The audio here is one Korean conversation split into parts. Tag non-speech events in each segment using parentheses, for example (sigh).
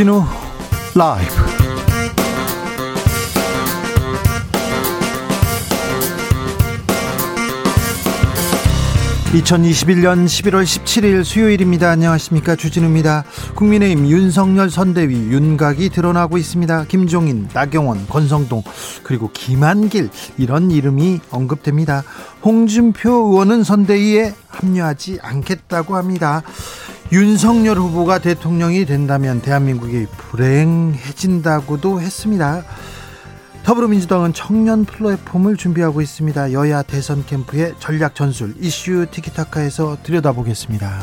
주진우 라이브 (2021년 11월 17일) 수요일입니다. 안녕하십니까? 주진우입니다. 국민의힘 윤석열 선대위 윤곽이 드러나고 있습니다. 김종인 나경원 권성동 그리고 김한길 이런 이름이 언급됩니다. 홍준표 의원은 선대위에 합류하지 않겠다고 합니다 윤석열 후보가 대통령이 된다면 대한민국이 불행해진다고도 했습니다. 더불어민주당은 청년 플랫폼을 준비하고 있습니다. 여야 대선 캠프의 전략 전술 이슈 티키타카에서 들여다보겠습니다.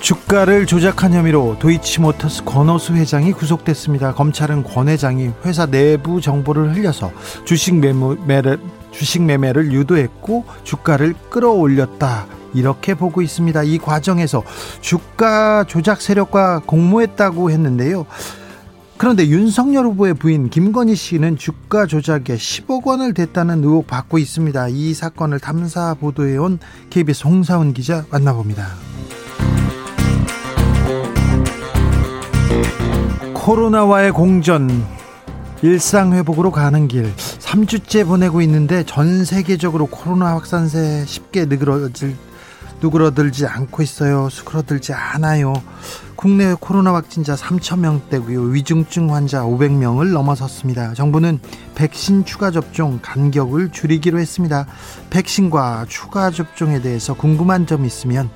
주가를 조작한 혐의로 도이치모터스 권오수 회장이 구속됐습니다. 검찰은 권 회장이 회사 내부 정보를 흘려서 주식 매매를 주식 매매를 유도했고 주가를 끌어올렸다. 이렇게 보고 있습니다. 이 과정에서 주가 조작 세력과 공모했다고 했는데요. 그런데 윤석열 후보의 부인 김건희 씨는 주가 조작에 10억 원을 댔다는 의혹 받고 있습니다. 이 사건을 탐사 보도해온 KBS 홍사훈 기자 만나봅니다. 코로나와의 공전 일상 회복으로 가는 길 3주째 보내고 있는데 전 세계적으로 코로나 확산세 쉽게 느그러질 누그러들지 않고 있어요. 수그러들지 않아요. 국내 코로나 확진자 3천 명대고요. 위중증 환자 500명을 넘어섰습니다. 정부는 백신 추가 접종 간격을 줄이기로 했습니다. 백신과 추가 접종에 대해서 궁금한 점 있으면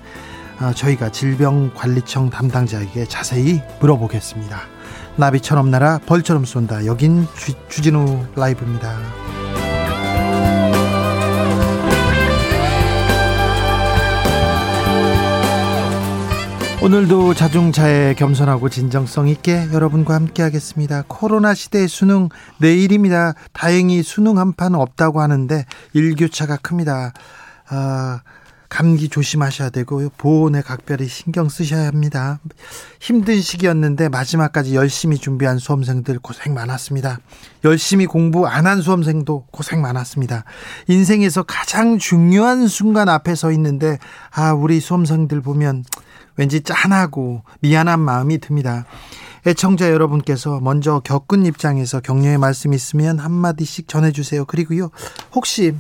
아, 저희가 질병관리청 담당자에게 자세히 물어보겠습니다. 나비처럼 날아 벌처럼 쏜다. 여긴 주, 주진우 라이브입니다. 오늘도 자중차에 겸손하고 진정성 있게 여러분과 함께 하겠습니다. 코로나 시대의 수능 내일입니다. 다행히 수능 한판 없다고 하는데 일교차가 큽니다. 아, 감기 조심하셔야 되고요. 보온에 각별히 신경 쓰셔야 합니다. 힘든 시기였는데 마지막까지 열심히 준비한 수험생들 고생 많았습니다. 열심히 공부 안 한 수험생도 고생 많았습니다. 인생에서 가장 중요한 순간 앞에 서 있는데 아, 우리 수험생들 보면 왠지 짠하고 미안한 마음이 듭니다. 애청자 여러분께서 먼저 겪은 입장에서 격려의 말씀 있으면 한마디씩 전해주세요. 그리고요, 혹시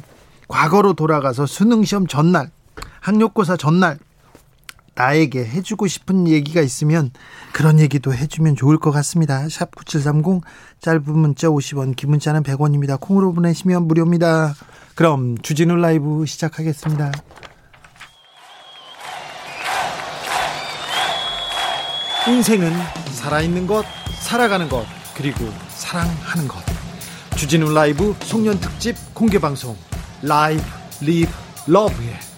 과거로 돌아가서 수능시험 전날 학력고사 전날 나에게 해주고 싶은 얘기가 있으면 그런 얘기도 해주면 좋을 것 같습니다. 샵 9730 짧은 문자 50원 긴 문자는 100원입니다. 콩으로 보내시면 무료입니다. 그럼 주진우 라이브 시작하겠습니다. 인생은 살아있는 것, 살아가는 것, 그리고 사랑하는 것. 주진우 라이브 송년 특집 공개 방송 Live Live Love에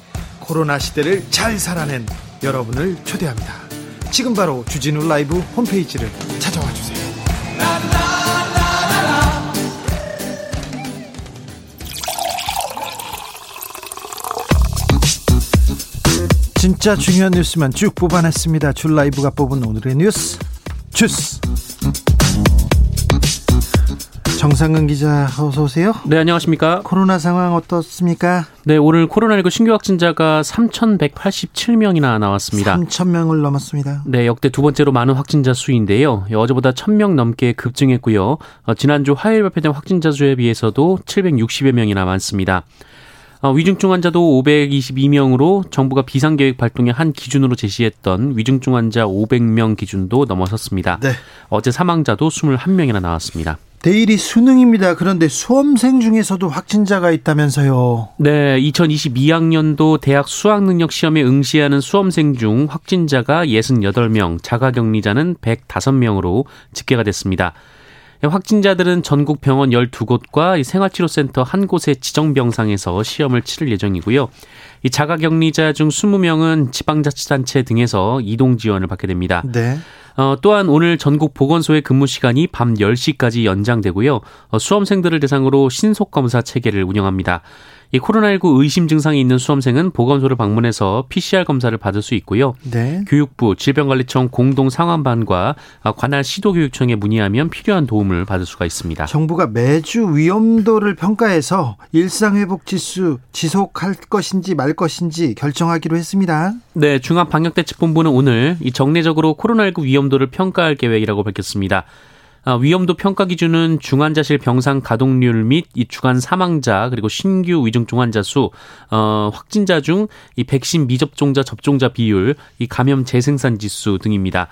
코로나 시대를 잘 살아낸 여러분을 초대합니다. 지금 바로 주진우 라이브 홈페이지를 찾아와 주세요. 진짜 중요한 뉴스만 쭉 뽑아냈습니다. 주 라이브가 뽑은 오늘의 뉴스 주스. 정상근 기자 어서 오세요. 네, 안녕하십니까? 코로나 상황 어떻습니까? 네, 오늘 코로나19 신규 확진자가 3,187명이나 나왔습니다. 3,000명을 넘었습니다. 네, 역대 두 번째로 많은 확진자 수인데요. 어제보다 1,000명 넘게 급증했고요. 어, 지난주 화요일 발표된 확진자 수에 비해서도 760여 명이나 많습니다. 어, 위중증 환자도 522명으로 정부가 비상계획 발동의 한 기준으로 제시했던 위중증 환자 500명 기준도 넘어섰습니다. 네. 어제 사망자도 21명이나 나왔습니다. 내일이 수능입니다. 그런데 수험생 중에서도 확진자가 있다면서요. 네, 2022학년도 대학 수학능력 시험에 응시하는 수험생 중 확진자가 68명, 자가격리자는 105명으로 집계가 됐습니다. 확진자들은 전국 병원 12곳과 생활치료센터 한 곳의 지정병상에서 시험을 치를 예정이고요. 이 자가격리자 중 20명은 지방자치단체 등에서 이동 지원을 받게 됩니다. 네. 어, 또한 오늘 전국 보건소의 근무 시간이 밤 10시까지 연장되고요. 어, 수험생들을 대상으로 신속 검사 체계를 운영합니다. 이 코로나19 의심 증상이 있는 수험생은 보건소를 방문해서 PCR 검사를 받을 수 있고요. 네. 교육부, 질병관리청 공동 상황반과 관할 시도교육청에 문의하면 필요한 도움을 받을 수가 있습니다. 정부가 매주 위험도를 평가해서 일상 회복 지수 지속할 것인지 말 것인지 결정하기로 했습니다. 네, 중앙 방역대책본부는 오늘 이 정례적으로 코로나19 위험도를 평가할 계획이라고 밝혔습니다. 아, 위험도 평가 기준은 중환자실 병상 가동률 및 이 주간 사망자 그리고 신규 위중증 환자 수, 어, 확진자 중 이 백신 미접종자 접종자 비율, 이 감염 재생산 지수 등입니다.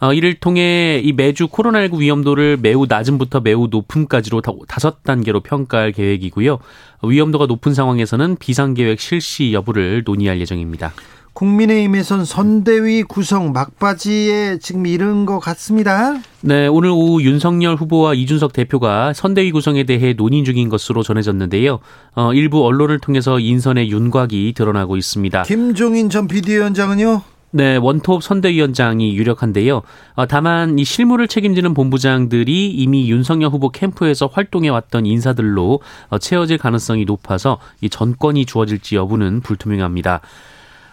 어, 이를 통해 이 매주 코로나19 위험도를 매우 낮음부터 매우 높음까지로 다섯 단계로 평가할 계획이고요. 위험도가 높은 상황에서는 비상계획 실시 여부를 논의할 예정입니다. 국민의힘에선 선대위 구성 막바지에 지금 이른 것 같습니다. 네, 오늘 오후 윤석열 후보와 이준석 대표가 선대위 구성에 대해 논의 중인 것으로 전해졌는데요. 어, 일부 언론을 통해서 인선의 윤곽이 드러나고 있습니다. 김종인 전 비대위원장은요? 네, 원톱 선대위원장이 유력한데요. 어, 다만 이 실무를 책임지는 본부장들이 이미 윤석열 후보 캠프에서 활동해 왔던 인사들로 어, 채워질 가능성이 높아서 이 전권이 주어질지 여부는 불투명합니다.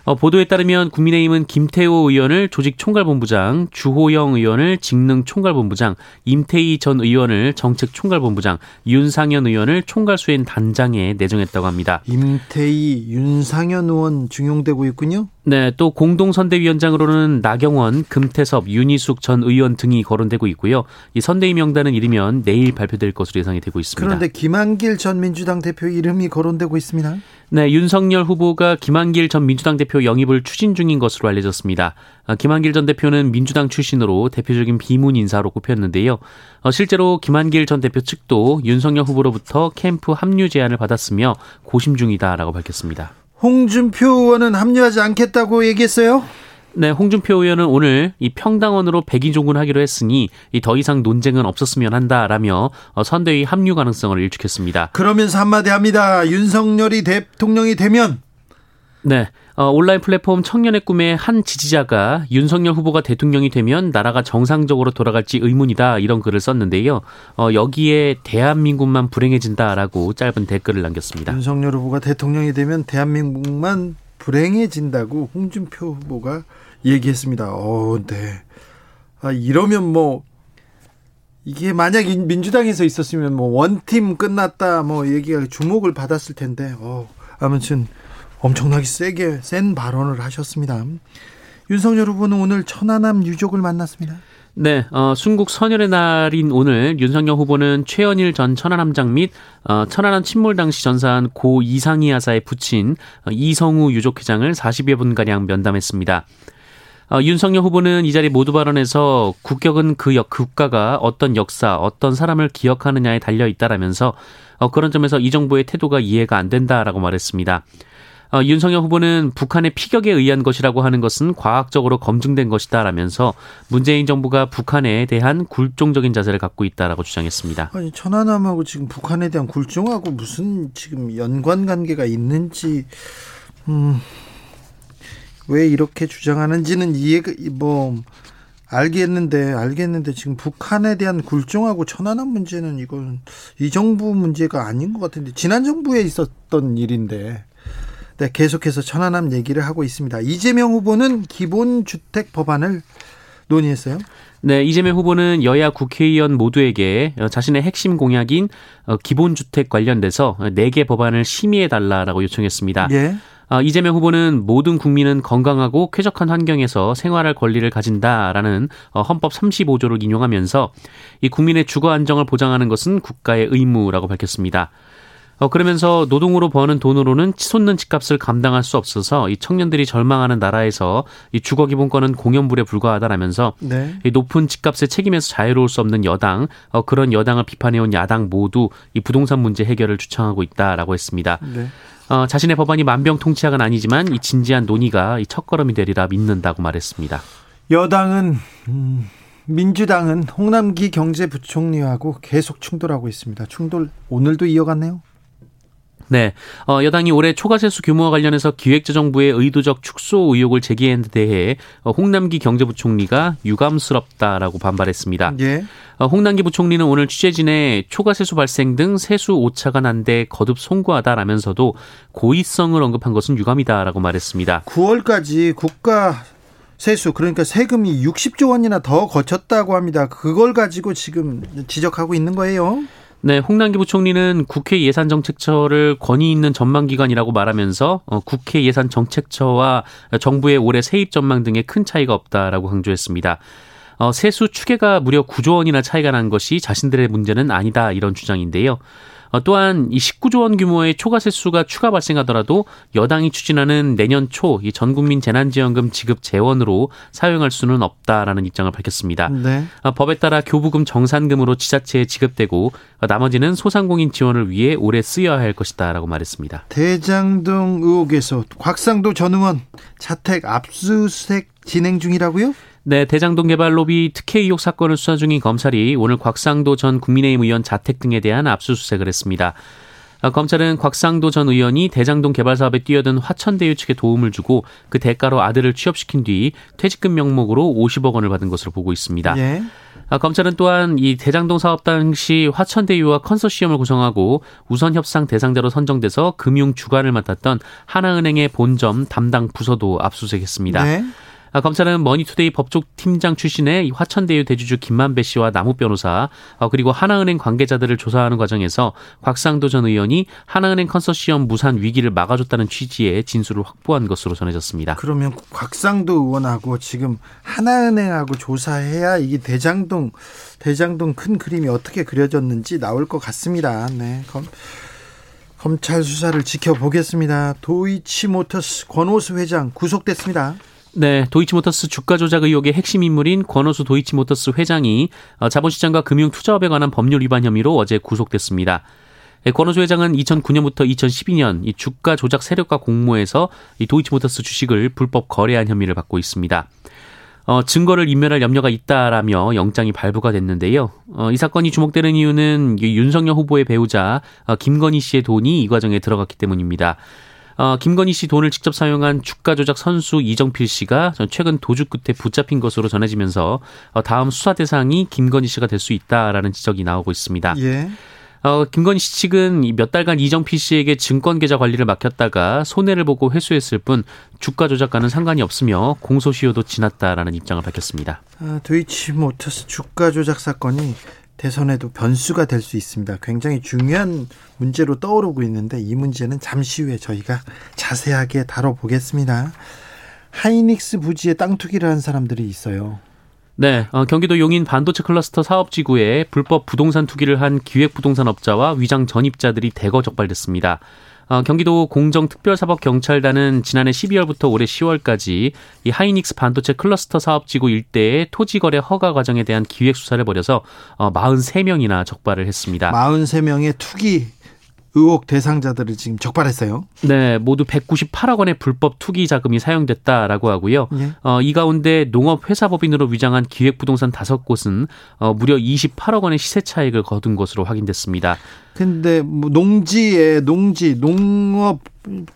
어, 보도에 따르면 국민의힘은 김태호 의원을 조직 총괄본부장, 주호영 의원을 직능 총괄본부장, 임태희 전 의원을 정책 총괄본부장, 윤상현 의원을 총괄수행 단장에 내정했다고 합니다. 임태희, 윤상현 의원 중용되고 있군요. 네, 또 공동선대위원장으로는 나경원, 금태섭, 윤희숙 전 의원 등이 거론되고 있고요. 이 선대위 명단은 이르면 내일 발표될 것으로 예상이 되고 있습니다. 그런데 김한길 전 민주당 대표 이름이 거론되고 있습니다. 네, 윤석열 후보가 김한길 전 민주당 대표 영입을 추진 중인 것으로 알려졌습니다. 아, 김한길 전 대표는 민주당 출신으로 대표적인 비문 인사로 꼽혔는데요. 어, 실제로 김한길 전 대표 측도 윤석열 후보로부터 캠프 합류 제안을 받았으며 고심 중이다라고 밝혔습니다. 홍준표 의원은 합류하지 않겠다고 얘기했어요? 네, 홍준표 의원은 오늘 이 평당원으로 백인 종군하기로 했으니 더 이상 논쟁은 없었으면 한다라며 어, 선대위 합류 가능성을 일축했습니다. 그러면서 한마디 합니다. 윤석열이 대통령이 되면 네. 어, 온라인 플랫폼 청년의 꿈의 한 지지자가 윤석열 후보가 대통령이 되면 나라가 정상적으로 돌아갈지 의문이다 이런 글을 썼는데요. 어, 여기에 대한민국만 불행해진다라고 짧은 댓글을 남겼습니다. 윤석열 후보가 대통령이 되면 대한민국만 불행해진다고 홍준표 후보가 얘기했습니다. 어, 네. 아, 이러면 뭐 이게 만약 민주당에서 있었으면 뭐 원팀 끝났다 뭐 얘기가 주목을 받았을 텐데 어, 아무튼 엄청나게 세게 센 발언을 하셨습니다. 윤석열 후보는 오늘 천안함 유족을 만났습니다. 네, 어, 순국 선열의 날인 오늘 윤석열 후보는 최연일 전 천안함장 및 어, 천안함 침몰 당시 전사한 고 이상희 하사의 부친 어, 이성우 유족회장을 40여 분가량 면담했습니다. 어, 윤석열 후보는 이 자리 모두 발언에서 국격은 그 역, 국가가 어떤 역사, 어떤 사람을 기억하느냐에 달려 있다라면서 어, 그런 점에서 이 정부의 태도가 이해가 안 된다라고 말했습니다. 어, 윤석열 후보는 북한의 피격에 의한 것이라고 하는 것은 과학적으로 검증된 것이다라면서 문재인 정부가 북한에 대한 굴종적인 자세를 갖고 있다라고 주장했습니다. 아니 천안함하고 지금 북한에 대한 굴종하고 무슨 지금 연관 관계가 있는지 음, 왜 이렇게 주장하는지는 이해가 뭐 알겠는데 알겠는데 지금 북한에 대한 굴종하고 천안함 문제는 이건 이 정부 문제가 아닌 것 같은데 지난 정부에 있었던 일인데 네, 계속해서 천안함 얘기를 하고 있습니다. 이재명 후보는 기본주택 법안을 논의했어요. 네, 이재명 후보는 여야 국회의원 모두에게 자신의 핵심 공약인 어, 기본주택 관련돼서 4개 법안을 심의해달라라고 요청했습니다. 예. 어, 이재명 후보는 모든 국민은 건강하고 쾌적한 환경에서 생활할 권리를 가진다라는 어, 헌법 35조를 인용하면서 이 국민의 주거 안정을 보장하는 것은 국가의 의무라고 밝혔습니다. 어, 그러면서 노동으로 버는 돈으로는 치솟는 집값을 감당할 수 없어서 이 청년들이 절망하는 나라에서 이 주거 기본권은 공연불에 불과하다라면서 네. 이 높은 집값의 책임에서 자유로울 수 없는 여당, 어, 그런 여당을 비판해온 야당 모두 이 부동산 문제 해결을 주창하고 있다라고 했습니다. 네. 어, 자신의 법안이 만병통치약은 아니지만 이 진지한 논의가 이 첫걸음이 되리라 믿는다고 말했습니다. 여당은 음, 민주당은 홍남기 경제부총리하고 계속 충돌하고 있습니다. 충돌 오늘도 이어갔네요. 네. 어, 여당이 올해 초과세수 규모와 관련해서 기획재정부의 의도적 축소 의혹을 제기한 데 대해 어, 홍남기 경제부총리가 유감스럽다라고 반발했습니다. 예. 어, 홍남기 부총리는 오늘 취재진에 초과세수 발생 등 세수 오차가 난데 거듭 송구하다라면서도 고의성을 언급한 것은 유감이다라고 말했습니다. 9월까지 국가 세수 그러니까 세금이 60조 원이나 더 거쳤다고 합니다. 그걸 가지고 지금 지적하고 있는 거예요. 네, 홍남기 부총리는 국회 예산정책처를 권위 있는 전망기관이라고 말하면서 어, 국회 예산정책처와 정부의 올해 세입 전망 등에 큰 차이가 없다라고 강조했습니다. 어, 세수 추계가 무려 9조 원이나 차이가 난 것이 자신들의 문제는 아니다 이런 주장인데요. 어, 또한 이 19조 원 규모의 초과 세수가 추가 발생하더라도 여당이 추진하는 내년 초 이 전국민 재난지원금 지급 재원으로 사용할 수는 없다라는 입장을 밝혔습니다. 네. 어, 법에 따라 교부금 정산금으로 지자체에 지급되고 어, 나머지는 소상공인 지원을 위해 오래 쓰여야 할 것이다라고 말했습니다. 대장동 의혹에서 곽상도 전 의원 자택 압수수색 진행 중이라고요? 네, 대장동 개발 로비 특혜 의혹 사건을 수사 중인 검찰이 오늘 곽상도 전 국민의힘 의원 자택 등에 대한 압수수색을 했습니다. 아, 검찰은 곽상도 전 의원이 대장동 개발 사업에 뛰어든 화천대유 측에 도움을 주고 그 대가로 아들을 취업시킨 뒤 퇴직금 명목으로 50억 원을 받은 것으로 보고 있습니다. 예. 아, 검찰은 또한 이 대장동 사업 당시 화천대유와 컨소시엄을 구성하고 우선 협상 대상자로 선정돼서 금융 주관을 맡았던 하나은행의 본점 담당 부서도 압수수색했습니다. 네. 아, 검찰은 머니투데이 법조 팀장 출신의 화천대유 대주주 김만배 씨와 남욱 변호사 어, 그리고 하나은행 관계자들을 조사하는 과정에서 곽상도 전 의원이 하나은행 컨소시엄 무산 위기를 막아줬다는 취지의 진술을 확보한 것으로 전해졌습니다. 그러면 곽상도 의원하고 지금 하나은행하고 조사해야 이게 대장동 대장동 큰 그림이 어떻게 그려졌는지 나올 것 같습니다. 네. 검, 검찰 수사를 지켜보겠습니다. 도이치모터스 권오수 회장 구속됐습니다. 네, 도이치모터스 주가 조작 의혹의 핵심 인물인 권오수 도이치모터스 회장이 어, 자본시장과 금융투자업에 관한 법률 위반 혐의로 어제 구속됐습니다. 네, 권오수 회장은 2009년부터 2012년 이 주가 조작 세력과 공모해서 이 도이치모터스 주식을 불법 거래한 혐의를 받고 있습니다. 어, 증거를 인멸할 염려가 있다라며 영장이 발부가 됐는데요. 어, 이 사건이 주목되는 이유는 윤석열 후보의 배우자 어, 김건희 씨의 돈이 이 과정에 들어갔기 때문입니다. 어, 김건희 씨 돈을 직접 사용한 주가 조작 선수 이정필 씨가 최근 도주 끝에 붙잡힌 것으로 전해지면서 어, 다음 수사 대상이 김건희 씨가 될 수 있다라는 지적이 나오고 있습니다. 예. 어, 김건희 씨 측은 몇 달간 이정필 씨에게 증권 계좌 관리를 맡겼다가 손해를 보고 회수했을 뿐 주가 조작과는 상관이 없으며 공소시효도 지났다라는 입장을 밝혔습니다. 아, 도이치 모터스 주가 조작 사건이 대선에도 변수가 될 수 있습니다. 굉장히 중요한 문제로 떠오르고 있는데 이 문제는 잠시 후에 저희가 자세하게 다뤄보겠습니다. 하이닉스 부지에 땅 투기를 한 사람들이 있어요. 네, 어, 경기도 용인 반도체 클러스터 사업지구에 불법 부동산 투기를 한 기획부동산업자와 위장 전입자들이 대거 적발됐습니다. 어, 경기도 공정특별사법경찰단은 지난해 12월부터 올해 10월까지 이 하이닉스 반도체 클러스터 사업지구 일대의 토지거래 허가 과정에 대한 기획 수사를 벌여서 어, 43명이나 적발을 했습니다. 43명의 투기 의혹 대상자들을 지금 적발했어요. 네, 모두 198억 원의 불법 투기 자금이 사용됐다라고 하고요. 예. 어, 이 가운데 농업 회사법인으로 위장한 기획부동산 다섯 곳은 어, 무려 28억 원의 시세 차익을 거둔 것으로 확인됐습니다. 근데 뭐 농지에 농지 농업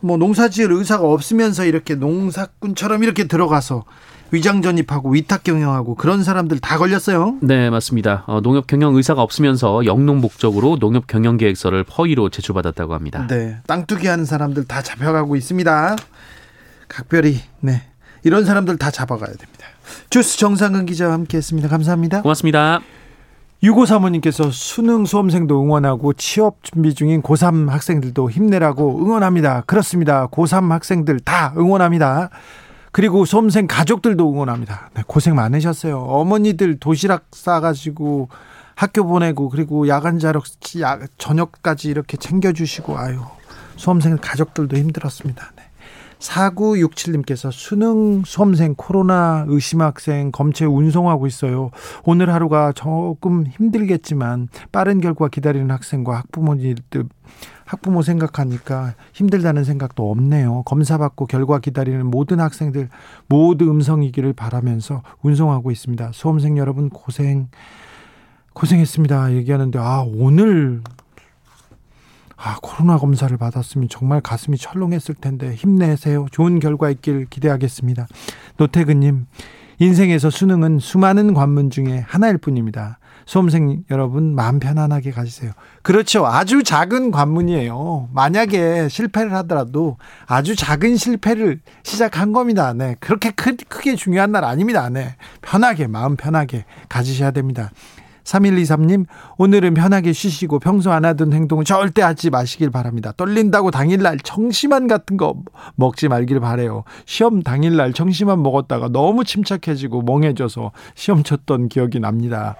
뭐 농사지을 의사가 없으면서 이렇게 농사꾼처럼 이렇게 들어가서 위장 전입하고 위탁 경영하고 그런 사람들 다 걸렸어요. 네, 맞습니다. 어, 농협 경영 의사가 없으면서 영농 목적으로 농협 경영 계획서를 허위로 제출받았다고 합니다. 네, 땅 투기 하는 사람들 다 잡혀가고 있습니다. 각별히 네 이런 사람들 다 잡아가야 됩니다. 주스 정상근 기자와 함께했습니다. 감사합니다. 고맙습니다. 유고 사모님께서 수능 수험생도 응원하고 취업 준비 중인 고3 학생들도 힘내라고 응원합니다. 그렇습니다. 고3 학생들 다 응원합니다. 그리고 수험생 가족들도 응원합니다. 네, 고생 많으셨어요. 어머니들 도시락 싸가지고 학교 보내고 그리고 야간 자력 저녁까지 이렇게 챙겨주시고 아유 수험생 가족들도 힘들었습니다. 네. 4967님께서 수능 수험생 코로나 의심 학생 검체 운송하고 있어요. 오늘 하루가 조금 힘들겠지만 빠른 결과 기다리는 학생과 학부모님들 학부모 생각하니까 힘들다는 생각도 없네요. 검사 받고 결과 기다리는 모든 학생들 모두 음성이기를 바라면서 운송하고 있습니다. 수험생 여러분 고생 고생했습니다. 얘기하는데 아 오늘 아, 코로나 검사를 받았으면 정말 가슴이 철렁했을 텐데 힘내세요. 좋은 결과 있길 기대하겠습니다. 노태근님, 인생에서 수능은 수많은 관문 중에 하나일 뿐입니다. 수험생 여러분 마음 편안하게 가지세요. 그렇죠. 아주 작은 관문이에요. 만약에 실패를 하더라도 아주 작은 실패를 시작한 겁니다. 네. 그렇게 크, 크게 중요한 날 아닙니다. 네. 편하게 마음 편하게 가지셔야 됩니다. 3123님, 오늘은 편하게 쉬시고 평소 안 하던 행동을 절대 하지 마시길 바랍니다. 떨린다고 당일날 청심환 같은 거 먹지 말길 바래요. 시험 당일날 청심환 먹었다가 너무 침착해지고 멍해져서 시험 쳤던 기억이 납니다.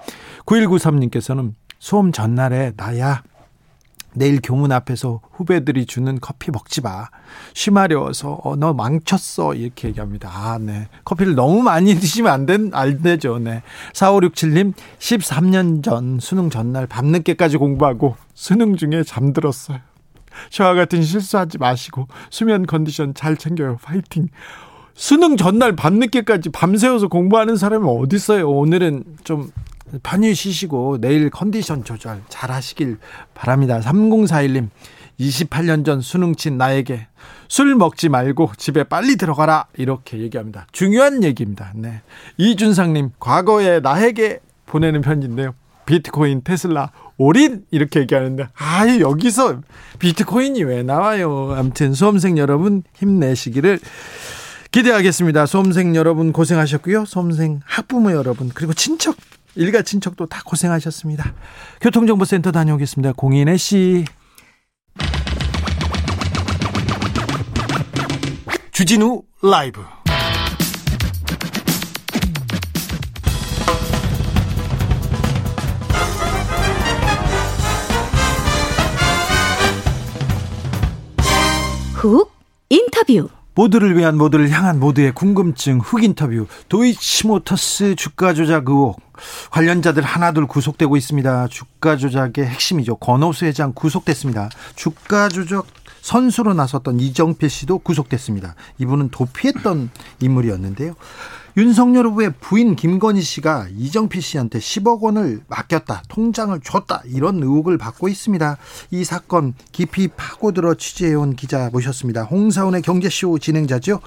9193님께서는 수험 전날에 나야 내일 교문 앞에서 후배들이 주는 커피 먹지 마. 쉬마려워서 어, 너 망쳤어. 이렇게 얘기합니다. 아, 네. 커피를 너무 많이 (laughs) 드시면 안, 된, 안 되죠. 네. 4567님, 13년 전 수능 전날 밤늦게까지 공부하고 수능 중에 잠들었어요. 저와 같은 실수하지 마시고 수면 컨디션 잘 챙겨요. 파이팅. 수능 전날 밤늦게까지 밤새워서 공부하는 사람이 어디 있어요? 오늘은 좀 편히 쉬시고 내일 컨디션 조절 잘 하시길 바랍니다. 3041님 28년 전 수능 친 나에게 술 먹지 말고 집에 빨리 들어가라 이렇게 얘기합니다. 중요한 얘기입니다. 네. 이준상님 과거에 나에게 보내는 편지인데요. 비트코인, 테슬라, 올인 이렇게 얘기하는데 아 여기서 비트코인이 왜 나와요? 아무튼 수험생 여러분 힘내시기를 기대하겠습니다. 수험생 여러분 고생하셨고요. 수험생 학부모 여러분 그리고 친척 일가 친척도 다 고생하셨습니다. 교통정보센터 다녀오겠습니다. 공인혜 씨. 주진우 라이브. 훅 인터뷰. 모두를 위한 모두를 향한 모두의 궁금증 흑 인터뷰 도이치모터스 주가 조작 의혹 관련자들 하나둘 구속되고 있습니다. 주가 조작의 핵심이죠. 권오수 회장 구속됐습니다. 주가 조작 선수로 나섰던 이정필 씨도 구속됐습니다. 이분은 도피했던 인물이었는데요. 윤석열 후보의 부인 김건희 씨가 이정필 씨한테 10억 원을 맡겼다, 통장을 줬다 이런 의혹을 받고 있습니다. 이 사건 깊이 파고들어 취재해온 기자 모셨습니다. 홍사원의 경제쇼 진행자죠.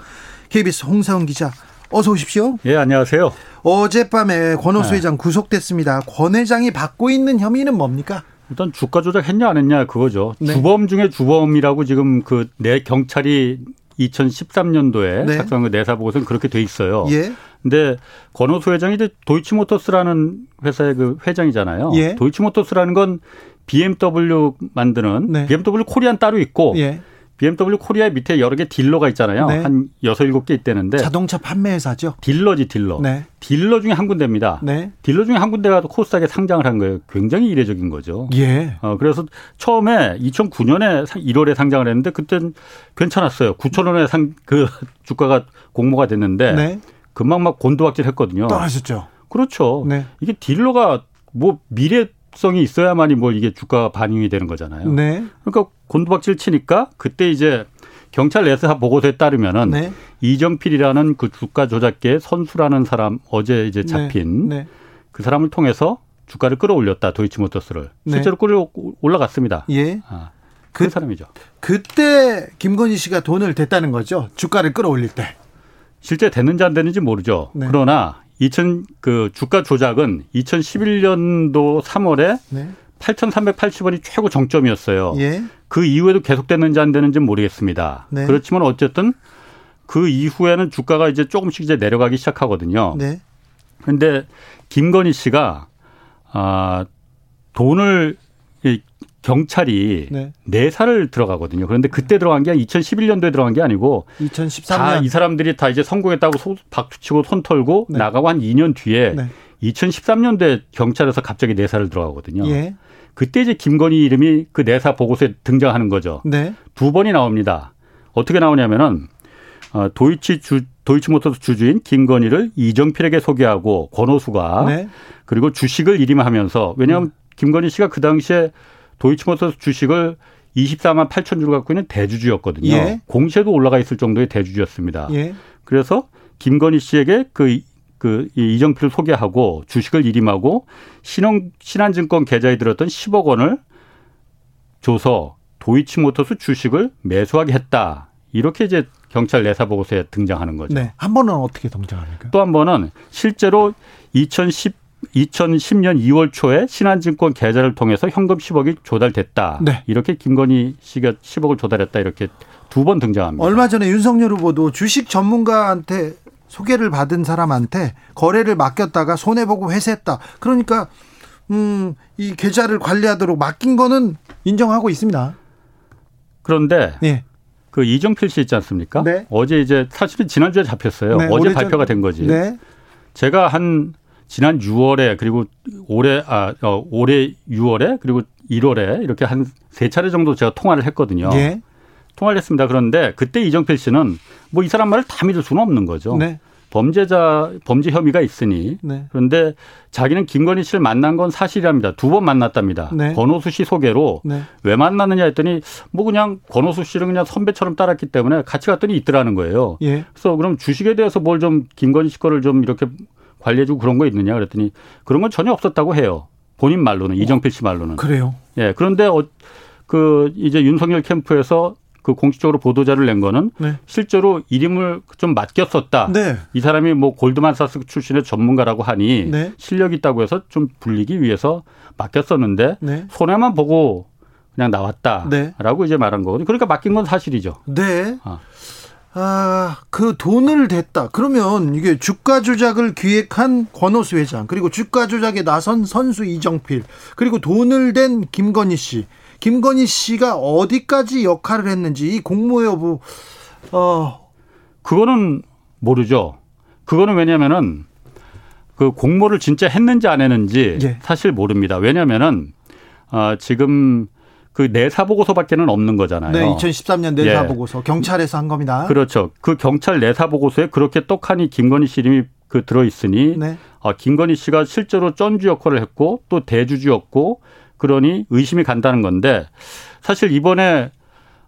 KBS 홍사원 기자 어서 오십시오. 예, 안녕하세요. 어젯밤에 권오수 네. 회장 구속됐습니다. 권 회장이 받고 있는 혐의는 뭡니까? 일단 주가 조작했냐 안 했냐 그거죠. 네. 주범 중에 주범이라고 지금 그 내 경찰이 2013년도에 네. 작성한 그 내사 보고서는 그렇게 돼 있어요. 예. 근데 권오수 회장이 이제 도이치모터스라는 회사의 그 회장이잖아요. 예. 도이치모터스라는 건 BMW 만드는 네. BMW 코리아 따로 있고 예. BMW 코리아 밑에 여러 개 딜러가 있잖아요. 네. 한 여섯 일곱 개 있다는데 자동차 판매 회사죠. 딜러지 딜러. 네. 딜러 중에 한 군데입니다. 네. 딜러 중에 한 군데가 코스닥에 상장을 한 거예요. 굉장히 이례적인 거죠. 예. 어 그래서 처음에 2009년에 1월에 상장을 했는데 그땐 괜찮았어요. 9천 원에 상 그 주가가 공모가 됐는데 네. 금방 막 곤두박질했거든요. 떨어졌죠. 그렇죠. 네. 이게 딜러가 뭐 미래 성이 있어야만이 뭘 이게 주가 반영이 되는 거잖아요. 네. 그러니까 곤두박질 치니까 그때 이제 경찰 내사 보고서에 따르면은 네. 이정필이라는 그 주가 조작계 선수라는 사람 어제 이제 네. 잡힌 네. 그 사람을 통해서 주가를 끌어올렸다 도이치모터스를 네. 실제로 끌어 올라갔습니다. 예. 아, 그, 그 사람이죠. 그때 김건희 씨가 돈을 댔다는 거죠. 주가를 끌어올릴 때. 실제 됐는지 안 됐는지 모르죠. 네. 그러나 2000 그 주가 조작은 2011년도 3월에 네. 8,380원이 최고 정점이었어요. 예. 그 이후에도 계속됐는지 안 되는지는 모르겠습니다. 네. 그렇지만 어쨌든 그 이후에는 주가가 이제 조금씩 이제 내려가기 시작하거든요. 네. 근데 김건희 씨가 아 돈을 경찰이 네. 내사를 들어가거든요. 그런데 그때 들어간 게 2011년도에 들어간 게 아니고 2013년 다 이 사람들이 다 이제 성공했다고 소, 박수치고 손 털고 네. 나가고 한 2년 뒤에 네. 2013년도에 경찰에서 갑자기 내사를 들어가거든요. 예. 그때 이제 김건희 이름이 그 내사 보고서에 등장하는 거죠. 네. 두 번이 나옵니다. 어떻게 나오냐면은 어, 도이치 주 도이치모터스 주주인 김건희를 이정필에게 소개하고 권오수가 네. 그리고 주식을 이임하면서 왜냐하면 음. 김건희 씨가 그 당시에 도이치모터스 주식을 24만 8천 주를 갖고 있는 대주주였거든요. 예. 공시에도 올라가 있을 정도의 대주주였습니다. 예. 그래서 김건희 씨에게 그, 그 이정필을 소개하고 주식을 일임하고 신용, 신한증권 계좌에 들었던 10억 원을 줘서 도이치모터스 주식을 매수하게 했다. 이렇게 이제 경찰 내사 보고서에 등장하는 거죠. 네. 한 번은 어떻게 등장합니까? 또 한 번은 실제로 2010 2010년 2월 초에 신한증권 계좌를 통해서 현금 10억이 조달됐다. 네. 이렇게 김건희 씨가 10억을 조달했다 이렇게 두 번 등장합니다. 얼마 전에 윤석열 후보도 주식 전문가한테 소개를 받은 사람한테 거래를 맡겼다가 손해 보고 회수했다. 그러니까 음, 이 계좌를 관리하도록 맡긴 거는 인정하고 있습니다. 그런데 예. 그 이정필 씨 있지 않습니까? 네. 어제 이제 사실은 지난주에 잡혔어요. 네, 어제 발표가 된 거지. 네. 제가 한 지난 6월에 그리고 올해 아 어, 올해 6월에 그리고 1월에 이렇게 한 세 차례 정도 제가 통화를 했거든요. 예. 통화를 했습니다. 그런데 그때 이정필 씨는 뭐 이 사람 말을 다 믿을 수는 없는 거죠. 네. 범죄자 범죄 혐의가 있으니 네. 그런데 자기는 김건희 씨를 만난 건 사실이랍니다. 두 번 만났답니다. 네. 권호수 씨 소개로 네. 왜 만났느냐 했더니 뭐 그냥 권호수 씨를 그냥 선배처럼 따랐기 때문에 같이 갔더니 있더라는 거예요. 예. 그래서 그럼 주식에 대해서 뭘 좀 김건희 씨 거를 좀 이렇게 관리해주고 그런 거 있느냐 그랬더니 그런 건 전혀 없었다고 해요. 본인 말로는 어. 이정필 씨 말로는. 그래요. 예. 그런데 어, 그 이제 윤석열 캠프에서 그 공식적으로 보도자를 낸 거는 네. 실제로 이름을 좀 맡겼었다. 네. 이 사람이 뭐 골드만사스 출신의 전문가라고 하니 네. 실력 이 있다고 해서 좀 불리기 위해서 맡겼었는데 네. 손해만 보고 그냥 나왔다라고 네. 이제 말한 거거든요. 그러니까 맡긴 건 사실이죠. 네. 아. 아, 그 돈을 댔다. 그러면 이게 주가 조작을 기획한 권오수 회장, 그리고 주가 조작에 나선 선수 이정필, 그리고 돈을 댄 김건희 씨. 김건희 씨가 어디까지 역할을 했는지 이 공모 여부 어 그거는 모르죠. 그거는 왜냐면은 그 공모를 진짜 했는지 안 했는지 예. 사실 모릅니다. 왜냐면은 어 지금 그 내사 보고서밖에는 없는 거잖아요. 네, 2013년 내사 예. 보고서 경찰에서 한 겁니다. 그렇죠. 그 경찰 내사 보고서에 그렇게 떡하니 김건희 씨 이름이 그 들어 있으니 네. 어, 김건희 씨가 실제로 쩐주 역할을 했고 또 대주주였고 그러니 의심이 간다는 건데 사실 이번에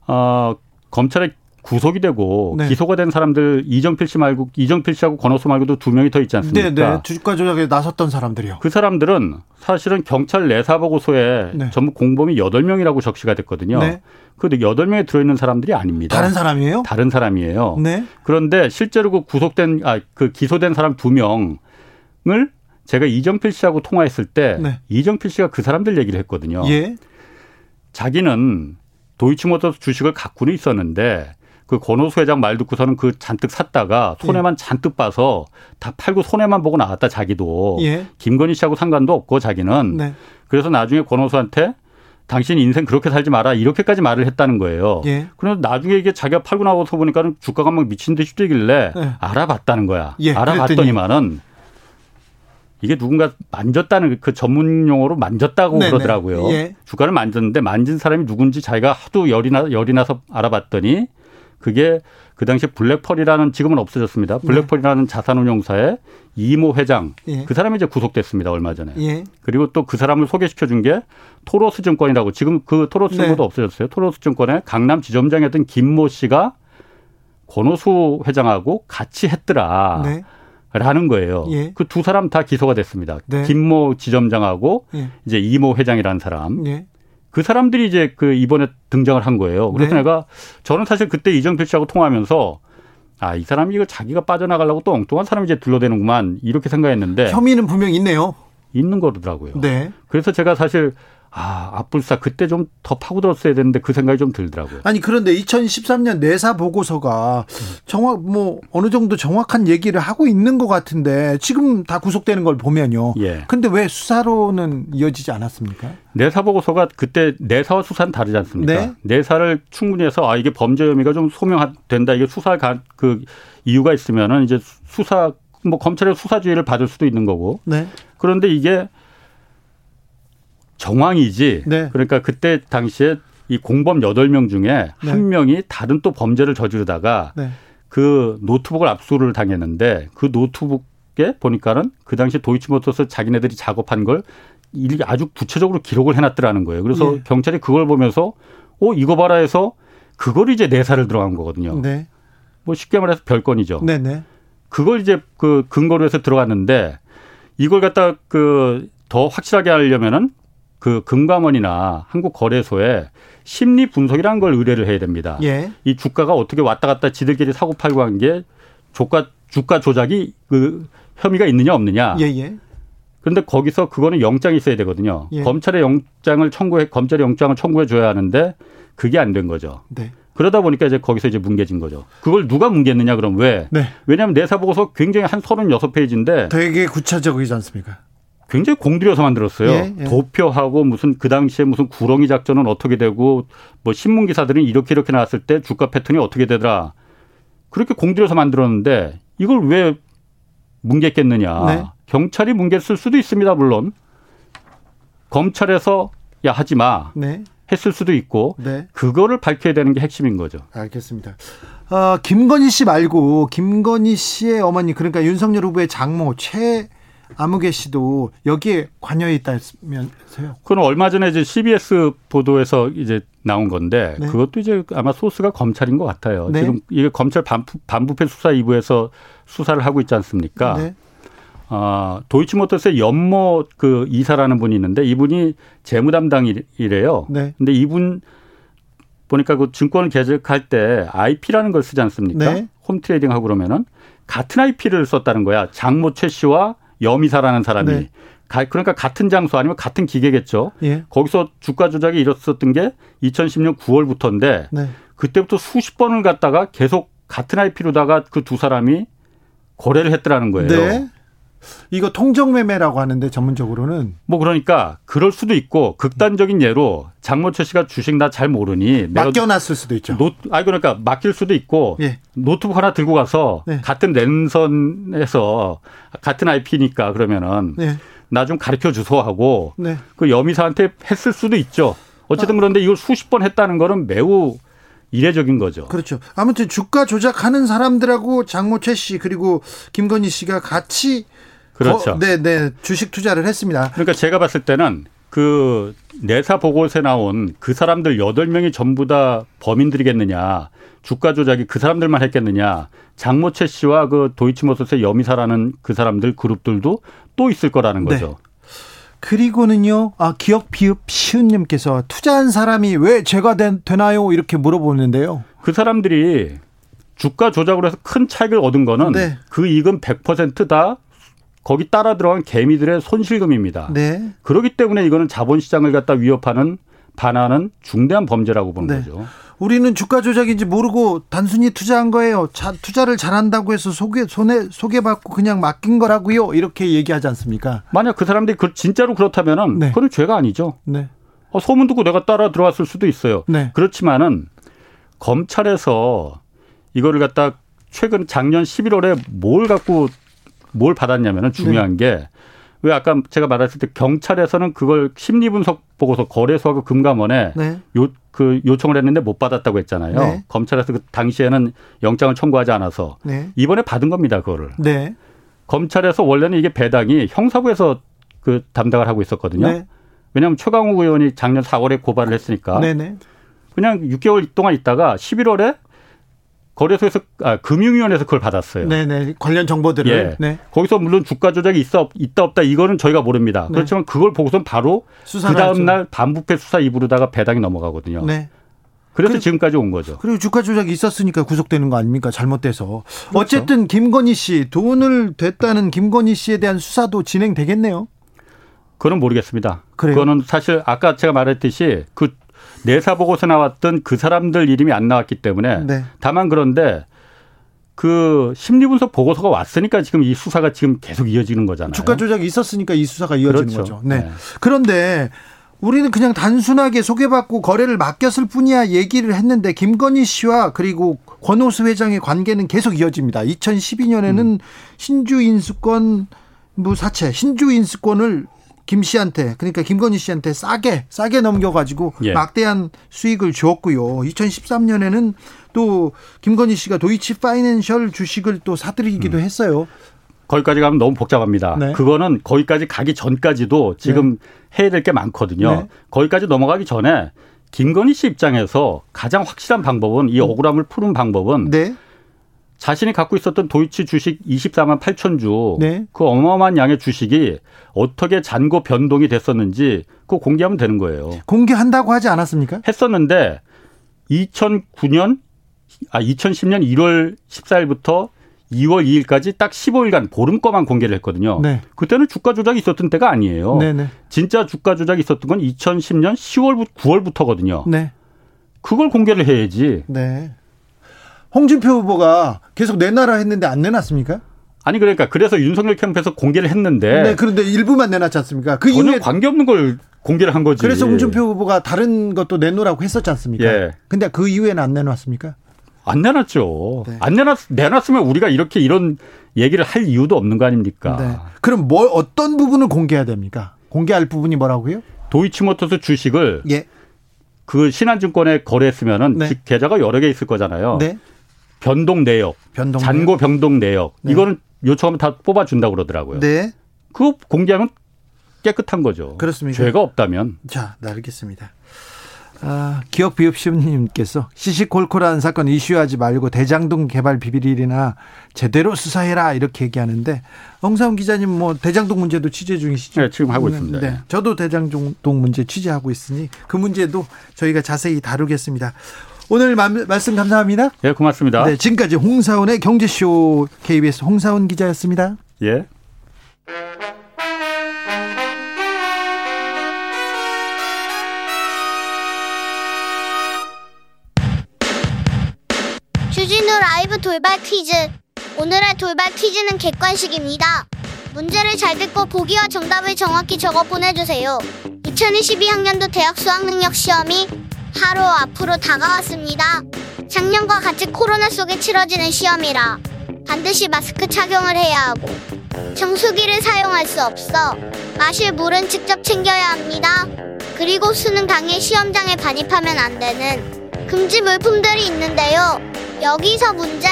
어 검찰에 구속이 되고 네. 기소가 된 사람들 이정필 씨 말고 이정필 씨하고 권호수 말고도 두 명이 더 있지 않습니까? 네, 네. 주가 조작에 나섰던 사람들이요. 그 사람들은 사실은 경찰 내사 보고서에 네. 전부 공범이 여덟 명이라고 적시가 됐거든요. 네. 그런데 여덟 명에 들어 있는 사람들이 아닙니다. 다른 사람이에요? 다른 사람이에요. 네. 그런데 실제로 그 구속된 아 그 기소된 사람 두 명을 제가 이정필 씨하고 통화했을 때 네. 이정필 씨가 그 사람들 얘기를 했거든요. 예. 자기는 도이치모터스 주식을 갖고는 있었는데 그 권호수 회장 말 듣고서는 그 잔뜩 샀다가 손해만 예. 잔뜩 봐서 다 팔고 손해만 보고 나왔다 자기도 예. 김건희 씨하고 상관도 없고 자기는 네. 그래서 나중에 권호수한테 당신 인생 그렇게 살지 마라 이렇게까지 말을 했다는 거예요. 예. 그래서 나중에 이게 자기가 팔고 나와서 보니까는 주가가 막 미친 듯이 뛰길래 예. 알아봤다는 거야. 예. 알아봤더니만은 이게 누군가 만졌다는 그 전문 용어로 만졌다고 네네. 그러더라고요. 예. 주가를 만졌는데 만진 사람이 누군지 자기가 하도 열이 나 열이 나서 알아봤더니 그게 그 당시에 블랙펄이라는 지금은 없어졌습니다. 네. 블랙펄이라는 네. 자산운용사의 이모 회장 예. 그 사람이 이제 구속됐습니다 얼마 전에. 예. 그리고 또 그 사람을 소개시켜 준 게 토로스 증권이라고 지금 그 토로스 증권도 네. 없어졌어요. 토로스 증권의 강남 지점장이었던 김모 씨가 권오수 회장하고 같이 했더라. 네. 라는 거예요. 예. 그 두 사람 다 기소가 됐습니다. 네. 김모 지점장하고 예. 이제 이모 회장이라는 사람. 예. 그 사람들이 이제 그 이번에 등장을 한 거예요. 그래서 네. 내가 저는 사실 그때 이정필 씨하고 통화하면서 아, 이 사람이 이거 자기가 빠져나가려고 또 엉뚱한 사람이 이제 둘러대는구만 이렇게 생각했는데 혐의는 분명 있네요. 있는 거더라고요. 네. 그래서 제가 사실 아, 앞불사 그때 좀 더 파고들었어야 되는데 그 생각이 좀 들더라고요. 아니 그런데 2013년 내사 보고서가 정확 뭐 어느 정도 정확한 얘기를 하고 있는 것 같은데 지금 다 구속되는 걸 보면요. 예. 근데 왜 수사로는 이어지지 않았습니까? 내사 보고서가 그때 내사와 수사는 다르지 않습니까? 네. 내사를 충분히 해서 아 이게 범죄 혐의가 좀 소명된다 이게 수사 그 이유가 있으면은 이제 수사 뭐 검찰의 수사주의를 받을 수도 있는 거고. 네. 그런데 이게 정황이지. 네. 그러니까 그때 당시에 이 공범 여덟 명 중에 네. 한 명이 다른 또 범죄를 저지르다가 네. 그 노트북을 압수를 당했는데 그 노트북에 보니까는 그 당시 도이치모터스 자기네들이 작업한 걸 아주 구체적으로 기록을 해놨더라는 거예요. 그래서 네. 경찰이 그걸 보면서 어 이거 봐라 해서 그걸 이제 내사를 들어간 거거든요. 네. 뭐 쉽게 말해서 별건이죠. 네네. 네. 그걸 이제 그 근거로 해서 들어갔는데 이걸 갖다 그 더 확실하게 하려면은 그 금감원이나 한국거래소에 심리 분석이라는 걸 의뢰를 해야 됩니다. 예. 이 주가가 어떻게 왔다 갔다 지들끼리 사고 팔고 한 게 주가 주가 조작이 그 혐의가 있느냐 없느냐. 예, 예. 그런데 거기서 그거는 영장이 있어야 되거든요. 예. 검찰의 영장을 청구해 검찰의 영장을 청구해 줘야 하는데 그게 안 된 거죠. 네. 그러다 보니까 이제 거기서 이제 뭉개진 거죠. 그걸 누가 뭉갰느냐 그럼 왜? 네. 왜냐하면 내사 보고서 굉장히 한 서른 여섯 페이지인데 되게 구체적이지 않습니까? 굉장히 공들여서 만들었어요. 예, 예. 도표하고 무슨 그 당시에 무슨 구렁이 작전은 어떻게 되고 뭐 신문 기사들은 이렇게 이렇게 나왔을 때 주가 패턴이 어떻게 되더라. 그렇게 공들여서 만들었는데 이걸 왜 뭉갰겠느냐. 네. 경찰이 뭉갰을 수도 있습니다. 물론 검찰에서 야 하지 마. 네. 했을 수도 있고 네. 그거를 밝혀야 되는 게 핵심인 거죠. 알겠습니다. 어, 김건희 씨 말고 김건희 씨의 어머니 그러니까 윤석열 후보의 장모 최 아무개 씨도 여기에 관여해 있다면서요? 그건 얼마 전에 이제 CBS 보도에서 이제 나온 건데 네. 그것도 이제 아마 소스가 검찰인 것 같아요. 네. 지금 이게 검찰 반부, 반부패 수사 2부에서 수사를 하고 있지 않습니까? 네. 아, 도이치모터스의 연모 그 이사라는 분이 있는데 이분이 재무 담당이래요. 네. 근데 이분 보니까 그 증권을 개설할 때 IP라는 걸 쓰지 않습니까? 네. 홈 트레이딩 하고 그러면은 같은 IP를 썼다는 거야. 장모 최 씨와 여미사라는 사람이. 네. 그러니까 같은 장소 아니면 같은 기계겠죠. 예. 거기서 주가 조작이 일었었던 게 2010년 9월부터인데 네. 그때부터 수십 번을 갖다가 계속 같은 IP로다가 그 두 사람이 거래를 했더라는 거예요. 네. 이거 통정매매라고 하는데 전문적으로는 뭐 그러니까 그럴 수도 있고 극단적인 예로 장모 최 씨가 주식 나 잘 모르니 맡겨놨을 수도 있죠. 노, 아 그러니까 맡길 수도 있고 예. 노트북 하나 들고 가서 네. 같은 랜선에서 같은 IP니까 그러면은 네. 나좀 가르쳐 주소 하고 네. 그 여미사한테 했을 수도 있죠. 어쨌든 아. 그런데 이걸 수십 번 했다는 거는 매우 이례적인 거죠. 그렇죠. 아무튼 주가 조작하는 사람들하고 장모 최씨 그리고 김건희 씨가 같이 그렇죠. 어, 네, 네. 주식 투자를 했습니다. 그러니까 제가 봤을 때는 그 내사 보고서에 나온 그 사람들 여덟 명이 전부 다 범인들이겠느냐. 주가 조작이 그 사람들만 했겠느냐. 장모채 씨와 그 도이치모터스의 여미사라는 그 사람들 그룹들도 또 있을 거라는 네. 거죠. 네. 그리고는요, 아, 기억 비읍 시은님께서 투자한 사람이 왜 죄가 되, 나요 이렇게 물어보는데요. 그 사람들이 주가 조작으로 해서 큰 차익을 얻은 거는 네. 그 이익은 100%다 거기 따라 들어간 개미들의 손실금입니다. 네. 그렇기 때문에 이거는 자본시장을 갖다 위협하는 반하는 중대한 범죄라고 보는 네. 거죠. 우리는 주가 조작인지 모르고 단순히 투자한 거예요. 자, 투자를 잘한다고 해서 소개 손에 소개받고 그냥 맡긴 거라고요. 이렇게 얘기하지 않습니까? 만약 그 사람들이 그 진짜로 그렇다면은 네. 그건 죄가 아니죠. 네. 어, 소문 듣고 내가 따라 들어왔을 수도 있어요. 네. 그렇지만은 검찰에서 이거를 갖다 최근 작년 11월에 뭘 갖고 뭘 받았냐면은 중요한 네. 게왜 아까 제가 말했을 때 경찰에서는 그걸 심리 분석 보고서 거래소하고 금감원에 네. 요그 요청을 했는데 못 받았다고 했잖아요. 네. 검찰에서 그 당시에는 영장을 청구하지 않아서 네. 이번에 받은 겁니다. 그거를. 네. 검찰에서 원래는 이게 배당이 형사부에서 그 담당을 하고 있었거든요. 네. 왜냐하면 최강욱 의원이 작년 4월에 고발을 했으니까. 그냥 6개월 동안 있다가 11월에 거래소에서 아, 금융위원회에서 그걸 받았어요. 네네 관련 정보들을. 예. 네. 거기서 물론 주가 조작이 있어 있다 없다 이거는 저희가 모릅니다. 네. 그렇지만 그걸 보고선 바로 그 다음 날 반부패 수사 입으로다가 배당이 넘어가거든요. 네. 그래서 그, 지금까지 온 거죠. 그리고 주가 조작이 있었으니까 구속되는 거 아닙니까? 잘못돼서. 그렇죠. 어쨌든 김건희 씨 돈을 됐다는 김건희 씨에 대한 수사도 진행되겠네요. 그건 모르겠습니다. 그래요? 그거는 사실 아까 제가 말했듯이 그 내사 보고서 나왔던 그 사람들 이름이 안 나왔기 때문에 네. 다만 그런데 그 심리 분석 보고서가 왔으니까 지금 이 수사가 지금 계속 이어지는 거잖아요. 주가 조작이 있었으니까 이 수사가 이어지는 그렇죠. 거죠. 네. 네. 그런데 우리는 그냥 단순하게 소개받고 거래를 맡겼을 뿐이야 얘기를 했는데 김건희 씨와 그리고 권오수 회장의 관계는 계속 이어집니다. 2012년에는 음. 신주 인수권 무 사채 신주 인수권을 김 씨한테 그러니까 김건희 씨한테 싸게 싸게 넘겨가지고 예. 막대한 수익을 주었고요. 2013년에는 또 김건희 씨가 도이치 파이낸셜 주식을 또 사들이기도 음. 했어요. 거기까지 가면 너무 복잡합니다. 네. 그거는 거기까지 가기 전까지도 지금 네. 해야 될 게 많거든요. 네. 거기까지 넘어가기 전에 김건희 씨 입장에서 가장 확실한 방법은 이 음. 억울함을 푸는 방법은 네. 자신이 갖고 있었던 도이치 주식 24만 8천 주, 네. 그 어마어마한 양의 주식이 어떻게 잔고 변동이 됐었는지 그거 공개하면 되는 거예요. 공개한다고 하지 않았습니까? 했었는데 2009년 아 2010년 1월 14일부터 2월 2일까지 딱 15일간 보름 거만 공개를 했거든요. 네. 그때는 주가 조작이 있었던 때가 아니에요. 네네. 네. 진짜 주가 조작이 있었던 건 2010년 10월 9월부터거든요. 네. 그걸 공개를 해야지. 네. 홍준표 후보가 계속 내놔라 했는데 안 내놨습니까? 아니 그러니까 그래서 윤석열 캠프에서 공개를 했는데 네, 그런데 일부만 내놨지 않습니까? 그 전혀 이후에 관계없는 걸 공개를 한 거지. 그래서 홍준표 후보가 다른 것도 내놓으라고 했었지 않습니까? 예. 근데 그 이후에는 안 내놨습니까? 안 내놨죠. 네. 안 내놨 내놨으면 우리가 이렇게 이런 얘기를 할 이유도 없는 거 아닙니까? 네. 그럼 뭐 어떤 부분을 공개해야 됩니까? 공개할 부분이 뭐라고요? 도이치모터스 주식을 예. 그 신한증권에 거래했으면은 네. 계좌가 여러 개 있을 거잖아요. 네. 변동 내역, 변동 잔고 변동 내역 네. 이거는 요청하면 다 뽑아준다고 그러더라고요. 네. 그거 공개하면 깨끗한 거죠. 그렇습니다. 죄가 없다면. 자, 네, 알겠습니다. 아, 기억 비읍시님께서 시시콜콜한 사건 이슈하지 말고 대장동 개발 비밀이나 제대로 수사해라 이렇게 얘기하는데 엉사훈 기자님 뭐 대장동 문제도 취재 중이시죠? 네, 지금 하고 있습니다. 네, 저도 대장동 문제 취재하고 있으니 그 문제도 저희가 자세히 다루겠습니다. 오늘 말씀 감사합니다. 예, 고맙습니다. 네, 지금까지 홍사훈의 경제쇼 KBS 홍사훈 기자였습니다. 예. 주진우 라이브 돌발 퀴즈. 오늘의 돌발 퀴즈는 객관식입니다. 문제를 잘 듣고 보기와 정답을 정확히 적어 보내주세요. 2022학년도 대학 수학능력 시험이 바로 앞으로 다가왔습니다. 작년과 같이 코로나 속에 치러지는 시험이라 반드시 마스크 착용을 해야 하고 정수기를 사용할 수 없어 마실 물은 직접 챙겨야 합니다. 그리고 수능 당일 시험장에 반입하면 안 되는 금지 물품들이 있는데요. 여기서 문제.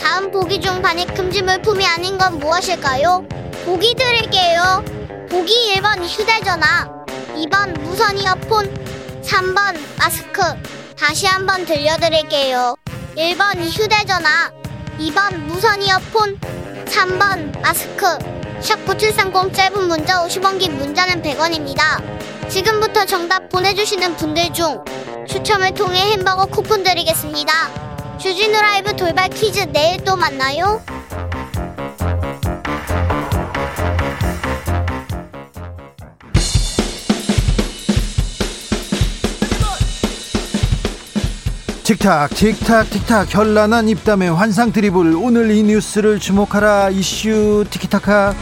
다음 보기 중 반입 금지 물품이 아닌 건 무엇일까요? 보기 드릴게요. 보기 1번 휴대전화, 2번 무선 이어폰, 3번 마스크 다시 한번 들려드릴게요. 1번 휴대전화 2번 무선 이어폰 3번 마스크 샵9730 짧은 문자 50원 긴 문자는 100원입니다. 지금부터 정답 보내주시는 분들 중 추첨을 통해 햄버거 쿠폰 드리겠습니다. 주진우 라이브 돌발 퀴즈 내일 또 만나요. 틱탁 틱탁 틱탁 현란한 입담의 환상 드리블 오늘 이 뉴스를 주목하라 이슈 티키타카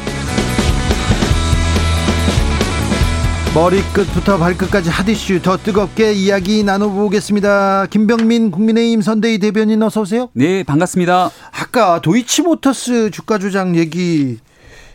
머리끝부터 발끝까지 핫이슈 더 뜨겁게 이야기 나눠보겠습니다. 김병민 국민의힘 선대위 대변인 어서 오세요. 네 반갑습니다. 아까 도이치모터스 주가 조작 얘기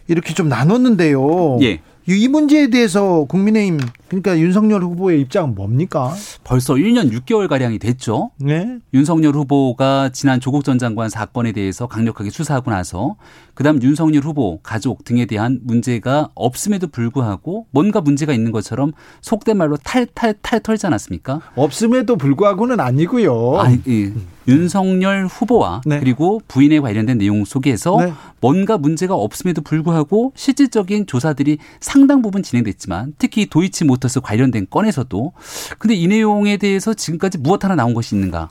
이렇게 좀 나눴는데요. 예. 이 문제에 대해서 국민의힘 그러니까 윤석열 후보의 입장은 뭡니까? 벌써 1년 6개월 가량이 됐죠. 네. 윤석열 후보가 지난 조국 전 장관 사건에 대해서 강력하게 수사하고 나서 그다음 윤석열 후보 가족 등에 대한 문제가 없음에도 불구하고 뭔가 문제가 있는 것처럼 속된 말로 탈탈탈 털지 않았습니까? 없음에도 불구하고는 아니고요. 아니, 예. 윤석열 후보와 네. 그리고 부인에 관련된 내용 속에서 네. 뭔가 문제가 없음에도 불구하고 실질적인 조사들이 상당 부분 진행됐지만 특히 도이치 모터스 관련된 건에서도 근데 이 내용에 대해서 지금까지 무엇 하나 나온 것이 있는가?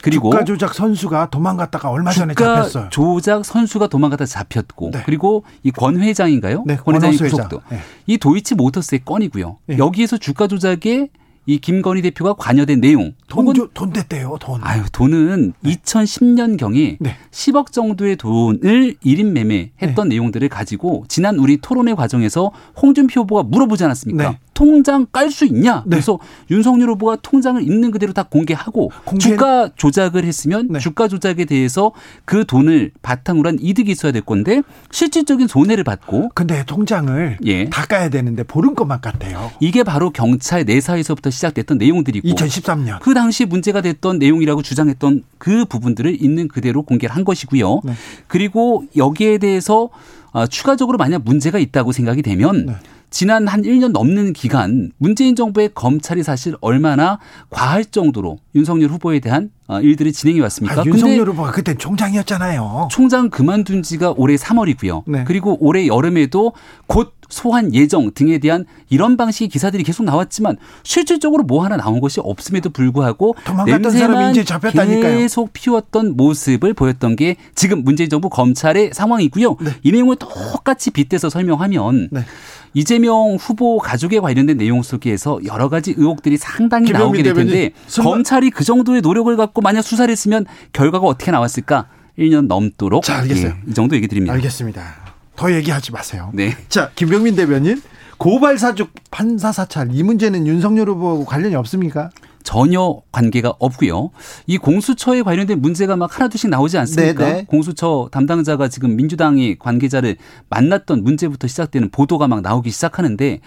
그리고 주가 조작 선수가 도망갔다가 얼마 전에 잡혔어요. 조작 선수가 도망갔다 잡혔고 네. 그리고 이 권 회장인가요? 네, 권 회장이 구속도. 네. 이 도이치 모터스의 건이고요. 네. 여기에서 주가 조작에 이 김건희 대표가 관여된 내용. 돈, 줘, 돈 됐대요, 돈. 아유, 돈은 네. 2010년경에 네. 10억 정도의 돈을 1인 매매했던 네. 내용들을 가지고 지난 우리 토론회 과정에서 홍준표 후보가 물어보지 않았습니까? 네. 통장 깔 수 있냐? 네. 그래서 윤석열 후보가 통장을 있는 그대로 다 공개하고 공개... 주가 조작을 했으면 네. 주가 조작에 대해서 그 돈을 바탕으로 한 이득이 있어야 될 건데 실질적인 손해를 받고 근데 통장을 예. 다 까야 되는데 보름 것만 깠대요. 이게 바로 경찰 내사에서부터 시작됐던 내용들이고 2013년 그 당시 문제가 됐던 내용이라고 주장했던 그 부분들을 있는 그대로 공개를 한 것이고요. 네. 그리고 여기에 대해서 어, 추가적으로 만약 문제가 있다고 생각이 되면 네. 지난 한 1년 넘는 기간 문재인 정부의 검찰이 사실 얼마나 과할 정도로 윤석열 후보에 대한 어, 일들이 진행해 왔습니까? 아, 윤석열 후보가 그때 총장이었잖아요. 총장 그만둔 지가 올해 3월이고요. 네. 그리고 올해 여름에도 곧 소환 예정 등에 대한 이런 방식의 기사들이 계속 나왔지만 실질적으로 뭐 하나 나온 것이 없음에도 불구하고 냄새만 계속 피웠던 모습을 보였던 게 지금 문재인 정부 검찰의 상황이고요. 네. 이 내용을 똑같이 빗대서 설명하면 네. 이재명 후보 가족에 관련된 내용 속에서 여러 가지 의혹들이 상당히 나오게 될 텐데 검찰이 그 정도의 노력을 갖고 만약 수사를 했으면 결과가 어떻게 나왔을까? 1년 넘도록 자, 알겠어요. 예, 이 정도 얘기 드립니다. 알겠습니다. 더 얘기하지 마세요. 네. 자, 김병민 대변인 고발 사juk 판사 사찰 이 문제는 윤석열 후보하고 관련이 없습니까? 전혀 관계가 없고요. 이 공수처에 관련된 문제가 막 하나둘씩 나오지 않습니까? 네네. 네. 공수처 담당자가 지금 민주당의 관계자를 만났던 문제부터 시작되는 보도가 막 나오기 시작하는데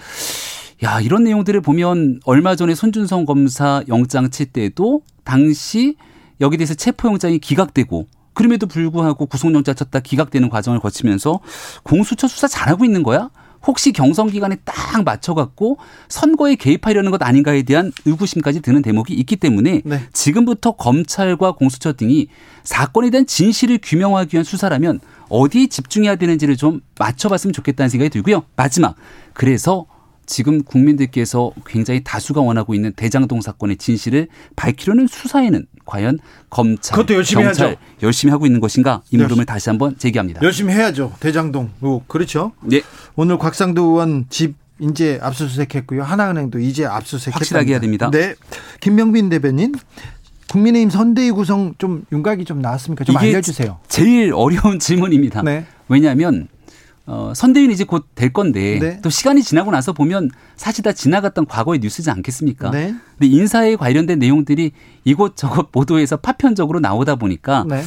야, 이런 내용들을 보면 얼마 전에 손준성 검사 영장 칠 때도 당시 여기 대해서 체포영장이 기각되고 그럼에도 불구하고 구속영장 쳤다 기각되는 과정을 거치면서 공수처 수사 잘하고 있는 거야? 혹시 경선 기간에 딱 맞춰갖고 선거에 개입하려는 것 아닌가에 대한 의구심까지 드는 대목이 있기 때문에 네. 지금부터 검찰과 공수처 등이 사건에 대한 진실을 규명하기 위한 수사라면 어디에 집중해야 되는지를 좀 맞춰봤으면 좋겠다는 생각이 들고요. 마지막 그래서 지금 국민들께서 굉장히 다수가 원하고 있는 대장동 사건의 진실을 밝히려는 수사에는 과연 검찰, 그것도 열심히 경찰 해야죠. 열심히 하고 있는 것인가 이 물음을 다시 한번 제기합니다. 열심히 해야죠. 대장동. 오, 그렇죠. 네. 오늘 곽상도 의원 집 이제 압수수색했고요. 하나은행도 이제 압수수색 확실하게 해야 됩니다. 네. 김명빈 대변인 국민의힘 선대위 구성 좀 윤곽이 좀 나왔습니까? 좀 알려주세요. 제일 어려운 (laughs) 질문입니다. 네. 왜냐하면 어, 선대위는 이제 곧 될 건데 네. 또 시간이 지나고 나서 보면 사실 다 지나갔던 과거의 뉴스지 않겠습니까? 네. 근데 인사에 관련된 내용들이 이곳저곳 보도에서 파편적으로 나오다 보니까 네.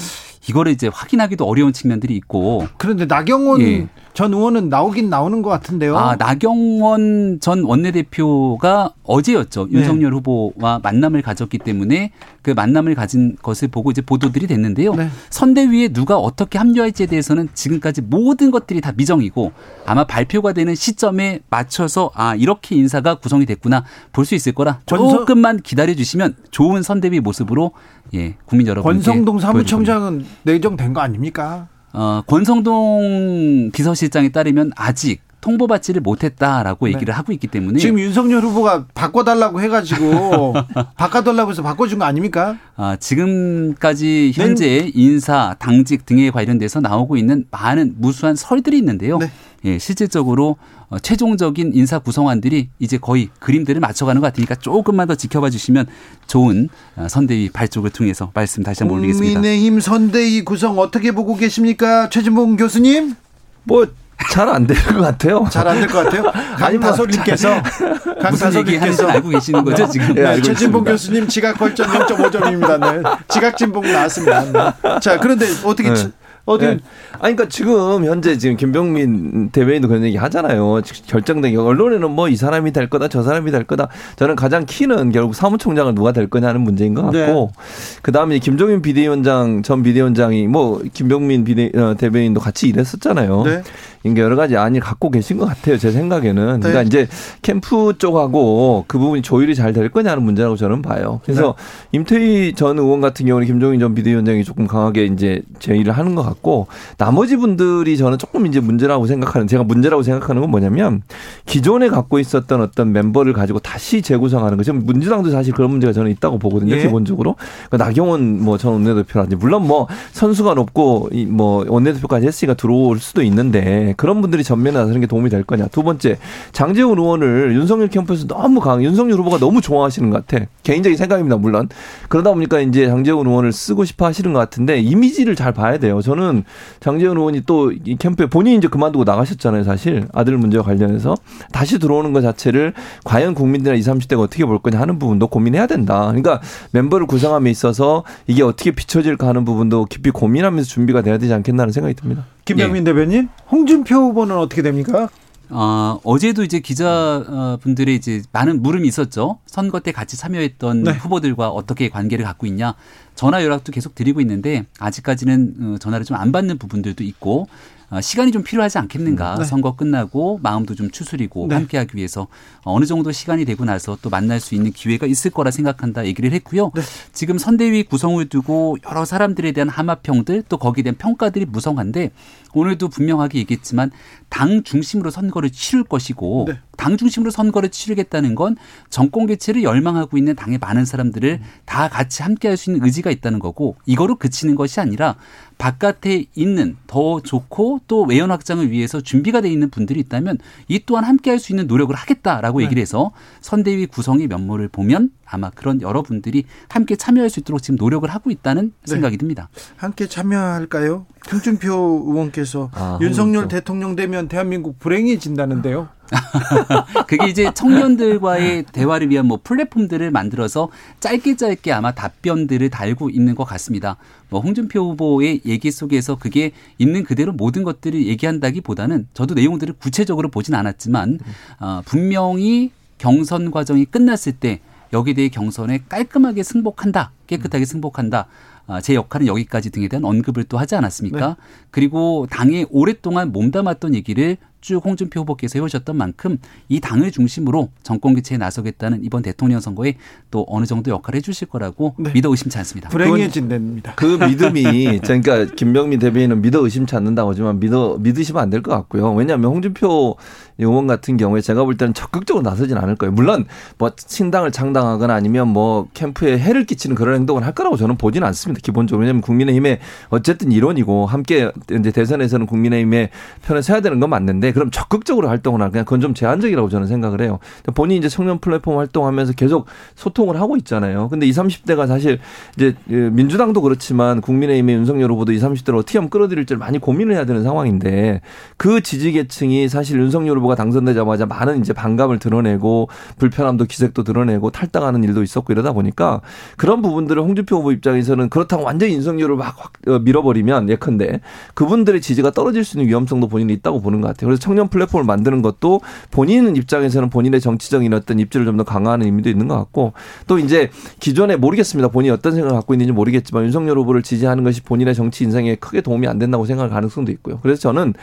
이거를 이제 확인하기도 어려운 측면들이 있고. 그런데 나경원 예. 전 의원은 나오긴 나오는 것 같은데요. 아, 나경원 전 원내대표가 어제였죠. 네. 윤석열 후보와 만남을 가졌기 때문에 그 만남을 가진 것을 보고 이제 보도들이 됐는데요. 네. 선대위에 누가 어떻게 합류할지에 대해서는 지금까지 모든 것들이 다 미정이고 아마 발표가 되는 시점에 맞춰서 아, 이렇게 인사가 구성이 됐구나 볼 수 있을 거라 조금만 기다려 주시면 좋은 선대위 모습으로 예, 국민 여러분께 권성동 사무총장은 내정된 거 아닙니까? 어, 권성동 비서실장에 따르면 아직 통보받지를 못했다라고 네. 얘기를 하고 있기 때문에 지금 윤석열 후보가 바꿔달라고 해가지고 (laughs) 바꿔달라고 해서 바꿔준 거 아닙니까? 아, 지금까지 현재 네. 인사, 당직 등에 관련돼서 나오고 있는 많은 무수한 설들이 있는데요. 네. 예, 실질적으로 어, 최종적인 인사 구성안들이 이제 거의 그림들을 맞춰가는 것 같으니까 조금만 더 지켜봐 주시면 좋은 어, 선대위 발족을 통해서 말씀 다시 한번 올리겠습니다. 국민의힘 선대위 구성 어떻게 보고 계십니까? 최진봉 교수님? 뭐 잘안될것 같아요. 잘 안 될 것 같아요. 강다솔님께서 강다솔님께서 알고 계시는 거죠 지금? 네, 최진봉 교수님 지각 벌점 0.5점입니다. 네. 지각 진봉 나왔습니다. 네. 자 그런데 어떻게 네. 어디? 네. 아니, 그러니까 지금 현재 지금 김병민 대변인도 그런 얘기 하잖아요. 결정된 언론에는 뭐 이 사람이 될 거다, 저 사람이 될 거다. 저는 가장 키는 결국 사무총장을 누가 될 거냐는 문제인 것 같고, 네. 그 다음에 김종인 비대위원장 전 비대위원장이 뭐 김병민 비대 어, 대변인도 같이 일했었잖아요. 네. 이게 여러 가지 안이 갖고 계신 것 같아요. 제 생각에는. 그러니까 네. 이제 캠프 쪽하고 그 부분이 조율이 잘 될 거냐는 문제라고 저는 봐요. 그래서 네. 임태희 전 의원 같은 경우는 김종인 전 비대위원장이 조금 강하게 이제 제의를 하는 것 같고 나머지 분들이 저는 조금 이제 문제라고 생각하는 제가 문제라고 생각하는 건 뭐냐면 기존에 갖고 있었던 어떤 멤버를 가지고 다시 재구성하는 거 지금 민주당도 사실 그런 문제가 저는 있다고 보거든요. 예. 기본적으로 그러니까 나경원 뭐 전 원내대표라든지 물론 뭐 선수가 높고 뭐 원내대표까지 했으니까 들어올 수도 있는데 그런 분들이 전면에 나서는 게 도움이 될 거냐. 두 번째, 장재훈 의원을 윤석열 캠프에서 너무 강, 윤석열 후보가 너무 좋아하시는 것 같아. 개인적인 생각입니다, 물론. 그러다 보니까 이제 장재훈 의원을 쓰고 싶어 하시는 것 같은데 이미지를 잘 봐야 돼요. 저는 장재훈 의원이 또 이 캠프에 본인이 이제 그만두고 나가셨잖아요, 사실. 아들 문제와 관련해서. 다시 들어오는 것 자체를 과연 국민들이나 20, 30대가 어떻게 볼 거냐 하는 부분도 고민해야 된다. 그러니까 멤버를 구성함에 있어서 이게 어떻게 비춰질까 하는 부분도 깊이 고민하면서 준비가 돼야 되지 않겠나는 생각이 듭니다. 김병민 네. 대변인, 홍준표 후보는 어떻게 됩니까? 어, 어제도 이제 기자분들의 이제 많은 물음이 있었죠. 선거 때 같이 참여했던 네. 후보들과 어떻게 관계를 갖고 있냐. 전화 연락도 계속 드리고 있는데 아직까지는 어, 전화를 좀 안 받는 부분들도 있고 어, 시간이 좀 필요하지 않겠는가. 네. 선거 끝나고 마음도 좀 추스리고 네. 함께하기 위해서 어느 정도 시간이 되고 나서 또 만날 수 있는 기회가 있을 거라 생각한다 얘기를 했고요. 네. 지금 선대위 구성을 두고 여러 사람들에 대한 함합평들 또 거기에 대한 평가들이 무성한데 오늘도 분명하게 얘기했지만 당 중심으로 선거를 치를 것이고 네. 당 중심으로 선거를 치르겠다는 건 정권 개최를 열망하고 있는 당의 많은 사람들을 음. 다 같이 함께 할 수 있는 의지가 있다는 거고 이거로 그치는 것이 아니라 바깥에 있는 더 좋고 또 외연 확장을 위해서 준비가 돼 있는 분들이 있다면 이 또한 함께 할 수 있는 노력을 하겠다라고 네. 얘기를 해서 선대위 구성의 면모를 보면 아마 그런 여러분들이 함께 참여할 수 있도록 지금 노력을 하고 있다는 네. 생각이 듭니다. 함께 참여할까요? 홍준표 의원께서 아, 윤석열 홍준표. 대통령 되면 대한민국 불행해진다는데요. (laughs) 그게 이제 청년들과의 대화를 위한 뭐 플랫폼들을 만들어서 짧게 짧게 아마 답변들을 달고 있는 것 같습니다. 뭐 홍준표 후보의 얘기 속에서 그게 있는 그대로 모든 것들을 얘기한다기보다는 저도 내용들을 구체적으로 보진 않았지만 어, 분명히 경선 과정이 끝났을 때 여기에 대해 경선에 깔끔하게 승복한다, 깨끗하게 승복한다. 아, 제 역할은 여기까지 등에 대한 언급을 또 하지 않았습니까? 네. 그리고 당에 오랫동안 몸담았던 얘기를 쭉 홍준표 후보께서 해오셨던 만큼 이 당을 중심으로 정권 교체에 나서겠다는 이번 대통령 선거에 또 어느 정도 역할을 해주실 거라고 네. 믿어 의심치 않습니다. 불행해진답니다. 그 믿음이 (laughs) 그러니까 김병민 대변인은 믿어 의심치 않는다고 하지만 믿어 믿으시면 안 될 것 같고요. 왜냐하면 홍준표 의원 같은 경우에 제가 볼 때는 적극적으로 나서진 않을 거예요. 물론 뭐 신당을 창당하거나 아니면 뭐 캠프에 해를 끼치는 그런 행동을 할 거라고 저는 보지는 않습니다. 기본적으로 왜냐하면 국민의힘의 어쨌든 일원이고 함께 이제 대선에서는 국민의힘의 편에 서야 되는 건 맞는데 그럼 적극적으로 활동을 하냐 그건 좀 제한적이라고 저는 생각을 해요. 본인이 이제 청년 플랫폼 활동하면서 계속 소통을 하고 있잖아요. 근데 20, 30대가 사실 이제 그 민주당도 그렇지만 국민의힘의 윤석열 후보도 20, 30대를 어떻게 하면 끌어들일지 많이 고민을 해야 되는 상황인데 그 지지 계층이 사실 윤석열 후보가 당선되자마자 많은 이제 반감을 드러내고 불편함도 기색도 드러내고 탈당하는 일도 있었고 이러다 보니까 그런 부분들을 홍준표 후보 입장에서는 그렇다고 완전히 윤석열을 막확 어, 밀어버리면 예컨대 그분들의 지지가 떨어질 수 있는 위험성도 본인이 있다고 보는 것 같아요. 그래서 청년 플랫폼을 만드는 것도 본인 입장에서는 본인의 정치적인 어떤 입지를 좀 더 강화하는 의미도 있는 것 같고 또 이제 기존에 모르겠습니다. 본인이 어떤 생각을 갖고 있는지 모르겠지만 윤석열 후보를 지지하는 것이 본인의 정치 인생에 크게 도움이 안 된다고 생각할 가능성도 있고요. 그래서 저는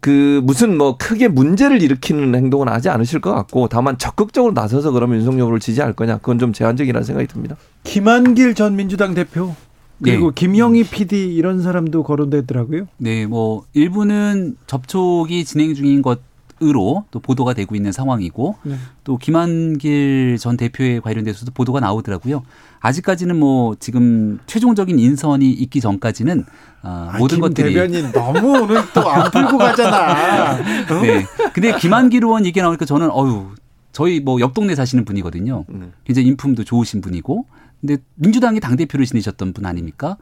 그 무슨 뭐 크게 문제를 일으키는 행동은 하지 않으실 것 같고 다만 적극적으로 나서서 그러면 윤석열 후보를 지지할 거냐 그건 좀 제한적이라는 생각이 듭니다. 김한길 전 민주당 대표 그리고 네. 김영희 PD 이런 사람도 거론되더라고요. 네, 뭐 일부는 접촉이 진행 중인 것 으로 또 보도가 되고 있는 상황이고 네. 또 김한길 전 대표에 관련돼서도 보도가 나오더라고요. 아직까지는 뭐 지금 최종적인 인선이 있기 전까지는 어, 아, 모든 것들이 대변인 너무 오늘 또 안 풀고 가잖아. 어? 네. 근데 김한길 의원 얘기 나오니까 저는 어유 저희 뭐 옆 동네 사시는 분이거든요. 네. 굉장히 인품도 좋으신 분이고 근데 민주당이 당대표를 지내셨던 분 아닙니까?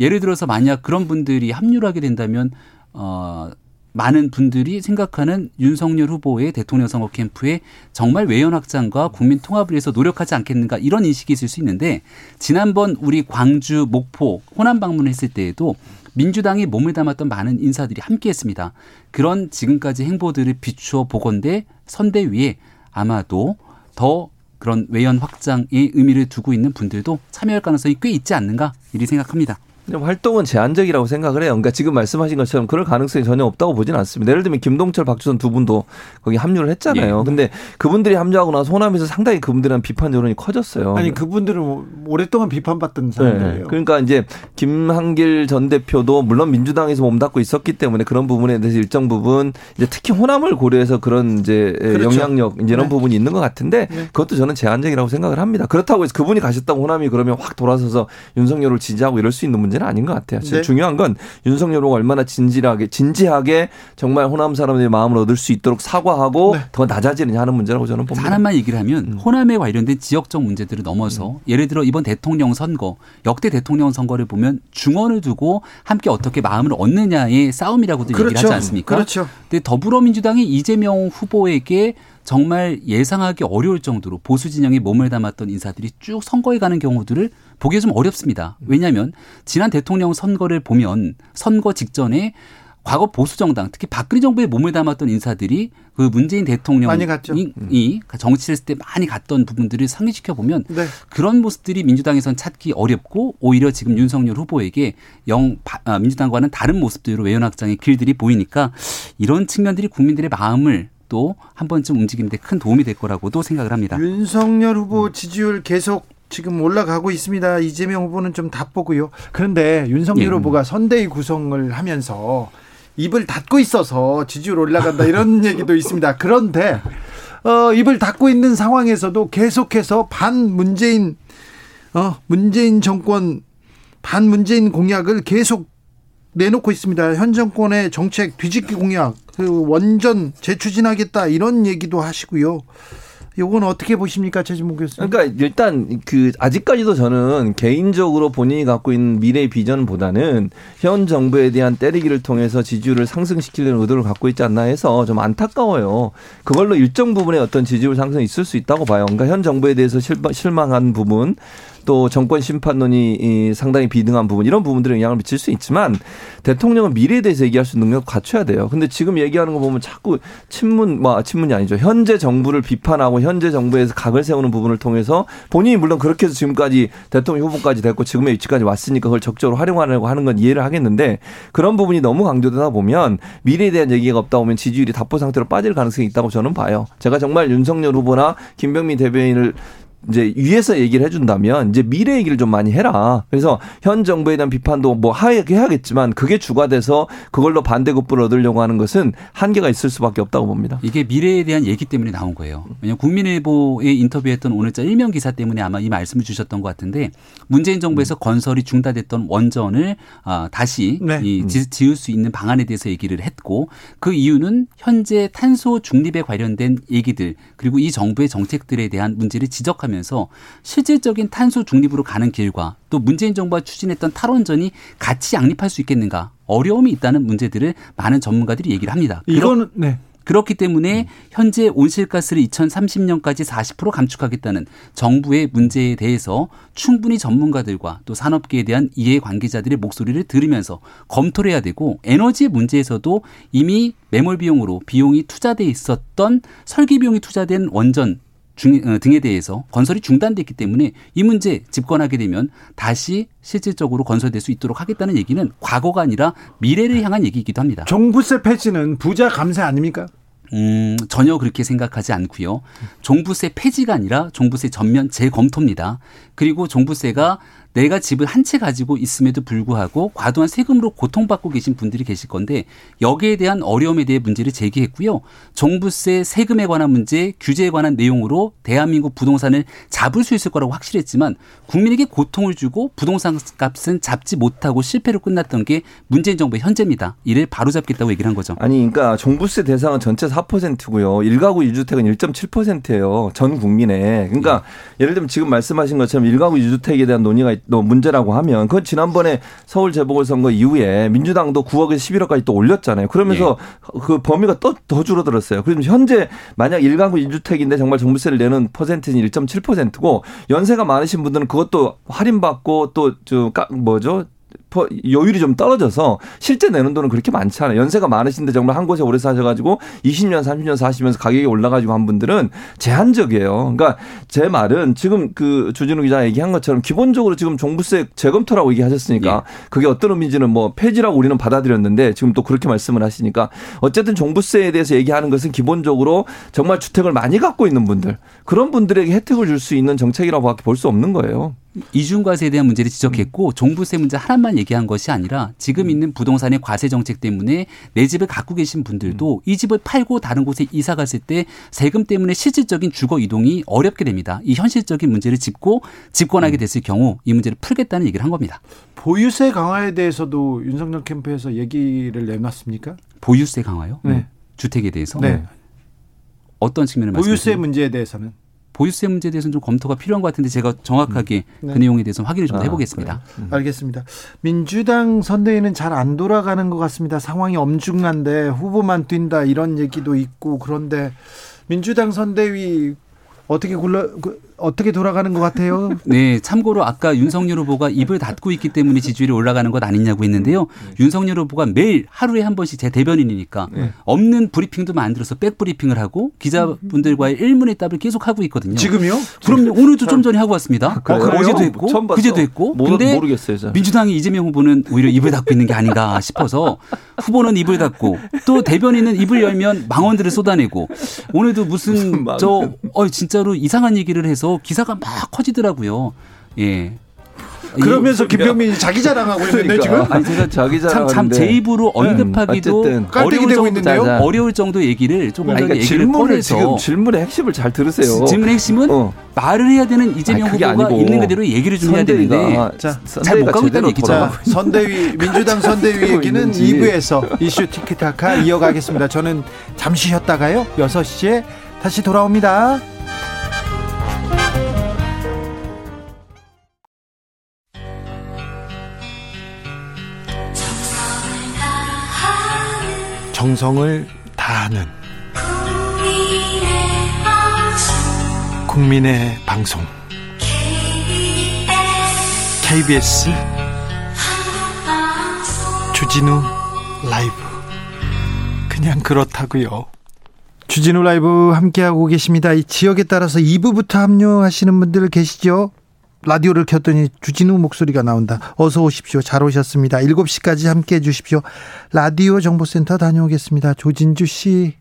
예를 들어서 만약 그런 분들이 합류를 하게 된다면, 어, 많은 분들이 생각하는 윤석열 후보의 대통령 선거 캠프에 정말 외연 확장과 국민 통합을 위해서 노력하지 않겠는가 이런 인식이 있을 수 있는데 지난번 우리 광주, 목포, 호남 방문을 했을 때에도 민주당이 몸을 담았던 많은 인사들이 함께 했습니다. 그런 지금까지 행보들을 비추어 보건대 선대 위에 아마도 더 그런 외연 확장의 의미를 두고 있는 분들도 참여할 가능성이 꽤 있지 않는가 이리 생각합니다. 활동은 제한적이라고 생각을 해요. 그러니까 지금 말씀하신 것처럼 그럴 가능성이 전혀 없다고 보지는 않습니다. 예를 들면 김동철, 박주선 두 분도 거기 합류를 했잖아요. 예. 근데 그분들이 합류하고 나서 호남에서 상당히 그분들은 비판 여론이 커졌어요. 아니 그분들은 오랫동안 비판받던 사람들이에요. 네. 그러니까 이제 김한길 전 대표도 물론 민주당에서 몸담고 있었기 때문에 그런 부분에 대해서 일정 부분 이제 특히 호남을 고려해서 그런 이제 그렇죠. 영향력 이제 이런 네. 부분이 있는 것 같은데 네. 그것도 저는 제한적이라고 생각을 합니다. 그렇다고 해서 그분이 가셨다고 호남이 그러면 확 돌아서서 윤석열을 지지하고 이럴 수 있는 문제 문제는 아닌 것 같아요. 네. 중요한 건 윤석열 후보가 얼마나 진지하게 진지하게 정말 호남 사람들의 마음을 얻을 수 있도록 사과하고 네. 더 낮아지느냐 하는 문제라고 저는 봅니다. 하나만 얘기를 하면 음. 호남에 관련된 지역적 문제들을 넘어서 음. 예를 들어 이번 대통령 선거 역대 대통령 선거를 보면 중원을 두고 함께 어떻게 마음을 얻느냐의 싸움이라고도 그렇죠. 얘기를 하지 않습니까? 그렇죠. 근데 더불어민주당이 이재명 후보에게 정말 예상하기 어려울 정도로 보수 진영에 몸을 담았던 인사들이 쭉 선거에 가는 경우들을 보기 좀 어렵습니다. 왜냐하면 지난 대통령 선거를 보면 선거 직전에 과거 보수 정당 특히 박근혜 정부에 몸을 담았던 인사들이 그 문재인 대통령이 정치했을 때 많이 갔던 부분들을 상기시켜 보면 네. 그런 모습들이 민주당에선 찾기 어렵고 오히려 지금 윤석열 후보에게 영 아, 민주당과는 다른 모습들로 외연 확장의 길들이 보이니까 이런 측면들이 국민들의 마음을 또한 번쯤 움직이는데 큰 도움이 될 거라고도 생각을 합니다. 윤석열 후보 지지율 계속 지금 올라가고 있습니다. 이재명 후보는 좀 답보고요. 그런데 윤석열 예. 후보가 선대위 구성을 하면서 입을 닫고 있어서 지지율 올라간다 이런 (laughs) 얘기도 있습니다. 그런데 어, 입을 닫고 있는 상황에서도 계속해서 반 문재인 어, 문재인 정권 반 문재인 공약을 계속 내놓고 있습니다. 현 정권의 정책 뒤집기 공약, 그 원전 재추진하겠다 이런 얘기도 하시고요. 요건 어떻게 보십니까, 최진목 교수님? 그러니까 일단 그 아직까지도 저는 개인적으로 본인이 갖고 있는 미래 비전보다는 현 정부에 대한 때리기를 통해서 지지율을 상승시키려는 의도를 갖고 있지 않나 해서 좀 안타까워요. 그걸로 일정 부분의 어떤 지지율 상승이 있을 수 있다고 봐요. 그러니까 현 정부에 대해서 실망한 부분 또 정권 심판론이 상당히 비등한 부분 이런 부분들에 영향을 미칠 수 있지만 대통령은 미래에 대해서 얘기할 수 있는 능력 갖춰야 돼요. 근데 지금 얘기하는 거 보면 자꾸 친문 뭐 친문이 아니죠. 현재 정부를 비판하고 현재 정부에서 각을 세우는 부분을 통해서 본인이 물론 그렇게 해서 지금까지 대통령 후보까지 됐고 지금의 위치까지 왔으니까 그걸 적극적으로 활용하려고 하는 건 이해를 하겠는데 그런 부분이 너무 강조되다 보면 미래에 대한 얘기가 없다 보면 지지율이 답보 상태로 빠질 가능성이 있다고 저는 봐요. 제가 정말 윤석열 후보나 김병민 대변인을 이제 위에서 얘기를 해준다면 이제 미래 얘기를 좀 많이 해라. 그래서 현 정부에 대한 비판도 뭐 하게 해야겠지만 그게 주가 돼서 그걸로 반대급부를 얻으려고 하는 것은 한계가 있을 수밖에 없다고 봅니다. 이게 미래에 대한 얘기 때문에 나온 거예요. 왜냐하면 국민일보에 인터뷰했던 오늘자 일면 기사 때문에 아마 이 말씀을 주셨던 것 같은데 문재인 정부에서 음. 건설이 중단됐던 원전을 아, 다시 네. 이 지을 수 있는 방안에 대해서 얘기를 했고 그 이유는 현재 탄소 중립에 관련된 얘기들 그리고 이 정부의 정책들에 대한 문제를 지적하면 하면서 실질적인 탄소 중립으로 가는 길과 또 문재인 정부가 추진했던 탈원전이 같이 양립할 수 있겠는가 어려움이 있다는 문제들을 많은 전문가들이 얘기를 합니다. 이거는 네. 그렇기 때문에 현재 온실가스를 2030년까지 40% 감축하겠다는 정부의 문제에 대해서 충분히 전문가들과 또 산업계에 대한 이해 관계자들의 목소리를 들으면서 검토를 해야 되고 에너지 문제에서도 이미 매몰 비용으로 비용이 투자돼 있었던 설계 비용이 투자된 원전 중, 어, 등에 대해서 건설이 중단됐기 때문에 이 문제 집권하게 되면 다시 실질적으로 건설될 수 있도록 하겠다는 얘기는 과거가 아니라 미래를 향한 얘기이기도 합니다. 종부세 폐지는 부자 감세 아닙니까? 음, 전혀 그렇게 생각하지 않고요. 종부세 폐지가 아니라 종부세 전면 재검토입니다. 그리고 종부세가 내가 집을 한 채 가지고 있음에도 불구하고 과도한 세금으로 고통받고 계신 분들이 계실 건데 여기에 대한 어려움에 대해 문제를 제기했고요. 종부세 세금에 관한 문제, 규제에 관한 내용으로 대한민국 부동산을 잡을 수 있을 거라고 확실했지만 국민에게 고통을 주고 부동산 값은 잡지 못하고 실패로 끝났던 게 문재인 정부의 현재입니다. 이를 바로잡겠다고 얘기를 한 거죠. 아니 그러니까 종부세 대상은 전체 4%고요. 1가구 1주택은 1.7%예요. 전 국민에. 그러니까 예. 예를 들면 지금 말씀하신 것처럼 1가구 1주택에 대한 논의가 또 문제라고 하면 그건 지난번에 서울 재보궐선거 이후에 민주당도 9억에서 11억까지 또 올렸잖아요. 그러면서 예. 그 범위가 또 더 줄어들었어요. 그럼 현재 만약 1가구 1주택인데 정말 종부세를 내는 퍼센트는 1.7%고 연세가 많으신 분들은 그것도 할인받고 또 저 뭐죠? 여율이 좀 떨어져서 실제 내는 돈은 그렇게 많지 않아요. 연세가 많으신데 정말 한 곳에 오래 사셔가지고 20년, 30년 사시면서 가격이 올라가지고 한 분들은 제한적이에요. 그러니까 제 말은 지금 그 주진우 기자 얘기한 것처럼 기본적으로 지금 종부세 재검토라고 얘기하셨으니까 예. 그게 어떤 의미인지는 뭐 폐지라고 우리는 받아들였는데 지금 또 그렇게 말씀을 하시니까 어쨌든 종부세에 대해서 얘기하는 것은 기본적으로 정말 주택을 많이 갖고 있는 분들 그런 분들에게 혜택을 줄 수 있는 정책이라고밖에 볼 수 없는 거예요. 이중과세에 대한 문제를 지적했고 음. 종부세 문제 하나만 얘기한 것이 아니라 지금 음. 있는 부동산의 과세 정책 때문에 내 집을 갖고 계신 분들도 음. 이 집을 팔고 다른 곳에 이사 갔을 때 세금 때문에 실질적인 주거 이동이 어렵게 됩니다. 이 현실적인 문제를 짚고 집권하게 됐을 경우 이 문제를 풀겠다는 얘기를 한 겁니다. 보유세 강화에 대해서도 윤석열 캠프에서 얘기를 내놨습니까? 보유세 강화요? 네. 주택에 대해서? 네. 어떤 측면을 말씀하세요? 보유세 문제에 대해서는 보유세 문제에 대해서는 좀 검토가 필요한 것 같은데 제가 정확하게 음. 네. 그 내용에 대해서 확인을 좀 아, 해보겠습니다. 음. 알겠습니다. 민주당 선대위는 잘 안 돌아가는 것 같습니다. 상황이 엄중한데 후보만 뛴다 이런 얘기도 있고 그런데 민주당 선대위 어떻게 굴러 그, 어떻게 돌아가는 것 같아요? (laughs) 네, 참고로 아까 윤석열 후보가 입을 닫고 있기 때문에 지지율이 올라가는 것 아니냐고 했는데요. 네. 윤석열 후보가 매일 하루에 한 번씩 제 대변인이니까 네. 없는 브리핑도 만들어서 백 브리핑을 하고 기자분들과의 일문의 답을 계속 하고 있거든요. 지금요? 그럼요. 오늘도 좀 전에 하고 왔습니다. 아, 어제도 했고, 그제도 했고. 모, 근데 모르겠어요, 저. 민주당이 이재명 후보는 오히려 입을 닫고 있는 게 아닌가 싶어서 후보는 입을 닫고 또 대변인은 입을 열면 망언들을 쏟아내고 오늘도 무슨, 무슨 저 어, 진짜로 이상한 얘기를 해서 기사가 막 커지더라고요. 예. 그러면서 김병민이 자기 자랑하고 있는데 그러니까. 지금 아니 제가 자기 자랑 참제 입으로 네. 언급하기도 네. 어려울, 정도, 있는데요? 어려울 정도 얘기를 조금 그러니까 얘기를 질문을 꺼내서 지금 질문의 핵심을 잘 들으세요. 질문의 핵심은 어. 말을 해야 되는 이재명 아니, 후보가 있는 그대로 얘기를 좀 해야 되는데 잘 못 가고 있다는 얘기죠. 선대위 민주당 (laughs) 선대위 얘기는 2부에서 이슈 티키타카 이어가겠습니다. 저는 잠시 쉬었다가요. 6시에 다시 돌아옵니다. 정성을 다하는 국민의 방송 KBS 주진우 라이브 그냥 그렇다고요. 주진우 라이브 함께하고 계십니다. 이 지역에 따라서 2부부터 합류하시는 분들 계시죠? 라디오를 켰더니 주진우 목소리가 나온다. 어서 오십시오. 잘 오셨습니다. 7시까지 함께 해 주십시오. 라디오 정보센터 다녀오겠습니다. 조진주 씨.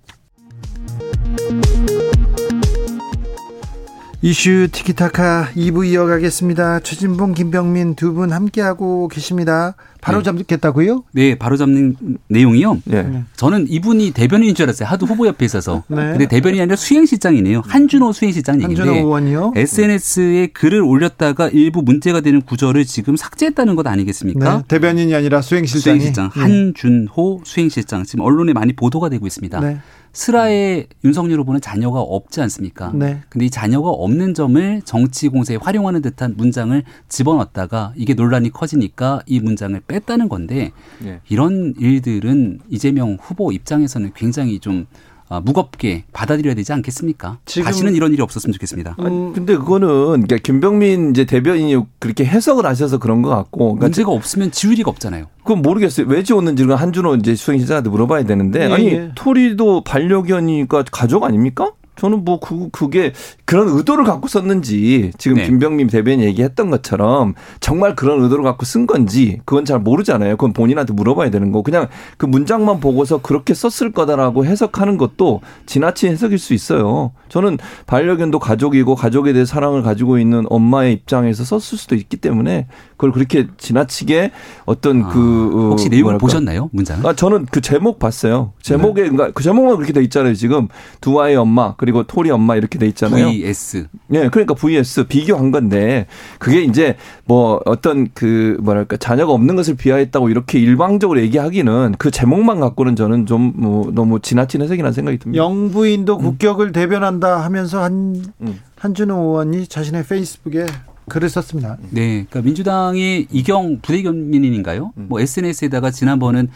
이슈 티키타카 2부 이어가겠습니다. 최진봉, 김병민 두 분 함께하고 계십니다. 바로 네. 잡겠다고요? 네, 바로 잡는 내용이요. 네. 저는 이분이 대변인인 줄 알았어요. 하도 후보 옆에 있어서. 네. 근데 대변인이 아니라 수행실장이네요. 한준호 수행실장 얘기인데. 한준호 의원이요? SNS에 글을 올렸다가 일부 문제가 되는 구절을 지금 삭제했다는 것 아니겠습니까? 네. 대변인이 아니라 수행실장이. 수행실장. 네. 한준호 수행실장. 지금 언론에 많이 보도가 되고 있습니다. 네. 슬하에 윤석열 후보는 자녀가 없지 않습니까? 네. 근데 이 자녀가 없는 점을 정치 공세에 활용하는 듯한 문장을 집어넣었다가 이게 논란이 커지니까 이 문장을 뺐다는 건데 네. 이런 일들은 이재명 후보 입장에서는 굉장히 좀 아, 무겁게 받아들여야 되지 않겠습니까? 다시는 이런 일이 없었으면 좋겠습니다. 음. 아니, 근데 그거는 그러니까 김병민 이제 대변인이 그렇게 해석을 하셔서 그런 것 같고 그러니까 문제가 없으면 지울 리가 없잖아요. 그건 모르겠어요. 왜 지웠는지는 한준호 이제 수행시장한테 물어봐야 되는데 예, 아니 예. 토리도 반려견이니까 가족 아닙니까? 저는 뭐 그, 그게 그런 의도를 갖고 썼는지 지금 네. 김병민 대변인 얘기했던 것처럼 정말 그런 의도를 갖고 쓴 건지 그건 잘 모르잖아요. 그건 본인한테 물어봐야 되는 거. 그냥 그 문장만 보고서 그렇게 썼을 거다라고 해석하는 것도 지나친 해석일 수 있어요. 저는 반려견도 가족이고 가족에 대해 사랑을 가지고 있는 엄마의 입장에서 썼을 수도 있기 때문에 그걸 그렇게 지나치게 어떤 아, 그 어, 혹시 내용을 뭐랄까. 보셨나요 문장? 아 저는 그 제목 봤어요. 제목에 네. 그러니까 그 제목만 그렇게 돼 있잖아요. 지금 두 아이 엄마 그리고 토리 엄마 이렇게 돼 있잖아요. VS. 네, 그러니까 VS 비교한 건데 그게 이제 뭐 어떤 그 뭐랄까 자녀가 없는 것을 비하했다고 이렇게 일방적으로 얘기하기는 그 제목만 갖고는 저는 좀 뭐 너무 지나친 해석이라는 생각이 듭니다. 영부인도 음. 국격을 대변한다 하면서 한 음. 한준호 의원이 자신의 페이스북에 글을 썼습니다. 네, 그러니까 민주당의 이경 부대변인인가요? 음. 뭐 SNS에다가 지난번은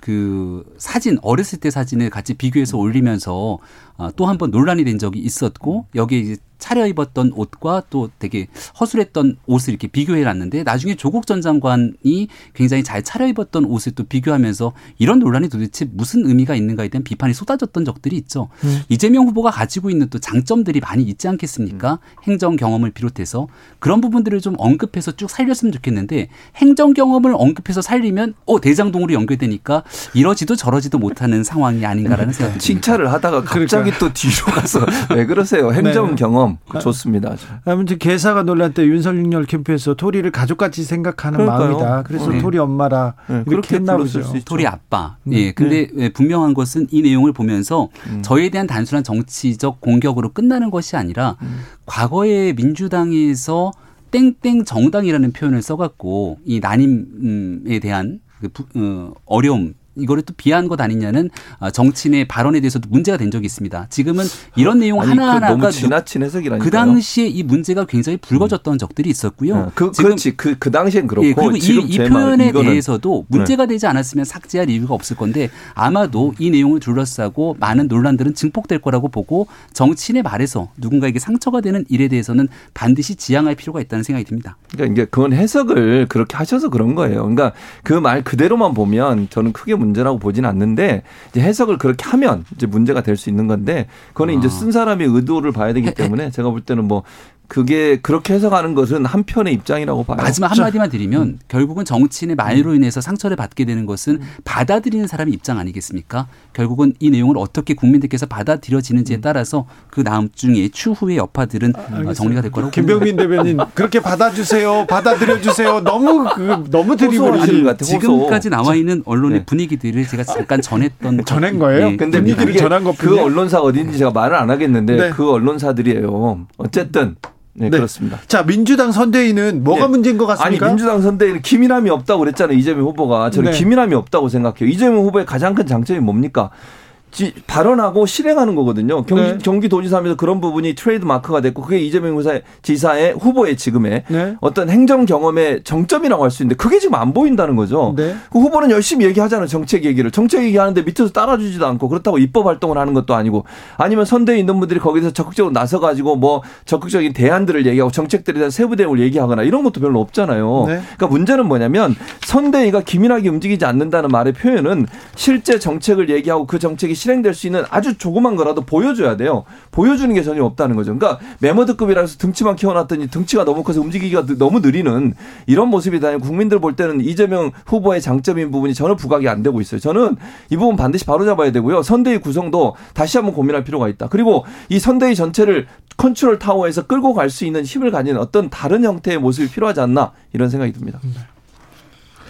그 사진 어렸을 때 사진을 같이 비교해서 올리면서 아, 또 한 번 논란이 된 적이 있었고 여기에 이제 차려 입었던 옷과 또 되게 허술했던 옷을 이렇게 비교해 놨는데 나중에 조국 전 장관이 굉장히 잘 차려 입었던 옷을 또 비교하면서 이런 논란이 도대체 무슨 의미가 있는가에 대한 비판이 쏟아졌던 적들이 있죠. 음. 이재명 후보가 가지고 있는 또 장점들이 많이 있지 않겠습니까? 음. 행정 경험을 비롯해서 그런 부분들을 좀 언급해서 쭉 살렸으면 좋겠는데 행정 경험을 언급해서 살리면 어 대장동으로 연결되니까 이러지도 저러지도 못하는 상황이 아닌가라는 생각이 듭니다. 칭찬을 하다가 갑자기 그러니까. 또 뒤로 가서 (laughs) 왜 그러세요? 행정 네. 경험 점 좋습니다. 아무튼 개사가 논란 때 윤석열 캠프에서 토리를 가족같이 생각하는 그러니까요. 마음이다. 그래서 네. 토리 엄마라 네. 이렇게 했나 보죠. 토리 아빠. 음. 예. 근데 네. 분명한 것은 이 내용을 보면서 음. 저에 대한 단순한 정치적 공격으로 끝나는 것이 아니라 음. 과거에 민주당에서 땡땡 정당이라는 표현을 써갖고 이 난임에 대한 그 어, 어려움 이거를 또 비하한 것 아니냐는 아, 정치인의 발언에 대해서도 문제가 된 적이 있습니다. 지금은 이런 내용 아니, 하나하나가 그 너무 지나친 해석이라니까. 그 당시에 이 문제가 굉장히 불거졌던 음. 적들이 있었고요. 네. 그, 지금 그렇지. 그, 그 당시엔 그렇고 예, 그리고 이, 이 표현에 대해서도 문제가 네. 되지 않았으면 삭제할 이유가 없을 건데 아마도 이 내용을 둘러싸고 많은 논란들은 증폭될 거라고 보고 정치인의 말에서 누군가에게 상처가 되는 일에 대해서는 반드시 지양할 필요가 있다는 생각이 듭니다. 그러니까 이게 그건 해석을 그렇게 하셔서 그런 거예요. 그러니까 그 말 그대로만 보면 저는 크게 문제 라고 보지는 않는데 이제 해석을 그렇게 하면 이제 문제가 될 수 있는 건데 그거는 아. 이제 쓴 사람의 의도를 봐야 되기 때문에 제가 볼 때는 뭐 그게 그렇게 해석하는 것은 한편의 입장이라고 봐요. 마지막 한마디만 드리면 음. 결국은 정치인의 말로 인해서 상처를 받게 되는 것은 받아들이는 사람의 입장 아니겠습니까? 결국은 이 내용을 어떻게 국민들께서 받아들여지는지에 음. 따라서 그 다음 중에 추후의 여파들은 아, 정리가 될 거라고 김병민 대변인 (laughs) 그렇게 받아주세요, 받아들여 주세요. 너무 그 너무 드리블이 같아. 지금까지 나와 있는 언론의 네. 분위기들을 제가 잠깐 전했던 (laughs) 전한 거예요. 네. 근데 분위기를 전한 것그 언론사 어딘지 제가 말을 안 하겠는데 네. 그 언론사들이에요. 어쨌든 네, 네, 그렇습니다. 자, 민주당 선대위는 뭐가 네. 문제인 것 같습니까? 아니, 민주당 선대위는 기민함이 없다고 그랬잖아요. 이재명 후보가. 저는 네. 기민함이 없다고 생각해요. 이재명 후보의 가장 큰 장점이 뭡니까? 발언하고 실행하는 거거든요. 경기, 네. 경기도지사면서 그런 부분이 트레이드 마크가 됐고 그게 이재명 지사의 후보의 지금의 네. 어떤 행정 경험의 정점이라고 할 수 있는데 그게 지금 안 보인다는 거죠. 네. 그 후보는 열심히 얘기하잖아요. 정책 얘기를. 정책 얘기하는데 밑에서 따라주지도 않고 그렇다고 입법 활동을 하는 것도 아니고 아니면 선대에 있는 분들이 거기서 적극적으로 나서 가지고 뭐 적극적인 대안들을 얘기하고 정책들에 대한 세부 대응을 얘기하거나 이런 것도 별로 없잖아요. 네. 그러니까 문제는 뭐냐면 선대위가 기민하게 움직이지 않는다는 말의 표현은 실제 정책을 얘기하고 그 정책이 실행될 수 있는 아주 조그만 거라도 보여줘야 돼요. 보여주는 게 전혀 없다는 거죠. 그러니까 매머드급이라 해서 덩치만 키워놨더니 덩치가 너무 커서 움직이기가 너무 느리는 이런 모습이다. 국민들 볼 때는 이재명 후보의 장점인 부분이 전혀 부각이 안 되고 있어요. 저는 이 부분 반드시 바로잡아야 되고요. 선대위 구성도 다시 한번 고민할 필요가 있다. 그리고 이 선대위 전체를 컨트롤 타워에서 끌고 갈 수 있는 힘을 가진 어떤 다른 형태의 모습이 필요하지 않나 이런 생각이 듭니다.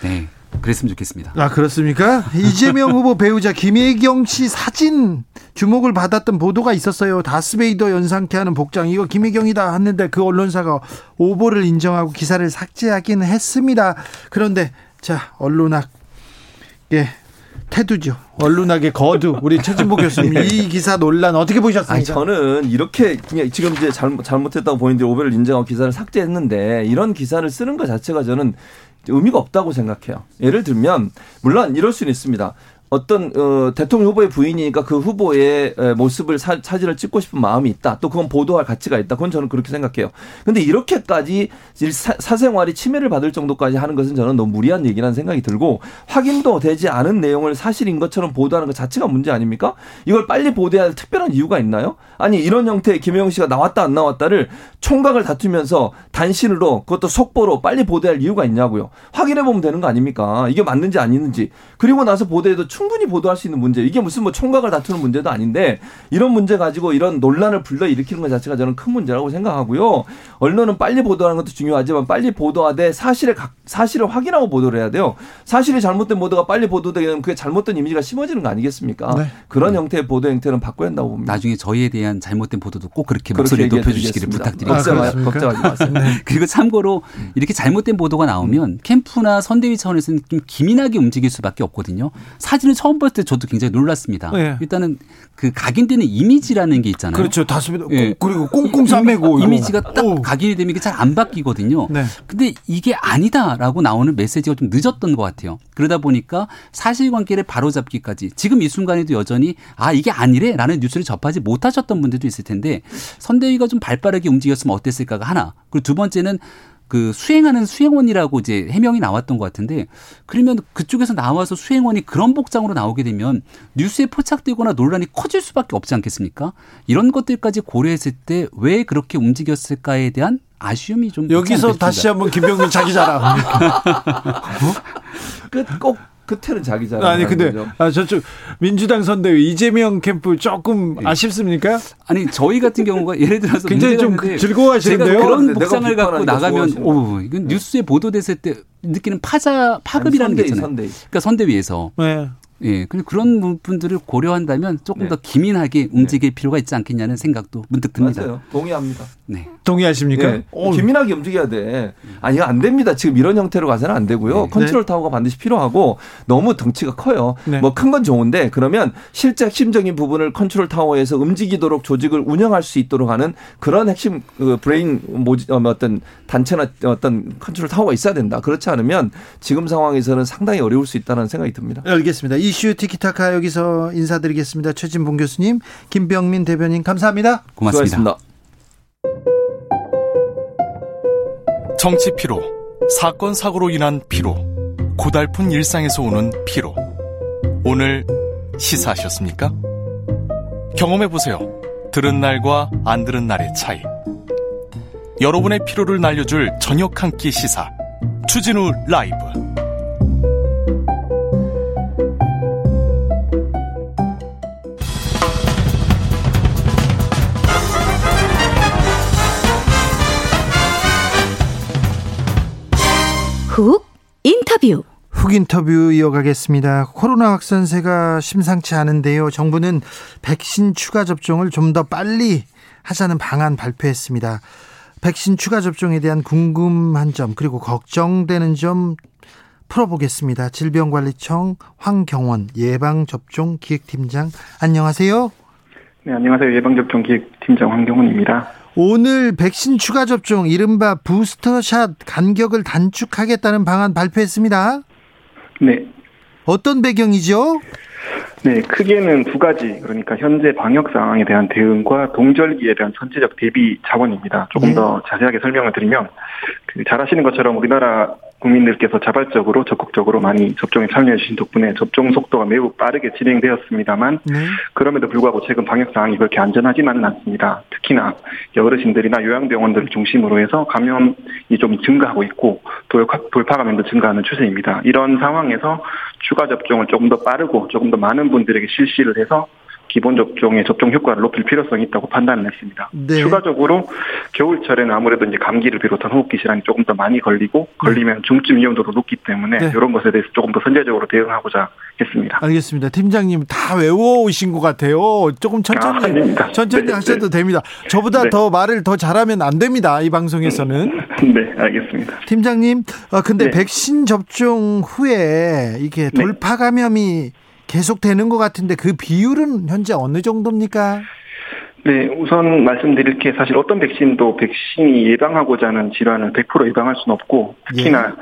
네. 그랬으면 좋겠습니다. 아 그렇습니까? 이재명 후보 배우자 김혜경 씨 사진 주목을 받았던 보도가 있었어요. 다스베이더 연상케 하는 복장 이거 김혜경이다 했는데 그 언론사가 오보를 인정하고 기사를 삭제하긴 했습니다. 그런데 자 언론학 예 태두죠. 언론학의 거두 우리 최진보 (laughs) 교수님 네. 이 기사 논란 어떻게 보셨습니까? 아니, 저는 이렇게 그냥 지금 이제 잘못 잘못했다고 보이는데 오보를 인정하고 기사를 삭제했는데 이런 기사를 쓰는 것 자체가 저는 의미가 없다고 생각해요. 예를 들면 물론 이럴 수는 있습니다. 어떤 어, 대통령 후보의 부인이니까 그 후보의 모습을 사, 사진을 찍고 싶은 마음이 있다. 또 그건 보도할 가치가 있다. 그건 저는 그렇게 생각해요. 근데 이렇게까지 사, 사생활이 침해를 받을 정도까지 하는 것은 저는 너무 무리한 얘기라는 생각이 들고 확인도 되지 않은 내용을 사실인 것처럼 보도하는 것 자체가 문제 아닙니까? 이걸 빨리 보도해야 할 특별한 이유가 있나요? 아니 이런 형태의 김영 씨가 나왔다 안 나왔다를 총각을 다투면서 단신으로 그것도 속보로 빨리 보도할 이유가 있냐고요. 확인해 보면 되는 거 아닙니까? 이게 맞는지 아니는지. 그리고 나서 보도해도 충분히 보도할 수 있는 문제. 이게 무슨 뭐 총각을 다투는 문제도 아닌데 이런 문제 가지고 이런 논란을 불러 일으키는 것 자체가 저는 큰 문제라고 생각하고요. 언론은 빨리 보도하는 것도 중요하지만 빨리 보도하되 사실을 사실을 확인하고 보도를 해야 돼요. 사실이 잘못된 보도가 빨리 보도되면 그게 잘못된 이미지가 심어지는 거 아니겠습니까? 네. 그런 네. 형태의 보도 형태는 바꿔야 한다고 봅니다. 나중에 저희에 대한 잘못된 보도도 꼭 그렇게 목소리 높여 주시기를 부탁드리겠습 아, 걱정하지 마세요. 네. (laughs) 그리고 참고로 이렇게 잘못된 보도가 나오면 캠프나 선대위 차원에서는 좀 기민하게 움직일 수밖에 없거든요. 사진 사진을 처음 봤을 때 저도 굉장히 놀랐습니다. 네. 일단은 그 각인되는 이미지라는 게 있잖아요. 그렇죠. 다섯 예. 그리고 꽁꽁 싸매고 이미지가 딱 오. 각인이 되면 이게 잘 안 바뀌거든요. 네. 근데 이게 아니다라고 나오는 메시지가 좀 늦었던 것 같아요. 그러다 보니까 사실관계를 바로잡기까지 지금 이 순간에도 여전히 아 이게 아니래라는 뉴스를 접하지 못하셨던 분들도 있을 텐데 선대위가 좀 발빠르게 움직였으면 어땠을까가 하나. 그리고 두 번째는 그 수행하는 수행원이라고 이제 해명이 나왔던 것 같은데 그러면 그쪽에서 나와서 수행원이 그런 복장으로 나오게 되면 뉴스에 포착되거나 논란이 커질 수밖에 없지 않겠습니까? 이런 것들까지 고려했을 때 왜 그렇게 움직였을까에 대한 아쉬움이 좀 여기서 다시 한번 김병민 자기 자랑. (laughs) 어? 끝꼭 끝에는 자기 자랑. 아니 근데 아, 저쪽 민주당 선대위 이재명 캠프 조금 네. 아쉽습니까? 아니 저희 같은 경우가 예를 들어서 굉장히 좀 즐거워하시는데요. 제가 그런 복장을 갖고 나가면 오 이건 뉴스에 보도됐을 때 느끼는 파장 파급이라는 게 있잖아요. 선대위. 그러니까 선대위에서 네. 예, 그리고 그런 부분들을 고려한다면 조금 네. 더 기민하게 움직일 네. 필요가 있지 않겠냐는 생각도 문득 듭니다. 맞아요. 동의합니다. 네. 동의하십니까? 네. 기민하게 움직여야 돼. 아니, 안 됩니다. 지금 이런 형태로 가서는 안 되고요. 네. 컨트롤 타워가 반드시 필요하고 너무 덩치가 커요. 네. 뭐 큰 건 좋은데 그러면 실제 핵심적인 부분을 컨트롤 타워에서 움직이도록 조직을 운영할 수 있도록 하는 그런 핵심 그 브레인 뭐지 어, 어떤 단체나 어떤 컨트롤 타워가 있어야 된다. 그렇지 않으면 지금 상황에서는 상당히 어려울 수 있다는 생각이 듭니다. 알겠습니다. 이슈 티키타카 여기서 인사드리겠습니다. 최진봉 교수님, 김병민 대변인 감사합니다. 고맙습니다. 수고하셨습니다. 정치 피로, 사건 사고로 인한 피로, 고달픈 일상에서 오는 피로. 오늘 시사하셨습니까? 경험해 보세요. 들은 날과 안 들은 날의 차이. 여러분의 피로를 날려줄 저녁 한 끼 시사. 추진우 라이브. 훅 인터뷰. 훅 인터뷰 이어가겠습니다. 코로나 확산세가 심상치 않은데요. 정부는 백신 추가 접종을 좀 더 빨리 하자는 방안 발표했습니다. 백신 추가 접종에 대한 궁금한 점 그리고 걱정되는 점 풀어보겠습니다. 질병관리청 황경원 예방접종 기획팀장 안녕하세요. 네 안녕하세요 예방접종 기획팀장 황경원입니다. 오늘 백신 추가 접종 이른바 부스터샷 간격을 단축하겠다는 방안 발표했습니다. 네. 어떤 배경이죠? 네, 크게는 두 가지. 그러니까 현재 방역 상황에 대한 대응과 동절기에 대한 전체적 대비 자원입니다. 조금 네. 더 자세하게 설명을 드리면 그 잘 아시는 것처럼 우리나라 국민들께서 자발적으로 적극적으로 많이 접종에 참여해 주신 덕분에 접종 속도가 매우 빠르게 진행되었습니다만 네. 그럼에도 불구하고 최근 방역 상황이 그렇게 안전하지만은 않습니다. 특히나 어르신들이나 요양병원들을 중심으로 해서 감염이 좀 증가하고 있고 돌파 감염도 증가하는 추세입니다. 이런 상황에서 추가 접종을 조금 더 빠르고 조금 더 많은 분들에게 실시를 해서 기본 접종의 접종 효과를 높일 필요성이 있다고 판단을 했습니다. 네. 추가적으로 겨울철에는 아무래도 이제 감기를 비롯한 호흡기 질환이 조금 더 많이 걸리고 걸리면 중증 위험도도 높기 때문에 네. 이런 것에 대해서 조금 더 선제적으로 대응하고자 했습니다. 알겠습니다. 팀장님 다 외워오신 것 같아요. 조금 천천히 아, 천천히 네, 하셔도 네. 됩니다. 저보다 네. 더 말을 더 잘하면 안 됩니다. 이 방송에서는. (laughs) 네, 알겠습니다. 팀장님, 어, 근데 네. 백신 접종 후에 이게 돌파 감염이 계속되는 것 같은데 그 비율은 현재 어느 정도입니까? 네, 우선 말씀드릴 게 사실 어떤 백신도 백신이 예방하고자 하는 질환을 100% 예방할 수는 없고 특히나 예.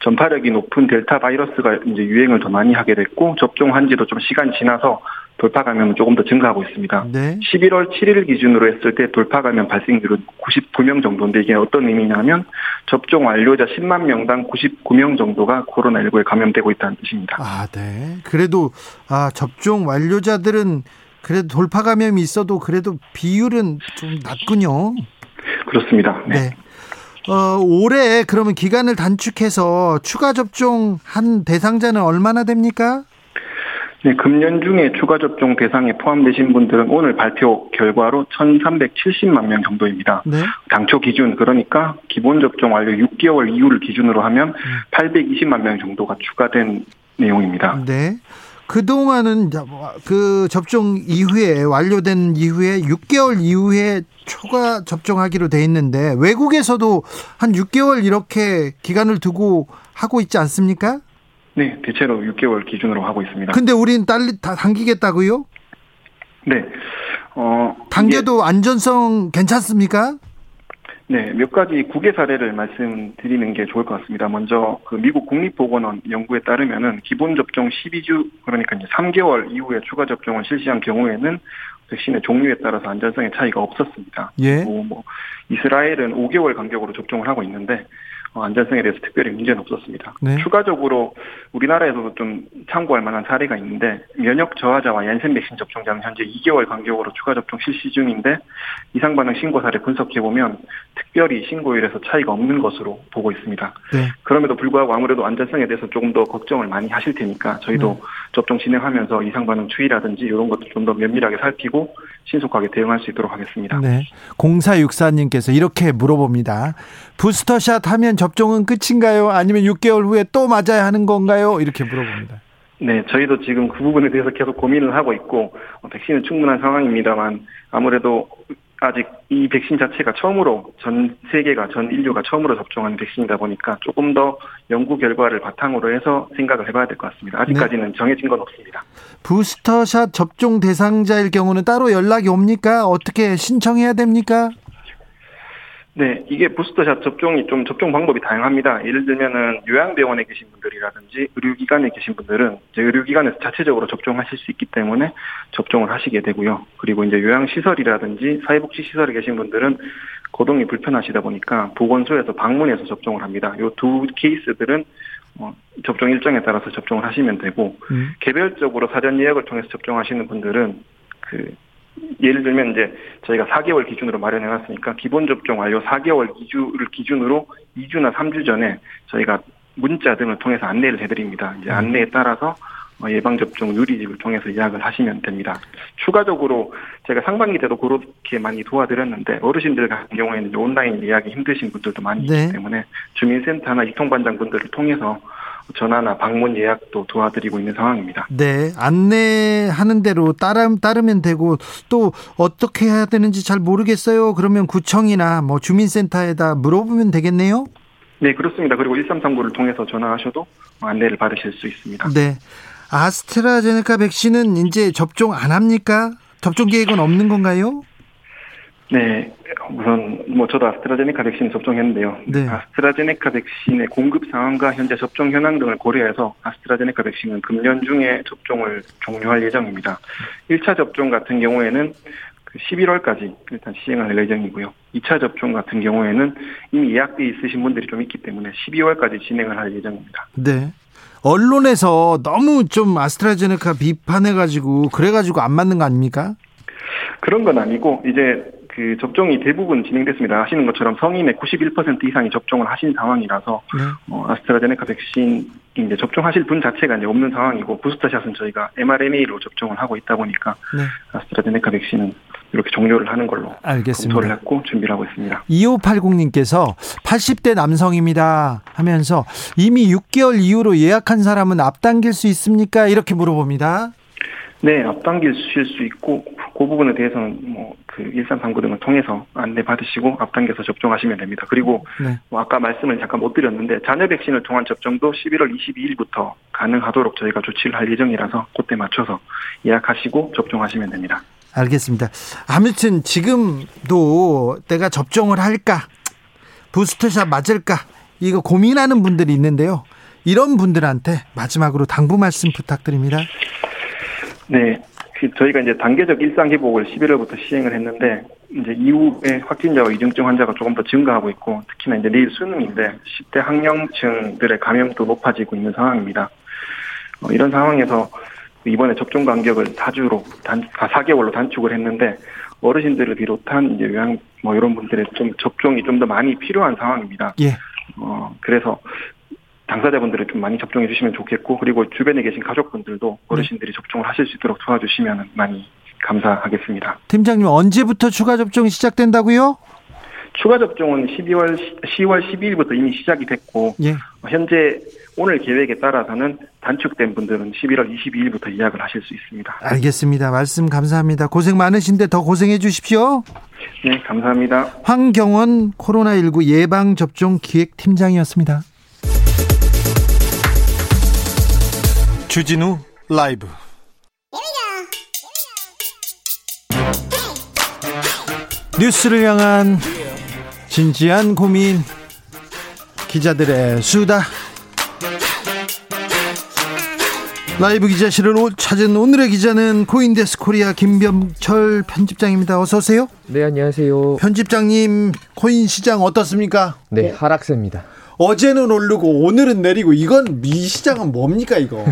전파력이 높은 델타 바이러스가 이제 유행을 더 많이 하게 됐고 접종 한 지도 좀 시간 지나서 돌파 감염은 조금 더 증가하고 있습니다. 네. 11월 7일 기준으로 했을 때 돌파 감염 발생률은 99명 정도인데 이게 어떤 의미냐면 접종 완료자 10만 명당 99명 정도가 코로나19에 감염되고 있다는 뜻입니다. 아, 네. 그래도 아, 접종 완료자들은 그래도 돌파 감염이 있어도 그래도 비율은 좀 낮군요. 그렇습니다. 네. 네. 어, 올해 그러면 기간을 단축해서 추가 접종 한 대상자는 얼마나 됩니까? 네, 금년 중에 추가 접종 대상에 포함되신 분들은 오늘 발표 결과로 1,370만 명 정도입니다. 네. 당초 기준 그러니까 기본 접종 완료 6개월 이후를 기준으로 하면 820만 명 정도가 추가된 내용입니다. 네. 그동안은 그 접종 이후에 완료된 이후에 6개월 이후에 추가 접종하기로 돼 있는데 외국에서도 한 6개월 이렇게 기간을 두고 하고 있지 않습니까? 네, 대체로 6개월 기준으로 하고 있습니다. 근데 우리는 딸리 다 당기겠다고요? 네. 어, 당겨도 안전성 괜찮습니까? 네, 몇 가지 국외 사례를 말씀드리는 게 좋을 것 같습니다. 먼저 그 미국 국립보건원 연구에 따르면은 기본 접종 12주 그러니까 이제 3개월 이후에 추가 접종을 실시한 경우에는 백신의 종류에 따라서 안전성의 차이가 없었습니다. 예. 뭐, 뭐 이스라엘은 5개월 간격으로 접종을 하고 있는데 어, 안전성에 대해서 특별히 문제는 없었습니다. 네. 추가적으로 우리나라에서도 좀 참고할 만한 사례가 있는데 면역 저하자와 얀센 백신 접종자는 현재 2개월 간격으로 추가 접종 실시 중인데 이상 반응 신고 사례 분석해 보면 특별히 신고율에서 차이가 없는 것으로 보고 있습니다. 네. 그럼에도 불구하고 아무래도 안전성에 대해서 조금 더 걱정을 많이 하실 테니까 저희도 네. 접종 진행하면서 이상 반응 추이라든지 이런 것도 좀 더 면밀하게 살피고 신속하게 대응할 수 있도록 하겠습니다. 네. 0464님께서 이렇게 물어봅니다. 부스터샷 하면 접종은 끝인가요? 아니면 6개월 후에 또 맞아야 하는 건가요? 이렇게 물어봅니다. 네, 저희도 지금 그 부분에 대해서 계속 고민을 하고 있고 어, 백신은 충분한 상황입니다만 아무래도 아직 이 백신 자체가 처음으로 전 세계가 전 인류가 처음으로 접종한 백신이다 보니까 조금 더 연구 결과를 바탕으로 해서 생각을 해봐야 될 것 같습니다. 아직까지는 네. 정해진 건 없습니다. 부스터샷 접종 대상자일 경우는 따로 연락이 옵니까? 어떻게 신청해야 됩니까? 네, 이게 부스터샷 접종이 좀 접종 방법이 다양합니다. 예를 들면은 요양병원에 계신 분들이라든지 의료기관에 계신 분들은 이제 의료기관에서 자체적으로 접종하실 수 있기 때문에 접종을 하시게 되고요. 그리고 이제 요양시설이라든지 사회복지시설에 계신 분들은 거동이 불편하시다 보니까 보건소에서 방문해서 접종을 합니다. 요 두 케이스들은 어, 접종 일정에 따라서 접종을 하시면 되고 음. 개별적으로 사전 예약을 통해서 접종하시는 분들은 그 예를 들면 이제 저희가 4개월 기준으로 마련해 놨으니까 기본 접종 완료 4개월 기준을 기준으로 2주나 3주 전에 저희가 문자 등을 통해서 안내를 해드립니다. 이제 음. 안내에 따라서 어, 예방접종 누리집을 통해서 예약을 하시면 됩니다. 추가적으로 제가 상반기 때도 그렇게 많이 도와드렸는데 어르신들 같은 경우에는 온라인 예약이 힘드신 분들도 많이 네. 있기 때문에 주민센터나 유통반장분들을 통해서 전화나 방문 예약도 도와드리고 있는 상황입니다. 네, 안내하는 대로 따르, 따르면 되고 또 어떻게 해야 되는지 잘 모르겠어요. 그러면 구청이나 뭐 주민센터에다 물어보면 되겠네요. 네, 그렇습니다. 그리고 1339를 통해서 전화하셔도 안내를 받으실 수 있습니다. 네. 아스트라제네카 백신은 이제 접종 안 합니까? 접종 계획은 없는 건가요? 네, 우선 뭐 저도 아스트라제네카 백신 접종했는데요. 네. 아스트라제네카 백신의 공급 상황과 현재 접종 현황 등을 고려해서 아스트라제네카 백신은 금년 중에 접종을 종료할 예정입니다. 1차 접종 같은 경우에는 11월까지 그 일단 시행을 할 예정이고요. 2차 접종 같은 경우에는 이미 예약돼 있으신 분들이 좀 있기 때문에 12월까지 진행을 할 예정입니다. 네. 언론에서 너무 좀 아스트라제네카 비판해가지고 그래가지고 안 맞는 거 아닙니까? 그런 건 아니고 이제 그 접종이 대부분 진행됐습니다. 아시는 것처럼 성인의 91% 이상이 접종을 하신 상황이라서 네. 어, 아스트라제네카 백신 이제 접종하실 분 자체가 이제 없는 상황이고 부스터샷은 저희가 mRNA로 접종을 하고 있다 보니까 네. 아스트라제네카 백신은 이렇게 종료를 하는 걸로 알겠습니다. 검토를 했고 준비를 하고 있습니다. 2580님께서 80대 남성입니다 하면서 이미 6개월 이후로 예약한 사람은 앞당길 수 있습니까? 이렇게 물어봅니다. 네, 앞당길 수 있고 그 부분에 대해서는 뭐 그 일산방구 등을 통해서 안내 받으시고 앞당겨서 접종하시면 됩니다. 그리고 네. 뭐 아까 말씀을 잠깐 못 드렸는데 자녀 백신을 통한 접종도 11월 22일부터 가능하도록 저희가 조치를 할 예정이라서 그때 맞춰서 예약하시고 접종하시면 됩니다. 알겠습니다. 아무튼 지금도 내가 접종을 할까 부스터샷 맞을까 이거 고민하는 분들이 있는데요. 이런 분들한테 마지막으로 당부 말씀 부탁드립니다. 네. 그 저희가 이제 단계적 일상 회복을 11월부터 시행을 했는데 이제 이후에 확진자와 위중증 환자가 조금 더 증가하고 있고 특히나 이제 내일 수능인데 10대 학령층들의 감염도 높아지고 있는 상황입니다. 어, 이런 상황에서 이번에 접종 간격을 4주로 단 4개월로 아, 단축을 했는데 어르신들을 비롯한 이제 요양 뭐 이런 분들의 좀 접종이 좀 더 많이 필요한 상황입니다. 예. 어 그래서 당사자분들을 좀 많이 접종해 주시면 좋겠고 그리고 주변에 계신 가족분들도 어르신들이 네. 접종을 하실 수 있도록 도와주시면 많이 감사하겠습니다. 팀장님 언제부터 추가 접종이 시작된다고요? 추가 접종은 12월 10월 12일부터 이미 시작이 됐고 예. 현재 오늘 계획에 따라서는 단축된 분들은 11월 22일부터 예약을 하실 수 있습니다. 알겠습니다. 말씀 감사합니다. 고생 많으신데 더 고생해 주십시오. 네, 감사합니다. 황경원 코로나19 예방 접종 기획 팀장이었습니다. 주진우 라이브 뉴스를 향한 진지한 고민 기자들의 수다 라이브 기자실을 찾은 오늘의 기자는 코인데스크 코리아 김병철 편집장입니다. 어서 오세요. 네, 안녕하세요. 편집장님, 코인 시장 어떻습니까? 네, 하락세입니다. 어제는 오르고 오늘은 내리고 이건 미 시장은 뭡니까 이거?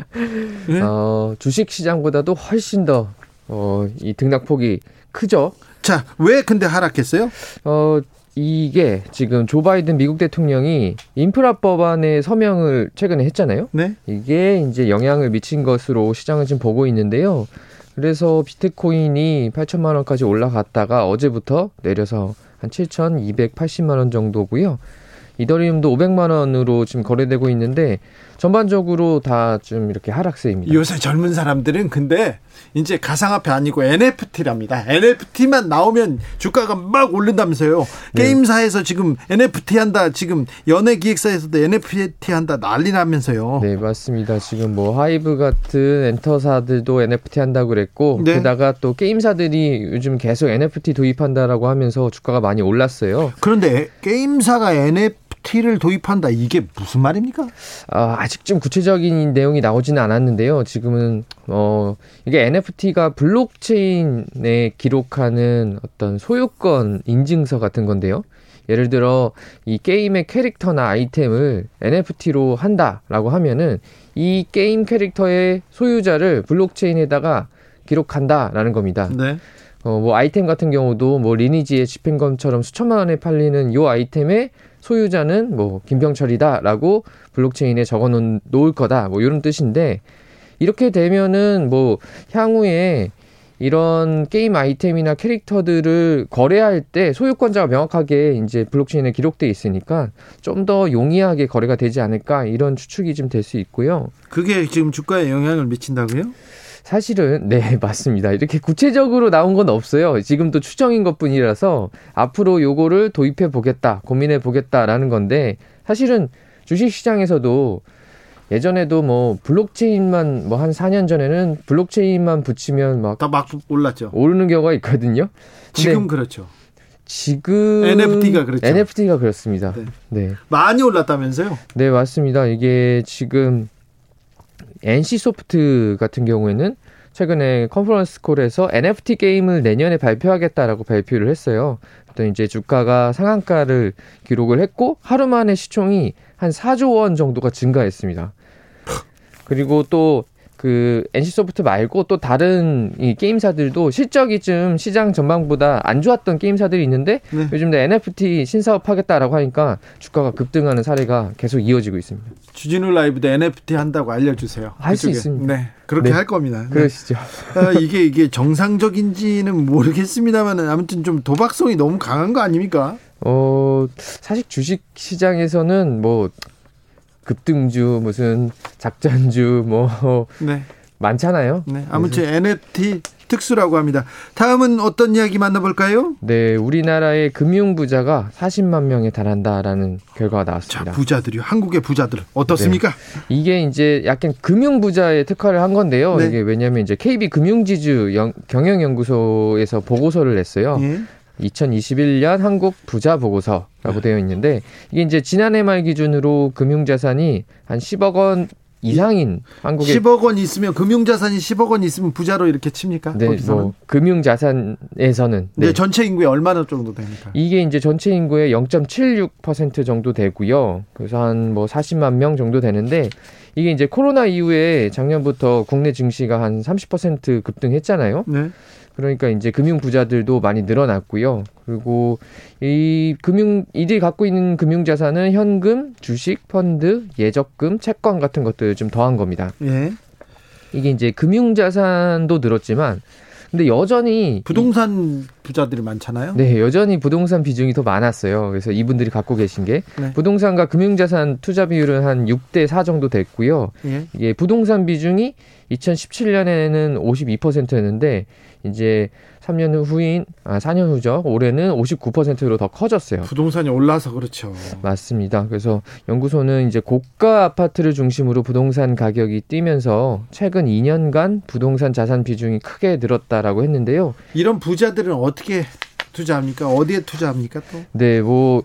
(laughs) 네? 어, 주식 시장보다도 훨씬 더 어, 이 등락폭이 크죠. 자, 왜 근데 하락했어요? 어, 이게 지금 조 바이든 미국 대통령이 인프라 법안에 서명을 최근에 했잖아요. 네. 이게 이제 영향을 미친 것으로 시장은 지금 보고 있는데요. 그래서 비트코인이 8천만 원까지 올라갔다가 어제부터 내려서 한 7,280만 원 정도고요. 이더리움도 500만 원으로 지금 거래되고 있는데 전반적으로 다 좀 이렇게 하락세입니다. 요새 젊은 사람들은 근데 이제 가상화폐 아니고 NFT랍니다. NFT만 나오면 주가가 막 오른다면서요. 네. 게임사에서 지금 NFT 한다. 지금 연예 기획사에서도 NFT 한다. 난리 나면서요. 네, 맞습니다. 지금 뭐 하이브 같은 엔터사들도 NFT 한다고 그랬고 네. 게다가 또 게임사들이 요즘 계속 NFT 도입한다라고 하면서 주가가 많이 올랐어요. 그런데 게임사가 NFT NFT를 도입한다 이게 무슨 말입니까? 아, 아직 좀 구체적인 내용이 나오지는 않았는데요. 지금은 어 이게 NFT가 블록체인에 기록하는 어떤 소유권 인증서 같은 건데요. 예를 들어 이 게임의 캐릭터나 아이템을 NFT로 한다라고 하면은 이 게임 캐릭터의 소유자를 블록체인에다가 기록한다라는 겁니다. 네. 어, 뭐 아이템 같은 경우도 뭐 리니지의 집행검처럼 수천만 원에 팔리는 요 아이템의 소유자는 뭐 김병철이다라고 블록체인에 적어 놓을 거다. 뭐 이런 뜻인데 이렇게 되면은 뭐 향후에 이런 게임 아이템이나 캐릭터들을 거래할 때 소유권자가 명확하게 이제 블록체인에 기록돼 있으니까 좀 더 용이하게 거래가 되지 않을까 이런 추측이 좀 될 수 있고요. 그게 지금 주가에 영향을 미친다고요? 사실은 네 (laughs) 맞습니다. 이렇게 구체적으로 나온 건 없어요. 지금도 추정인 것뿐이라서 앞으로 요거를 도입해 보겠다, 고민해 보겠다라는 건데 사실은 주식 시장에서도 예전에도 뭐 블록체인만 뭐 한 4년 전에는 블록체인만 붙이면 막 다 막 올랐죠. 오르는 경우가 있거든요. 지금 그렇죠. 지금 NFT가 그렇죠. NFT가 그렇습니다. 네. 네. 많이 올랐다면서요? 네, 맞습니다. 이게 지금 NC 소프트 같은 경우에는 최근에 컨퍼런스 콜에서 NFT 게임을 내년에 발표하겠다라고 발표를 했어요. 또 이제 주가가 상한가를 기록을 했고 하루 만에 시총이 한 4조 원 정도가 증가했습니다. 그리고 또 그 NC소프트 말고 또 다른 이 게임사들도 실적이 좀 시장 전망보다 안 좋았던 게임사들이 있는데 네. 요즘 NFT 신사업 하겠다라고 하니까 주가가 급등하는 사례가 계속 이어지고 있습니다. 주진우 라이브도 NFT 한다고 알려주세요. 할 수 있습니다. 네, 그렇게 네. 할 겁니다. 네. 그러시죠. 아, 이게 이게 정상적인지는 모르겠습니다만 아무튼 좀 도박성이 너무 강한 거 아닙니까? 어 사실 주식 시장에서는 뭐 급등주 무슨 작전주 뭐 네. 많잖아요. 네. 아무튼 NFT 특수라고 합니다. 다음은 어떤 이야기 만나볼까요? 네, 우리나라의 금융 부자가 40만 명에 달한다라는 결과가 나왔습니다. 자, 부자들이요. 한국의 부자들 어떻습니까? 네. 이게 이제 약간 금융 부자에 특화를 한 건데요. 네. 이게 왜냐하면 이제 KB 금융지주 경영연구소에서 보고서를 냈어요. 예. 2021년 한국 부자 보고서라고 네. 되어 있는데 이게 이제 지난해 말 기준으로 금융 자산이 한 10억 원 이상인 한국에 10억 원 있으면 금융 자산이 10억 원 있으면 부자로 이렇게 칩니까? 네, 뭐 금융 자산에서는 네. 네. 전체 인구의 얼마나 정도 됩니까? 이게 이제 전체 인구의 0.76% 정도 되고요. 그래서 한 뭐 40만 명 정도 되는데 이게 이제 코로나 이후에 작년부터 국내 증시가 한 30% 급등했잖아요. 네. 그러니까 이제 금융 부자들도 많이 늘어났고요. 그리고 이 금융 이들이 갖고 있는 금융 자산은 현금, 주식, 펀드, 예적금, 채권 같은 것들 좀 더한 겁니다. 예. 이게 이제 금융 자산도 늘었지만 근데 여전히 부동산 부자들이 많잖아요. 네, 여전히 부동산 비중이 더 많았어요. 그래서 이분들이 갖고 계신 게 네. 부동산과 금융자산 투자 비율은 한 6대 4 정도 됐고요. 예. 이게 부동산 비중이 2017년에는 52%였는데 이제 3년 후인 아 4년 후죠. 올해는 59%로 더 커졌어요. 부동산이 올라서 그렇죠. 맞습니다. 그래서 연구소는 이제 고가 아파트를 중심으로 부동산 가격이 뛰면서 최근 2년간 부동산 자산 비중이 크게 늘었다라고 했는데요. 이런 부자들은 어떻게 투자합니까? 어디에 투자합니까 또? 네, 뭐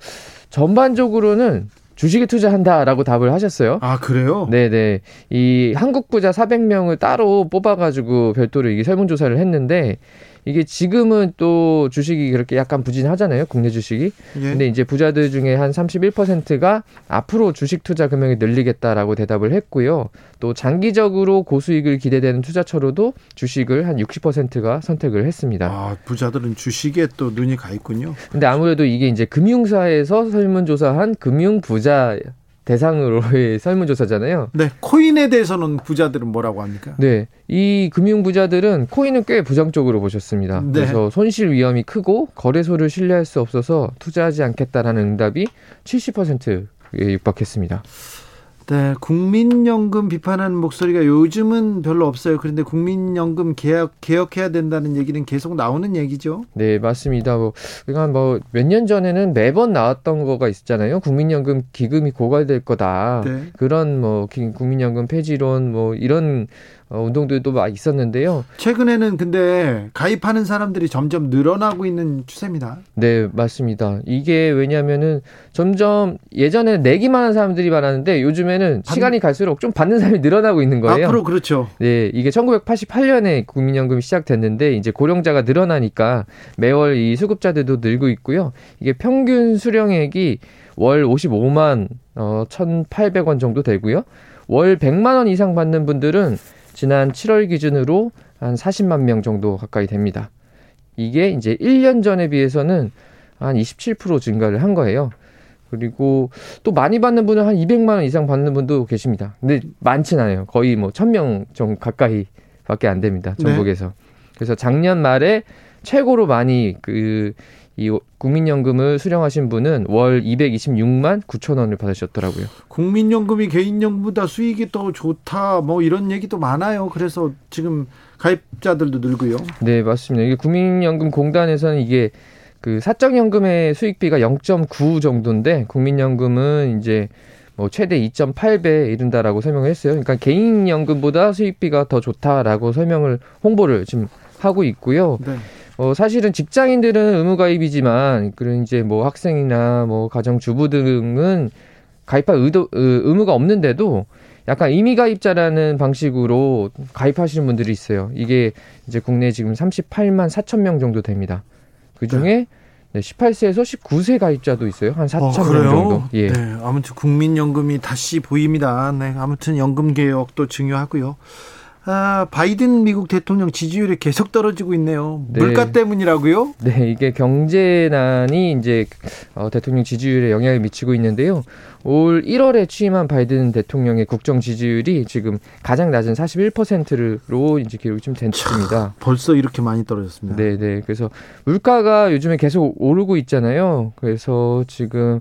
전반적으로는 주식에 투자한다라고 답을 하셨어요. 아, 그래요? 네네. 이 한국 부자 400명을 따로 뽑아가지고 별도로 이게 설문조사를 했는데 이게 지금은 또 주식이 그렇게 약간 부진하잖아요. 국내 주식이. 예. 근데 이제 부자들 중에 한 31%가 앞으로 주식 투자 금액을 늘리겠다라고 대답을 했고요. 또 장기적으로 고수익을 기대되는 투자처로도 주식을 한 60%가 선택을 했습니다. 아, 부자들은 주식에 또 눈이 가 있군요. 근데 아무래도 이게 이제 금융사에서 설문조사한 금융 부자 대상으로의 (laughs) 설문조사잖아요. 네, 코인에 대해서는 부자들은 뭐라고 합니까? 네, 이 금융 부자들은 코인은 꽤 부정적으로 보셨습니다. 네. 그래서 손실 위험이 크고 거래소를 신뢰할 수 없어서 투자하지 않겠다라는 응답이 70%에 육박했습니다. 네, 국민연금 비판하는 목소리가 요즘은 별로 없어요. 그런데 국민연금 개혁 개혁해야 된다는 얘기는 계속 나오는 얘기죠. 네, 맞습니다. 뭐 그러니까 뭐 몇 년 전에는 매번 나왔던 거가 있었잖아요. 국민연금 기금이 고갈될 거다. 네. 그런 뭐 국민연금 폐지론 뭐 이런 어, 운동들도 막 있었는데요. 최근에는 근데 가입하는 사람들이 점점 늘어나고 있는 추세입니다. 네, 맞습니다. 이게 왜냐하면은 점점 예전에 내기만 하는 사람들이 많았는데 요즘에는 받... 시간이 갈수록 좀 받는 사람이 늘어나고 있는 거예요. 앞으로 그렇죠. 네, 이게 1988년에 국민연금이 시작됐는데 이제 고령자가 늘어나니까 매월 이 수급자들도 늘고 있고요. 이게 평균 수령액이 월 55만 어 1,800원 정도 되고요. 월 100만 원 이상 받는 분들은 지난 7월 기준으로 한 40만 명 정도 가까이 됩니다. 이게 이제 1년 전에 비해서는 한 27% 증가를 한 거예요. 그리고 또 많이 받는 분은 한 200만 원 이상 받는 분도 계십니다. 근데 많진 않아요. 거의 뭐 1000명 정도 가까이 밖에 안 됩니다. 네. 전국에서. 네. 그래서 작년 말에 최고로 많이 그 이 국민연금을 수령하신 분은 월 226만 9천 원을 받으셨더라고요. 국민연금이 개인연금보다 수익이 더 좋다 뭐 이런 얘기도 많아요. 그래서 지금 가입자들도 늘고요. 네, 맞습니다. 이게 국민연금 공단에서는 이게 그 사적연금의 수익비가 0.9 정도인데 국민연금은 이제 뭐 최대 2.8배 이른다라고 설명을 했어요. 그러니까 개인연금보다 수익비가 더 좋다라고 설명을 홍보를 지금 하고 있고요. 네. 어, 사실은 직장인들은 의무가입이지만, 그런 이제 뭐 학생이나 뭐 가정주부 등은 가입할 의도, 의무가 없는데도 약간 임의가입자라는 방식으로 가입하시는 분들이 있어요. 이게 이제 국내 지금 38만 4천 명 정도 됩니다. 그 중에 네. 18세에서 19세 가입자도 있어요. 한 4천 어, 명 정도. 예. 네, 아무튼 국민연금이 다시 보입니다. 네, 아무튼 연금 개혁도 중요하고요. 아, 바이든 미국 대통령 지지율이 계속 떨어지고 있네요. 네. 물가 때문이라고요? 네, 이게 경제난이 이제 어, 대통령 지지율에 영향을 미치고 있는데요. 올 1월에 취임한 바이든 대통령의 국정 지지율이 지금 가장 낮은 41%로 이제 기록이 좀 됐습니다. 벌써 이렇게 많이 떨어졌습니다. 네, 네. 그래서 물가가 요즘에 계속 오르고 있잖아요. 그래서 지금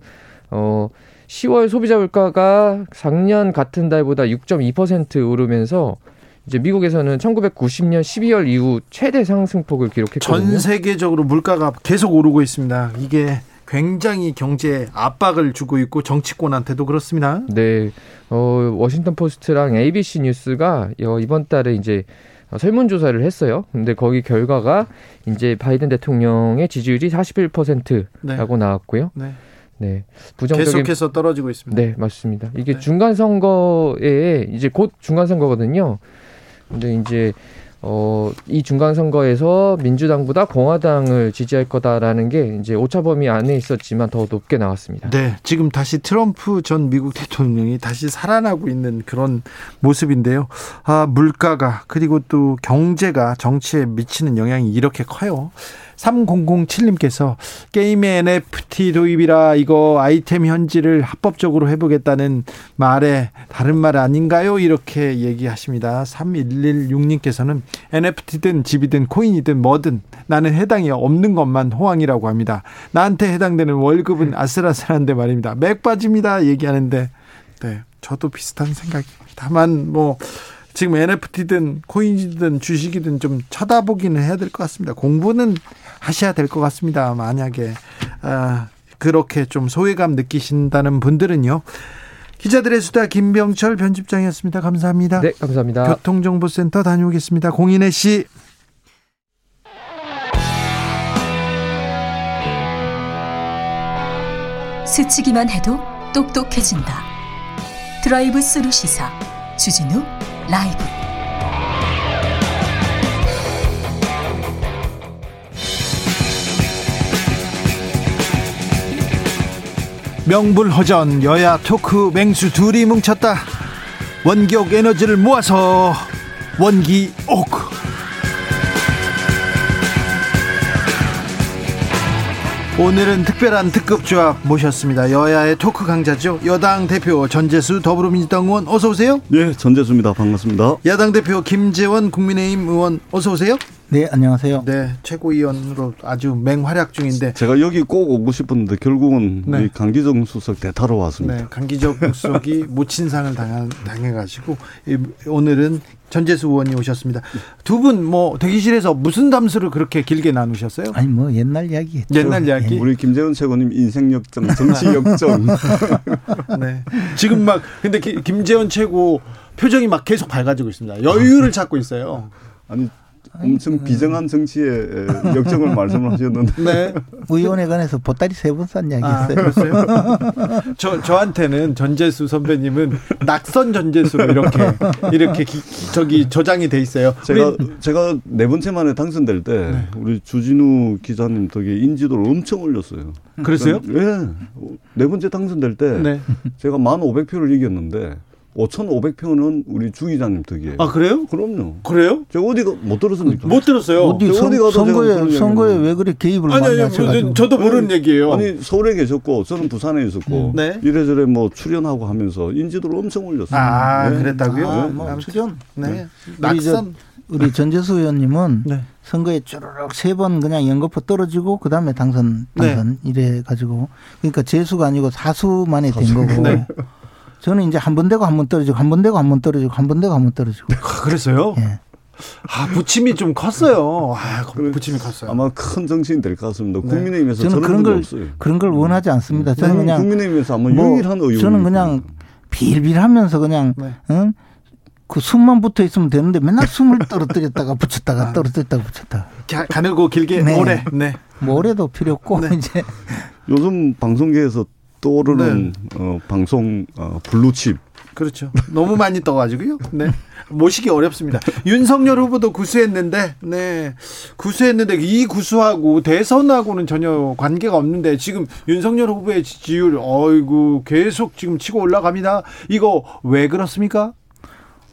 어 10월 소비자 물가가 작년 같은 달보다 6.2% 오르면서 이제 미국에서는 1990년 12월 이후 최대 상승폭을 기록했거든요. 전 세계적으로 물가가 계속 오르고 있습니다. 이게 굉장히 경제에 압박을 주고 있고 정치권한테도 그렇습니다. 네. 어, 워싱턴 포스트랑 ABC 뉴스가 어, 이번 달에 이제 설문조사를 했어요. 근데 거기 결과가 이제 바이든 대통령의 지지율이 41%라고 네. 나왔고요. 네. 네. 부정적인 계속해서 떨어지고 있습니다. 네, 맞습니다. 이게 네. 중간 선거에 이제 곧 중간 선거거든요. 근데 이제 어, 이 중간 선거에서 민주당보다 공화당을 지지할 거다라는 게 이제 오차 범위 안에 있었지만 더 높게 나왔습니다. 네, 지금 다시 트럼프 전 미국 대통령이 다시 살아나고 있는 그런 모습인데요. 아, 물가가 그리고 또 경제가 정치에 미치는 영향이 이렇게 커요. 3007님께서 게임의 NFT 도입이라 이거 아이템 현지를 합법적으로 해보겠다는 말에 다른 말 아닌가요? 이렇게 얘기하십니다. 3116님께서는 NFT든 집이든 코인이든 뭐든 나는 해당이 없는 것만 호황이라고 합니다. 나한테 해당되는 월급은 아슬아슬한데 말입니다. 맥 빠집니다. 얘기하는데 네, 저도 비슷한 생각입니다. 다만 뭐 지금 NFT든 코인이든 주식이든 좀 쳐다보기는 해야 될 것 같습니다. 공부는 하셔야 될 것 같습니다. 만약에 아, 그렇게 좀 소외감 느끼신다는 분들은요. 기자들의 수다 김병철 편집장이었습니다. 감사합니다. 네, 감사합니다. 교통정보센터 다녀오겠습니다. 공인혜 씨. 스치기만 해도 똑똑해진다. 드라이브 스루 시사 주진우 라이브 명불허전 여야 토크 맹수 둘이 뭉쳤다 원기옥 에너지를 모아서 원기옥 오늘은 특별한 특급 조합 모셨습니다. 여야의 토크 강자죠. 여당 대표 전재수 더불어민주당 의원 어서 오세요. 네, 전재수입니다. 반갑습니다. 야당 대표 김재원 국민의힘 의원 어서 오세요. 네, 안녕하세요. 네, 최고위원으로 아주 맹활약 중인데 제가 여기 꼭 오고 싶었는데 결국은 네. 강기정 수석 대타로 왔습니다. 네, 강기정 수석이 (laughs) 모친상을 당한, 당해가지고 오늘은 전재수 의원이 오셨습니다. 두 분 뭐 대기실에서 무슨 담수를 그렇게 길게 나누셨어요? 아니 뭐 옛날 이야기 옛날 이야기. 우리 김재원 최고님 인생 역정, 정치 역정. (laughs) 네. 지금 막 근데 김재원 최고 표정이 막 계속 밝아지고 있습니다. 여유를 (laughs) 찾고 있어요. 아니 엄청 비정한 정치의 역정을 (laughs) 말씀을 하셨는데. 네. 의원에 관해서 보따리 세 번 싼 이야기 아, 했어요. 아, (laughs) 저, 저한테는 전재수 선배님은 낙선 전재수로 이렇게, 이렇게 기, 저기 저장이 돼 있어요. 제가, 우리, 제가 네 번째 만에 당선될 때 네. 우리 주진우 기자님 덕에 인지도를 엄청 올렸어요. 그랬어요? 예. 네. 네 번째 당선될 때 네. 제가 만 오백 표를 이겼는데 5,500표는 우리 주 기자님 덕이에요. 아, 그래요? 그럼요. 그래요? 제가 어디가 못 들었습니까? 못 들었어요. 어디, 선, 어디 가도 선거에, 선거에 왜 그래 개입을 아니, 많이 하셔가지고. 저도 모르는 아니, 얘기예요. 아니, 서울에 계셨고, 저는 부산에 있었고, 음. 네. 이래저래 뭐 출연하고 하면서 인지도를 엄청 올렸어요. 아, 네. 그랬다고요? 아, 뭐 출연. 네. 낙선. 우리 전재수 의원님은 네. 선거에 쭈르륵 세 번 그냥 연거푸 떨어지고 그 다음에 당선 당선 네. 이래 가지고 그러니까 재수가 아니고 사수 만에 된 거고 네. 저는 이제 한 번 되고 한 번 떨어지고 한 번 되고 한 번 떨어지고 한 번 되고 한 번 떨어지고. 아, 그랬어요? 예. 아, 부침이 좀 컸어요. 아, 부침이 컸어요. 아마 큰 정치인 될 것 같습니다. 네. 국민의힘에서 저는 그런 걸 없어요. 그런 걸 원하지 않습니다. 저는 그냥 국민의힘에서 아마 뭐 유일한 의원 저는 그냥 빌빌하면서 그냥 네. 응? 그 숨만 붙어 있으면 되는데 맨날 숨을 떨어뜨렸다가 붙였다가 아. 떨어뜨렸다가 붙였다 가 가늘고 길게 네. 오래 네. 뭐 오래도 필요 없고 네. 이제 요즘 방송계에서 떠오르는 네. 어, 방송 어, 블루칩. 그렇죠. 너무 많이 떠가지고요. 네. 모시기 어렵습니다. 윤석열 후보도 구수했는데, 네. 구수했는데, 이 구수하고 대선하고는 전혀 관계가 없는데, 지금 윤석열 후보의 지지율, 어이구, 계속 지금 치고 올라갑니다. 이거 왜 그렇습니까?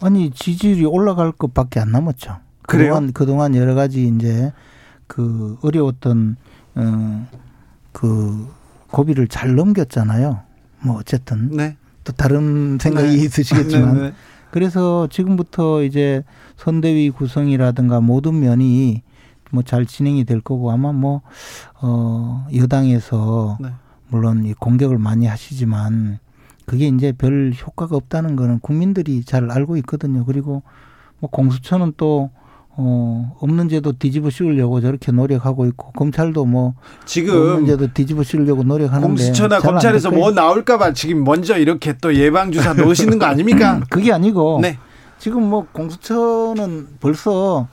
아니, 지지율이 올라갈 것밖에 안 남았죠. 그래요? 그동안, 그동안 여러 가지 이제 그 어려웠던, 어, 그 고비를 잘 넘겼잖아요. 뭐 어쨌든 네. 또 다른 생각이 네. 있으시겠지만 (laughs) 네, 네. 그래서 지금부터 이제 선대위 구성이라든가 모든 면이 뭐 잘 진행이 될 거고 아마 뭐 어 여당에서 네. 물론 이 공격을 많이 하시지만 그게 이제 별 효과가 없다는 거는 국민들이 잘 알고 있거든요. 그리고 뭐 공수처는 또 어, 없는 제도 뒤집어 씌우려고 저렇게 노력하고 있고 검찰도 뭐 지금 없는 제도 뒤집어 씌우려고 노력하는데 공수처나 검찰에서 뭐 나올까봐 지금 먼저 이렇게 또 예방 주사 (laughs) 놓으시는 거 아닙니까? 그게 아니고 네. 지금 뭐 공수처는 벌써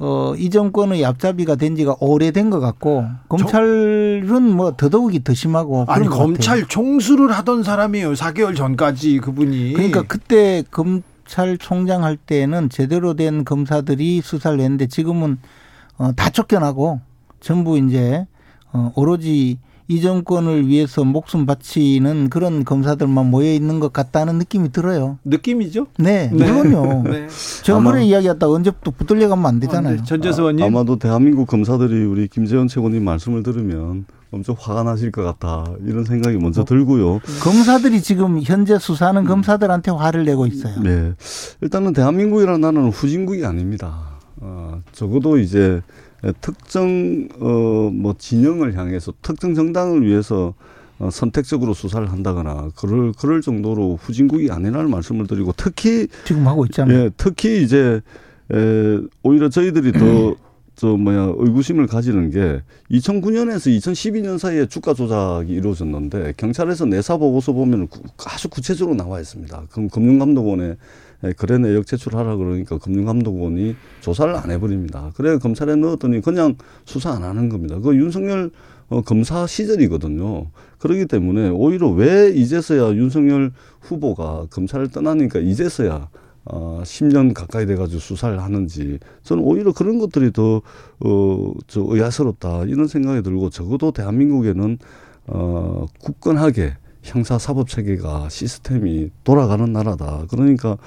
어, 이 정권의 앞잡이가 된 지가 오래된 것 같고 검찰은 뭐 더더욱이 더 심하고 아니 검찰 총수를 하던 사람이에요. 4개월 전까지 그분이 그러니까 그때 검 검찰총장 할 때는 제대로 된 검사들이 수사를 했는데 지금은 어, 다 쫓겨나고 전부 이제 어, 오로지 이 정권을 위해서 목숨 바치는 그런 검사들만 모여 있는 것 같다는 느낌이 들어요. 느낌이죠? 네, 네. 물론요. (laughs) 네. 제가 그래 이야기했다 언제부터 붙들려 가면 안 되잖아요. 아, 네. 전재수 의원님. 아, 마도 대한민국 검사들이 우리 김재원 최고님 말씀을 들으면 엄청 화가 나실 것 같다 이런 생각이 먼저 들고요. 검사들이 지금 현재 수사하는 검사들한테 화를 내고 있어요. 네, 일단은 대한민국이라는 나라는 후진국이 아닙니다. 어, 적어도 이제 특정 어 뭐 진영을 향해서 특정 정당을 위해서 어, 선택적으로 수사를 한다거나 그럴 그럴 정도로 후진국이 아니라는 말씀을 드리고 특히 지금 하고 있잖아요. 예, 특히 이제 에, 오히려 저희들이 더 (clears throat) 저 뭐야 의구심을 가지는 게 2009년에서 2012년 사이에 주가 조작이 이루어졌는데 경찰에서 내사 보고서 보면 아주 구체적으로 나와 있습니다. 그럼 금융감독원에 거래 내역 제출하라 그러니까 금융감독원이 조사를 안 해버립니다. 그래 검찰에 넣었더니 그냥 수사 안 하는 겁니다. 그 윤석열 어, 검사 시절이거든요. 그렇기 때문에 오히려 왜 이제서야 윤석열 후보가 검찰을 떠나니까 이제서야 어, 10년 가까이 돼가지고 수사를 하는지 저는 오히려 그런 것들이 더, 어, 저 의아스럽다 이런 생각이 들고 적어도 대한민국에는 어, 굳건하게 형사 사법 체계가 시스템이 돌아가는 나라다. 그러니까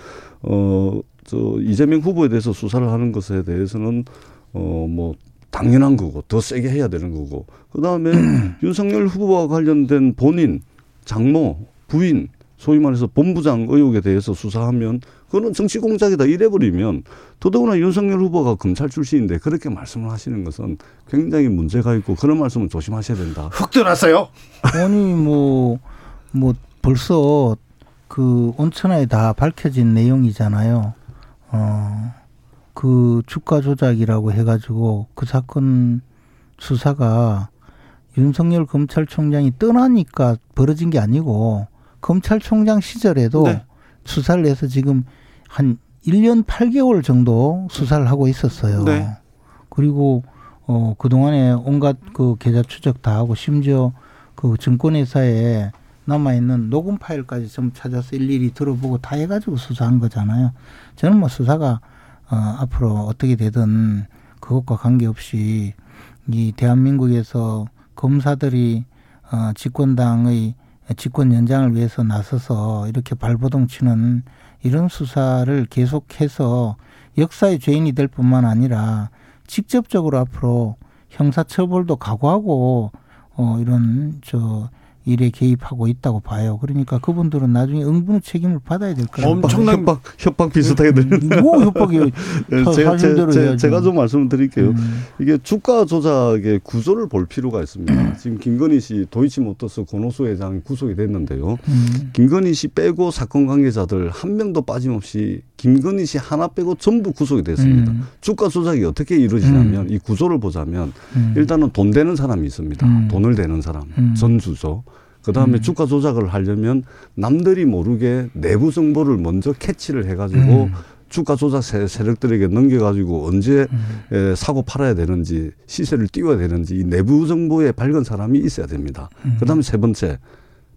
어, 저 이재명 후보에 대해서 수사를 하는 것에 대해서는 어, 뭐 당연한 거고 더 세게 해야 되는 거고 그다음에 (clears throat) 윤석열 후보와 관련된 본인 장모 부인 소위 말해서 본부장 의혹에 대해서 수사하면 그거는 정치 공작이다 이래버리면 더더구나 윤석열 후보가 검찰 출신인데 그렇게 말씀을 하시는 것은 굉장히 문제가 있고 그런 말씀은 조심하셔야 된다. 훅 들어왔어요. 아니 뭐뭐 뭐 벌써 그 온천에 다 밝혀진 내용이잖아요. 어. 그 주가 조작이라고 해가지고 그 사건 수사가 윤석열 검찰총장이 떠나니까 벌어진 게 아니고 검찰총장 시절에도 네. 수사를 해서 지금 한 1년 8개월 정도 수사를 하고 있었어요. 네. 그리고 어 그동안에 온갖 그 계좌 추적 다 하고 심지어 그 증권회사에 남아 있는 녹음 파일까지 좀 찾아서 일일이 들어보고 다 해가지고 수사한 거잖아요. 저는 뭐 수사가 어 앞으로 어떻게 되든 그것과 관계없이 이 대한민국에서 검사들이 어 집권당의 집권 연장을 위해서 나서서 이렇게 발버둥 치는 이런 수사를 계속해서 역사의 죄인이 될 뿐만 아니라 직접적으로 앞으로 형사 처벌도 각오하고 어 이런 저 일에 개입하고 있다고 봐요. 그러니까 그분들은 나중에 응분의 책임을 받아야 될 거예요. 엄청난 협박, 협박 비슷하게 들리는데. 뭐 협박이요? (laughs) 네, 제가, 제, 제 가 좀 말씀을 드릴게요. 음. 이게 주가 조작의 구조를 볼 필요가 있습니다. 음. 지금 김건희 씨 도이치모터스 권호수 회장이 구속이 됐는데요. 음. 김건희 씨 빼고 사건 관계자들 한 명도 빠짐없이 김건희 씨 하나 빼고 전부 구속이 됐습니다. 음. 주가 조작이 어떻게 이루어지냐면 음. 이 구조를 보자면 음. 일단은 돈 되는 사람이 있습니다. 음. 돈을 되는 사람, 음. 전주죠. 그 다음에 음. 주가 조작을 하려면 남들이 모르게 내부 정보를 먼저 캐치를 해가지고 주가 조작 세력들에게 넘겨가지고 언제 에, 사고 팔아야 되는지 시세를 띄워야 되는지 이 내부 정보에 밝은 사람이 있어야 됩니다. 그 다음에 세 번째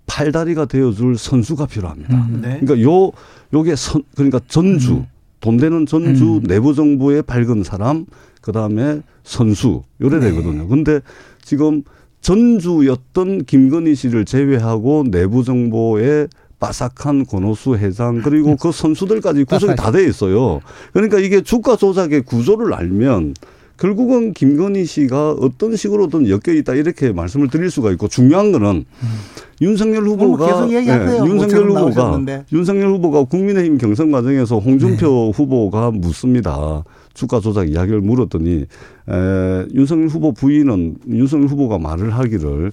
팔다리가 되어줄 선수가 필요합니다. 음, 네. 그러니까 요 요게 선 그러니까 전주 음. 돈 되는 전주 음. 내부 정보에 밝은 사람 그 다음에 선수 요래 네. 되거든요. 근데 지금 전주였던 김건희 씨를 제외하고 내부 정보에 바삭한 권호수 회장 그리고 그 선수들까지 구성이 다 돼 있어요. 그러니까 이게 주가 조작의 구조를 알면 결국은 김건희 씨가 어떤 식으로든 엮여 있다 이렇게 말씀을 드릴 수가 있고 중요한 거는 음. 윤석열 후보가 네, 윤석열 후보가 나오셨는데. 윤석열 후보가 국민의힘 경선 과정에서 홍준표 네. 후보가 묻습니다. 주가 조작 이야기를 물었더니 에, 윤석열 후보 부인은 윤석열 후보가 말을 하기를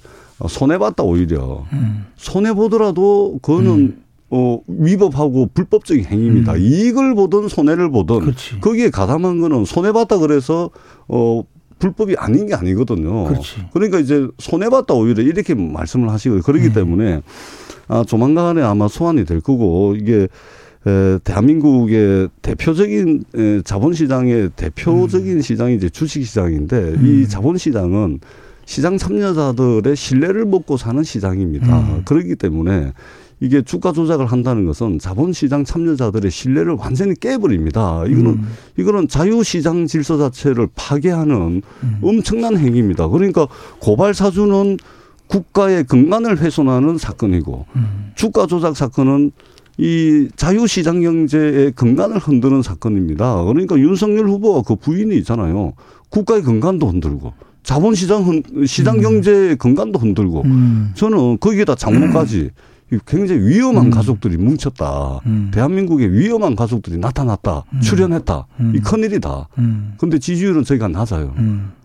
손해 봤다 오히려 음. 손해 보더라도 그거는 음. 어, 위법하고 불법적인 행위입니다. 음. 이익을 보든 손해를 보든 그렇지. 거기에 가담한 거는 손해봤다 그래서 어, 불법이 아닌 게 아니거든요. 그렇지. 그러니까 이제 손해봤다 오히려 이렇게 말씀을 하시고 그러기 음. 때문에 아, 조만간에 아마 소환이 될 거고 이게 에, 대한민국의 대표적인 에, 자본시장의 대표적인 음. 시장이 이제 주식시장인데 음. 이 자본시장은 시장 참여자들의 신뢰를 먹고 사는 시장입니다. 음. 그렇기 때문에 이게 주가 조작을 한다는 것은 자본시장 참여자들의 신뢰를 완전히 깨버립니다. 이거는 음. 이거는 자유시장 질서 자체를 파괴하는 음. 엄청난 행위입니다. 그러니까 고발 사주는 국가의 근간을 훼손하는 사건이고 음. 주가 조작 사건은 이 자유시장 경제의 근간을 흔드는 사건입니다. 그러니까 윤석열 후보가 그 부인이 있잖아요. 국가의 근간도 흔들고 자본시장 시장 음. 경제의 근간도 흔들고 음. 저는 거기에다 장모까지 굉장히 위험한 음. 가족들이 뭉쳤다. 음. 대한민국에 위험한 가족들이 나타났다. 음. 출연했다. 이 음. 큰일이다. 음. 근데 지지율은 저희가 낮아요.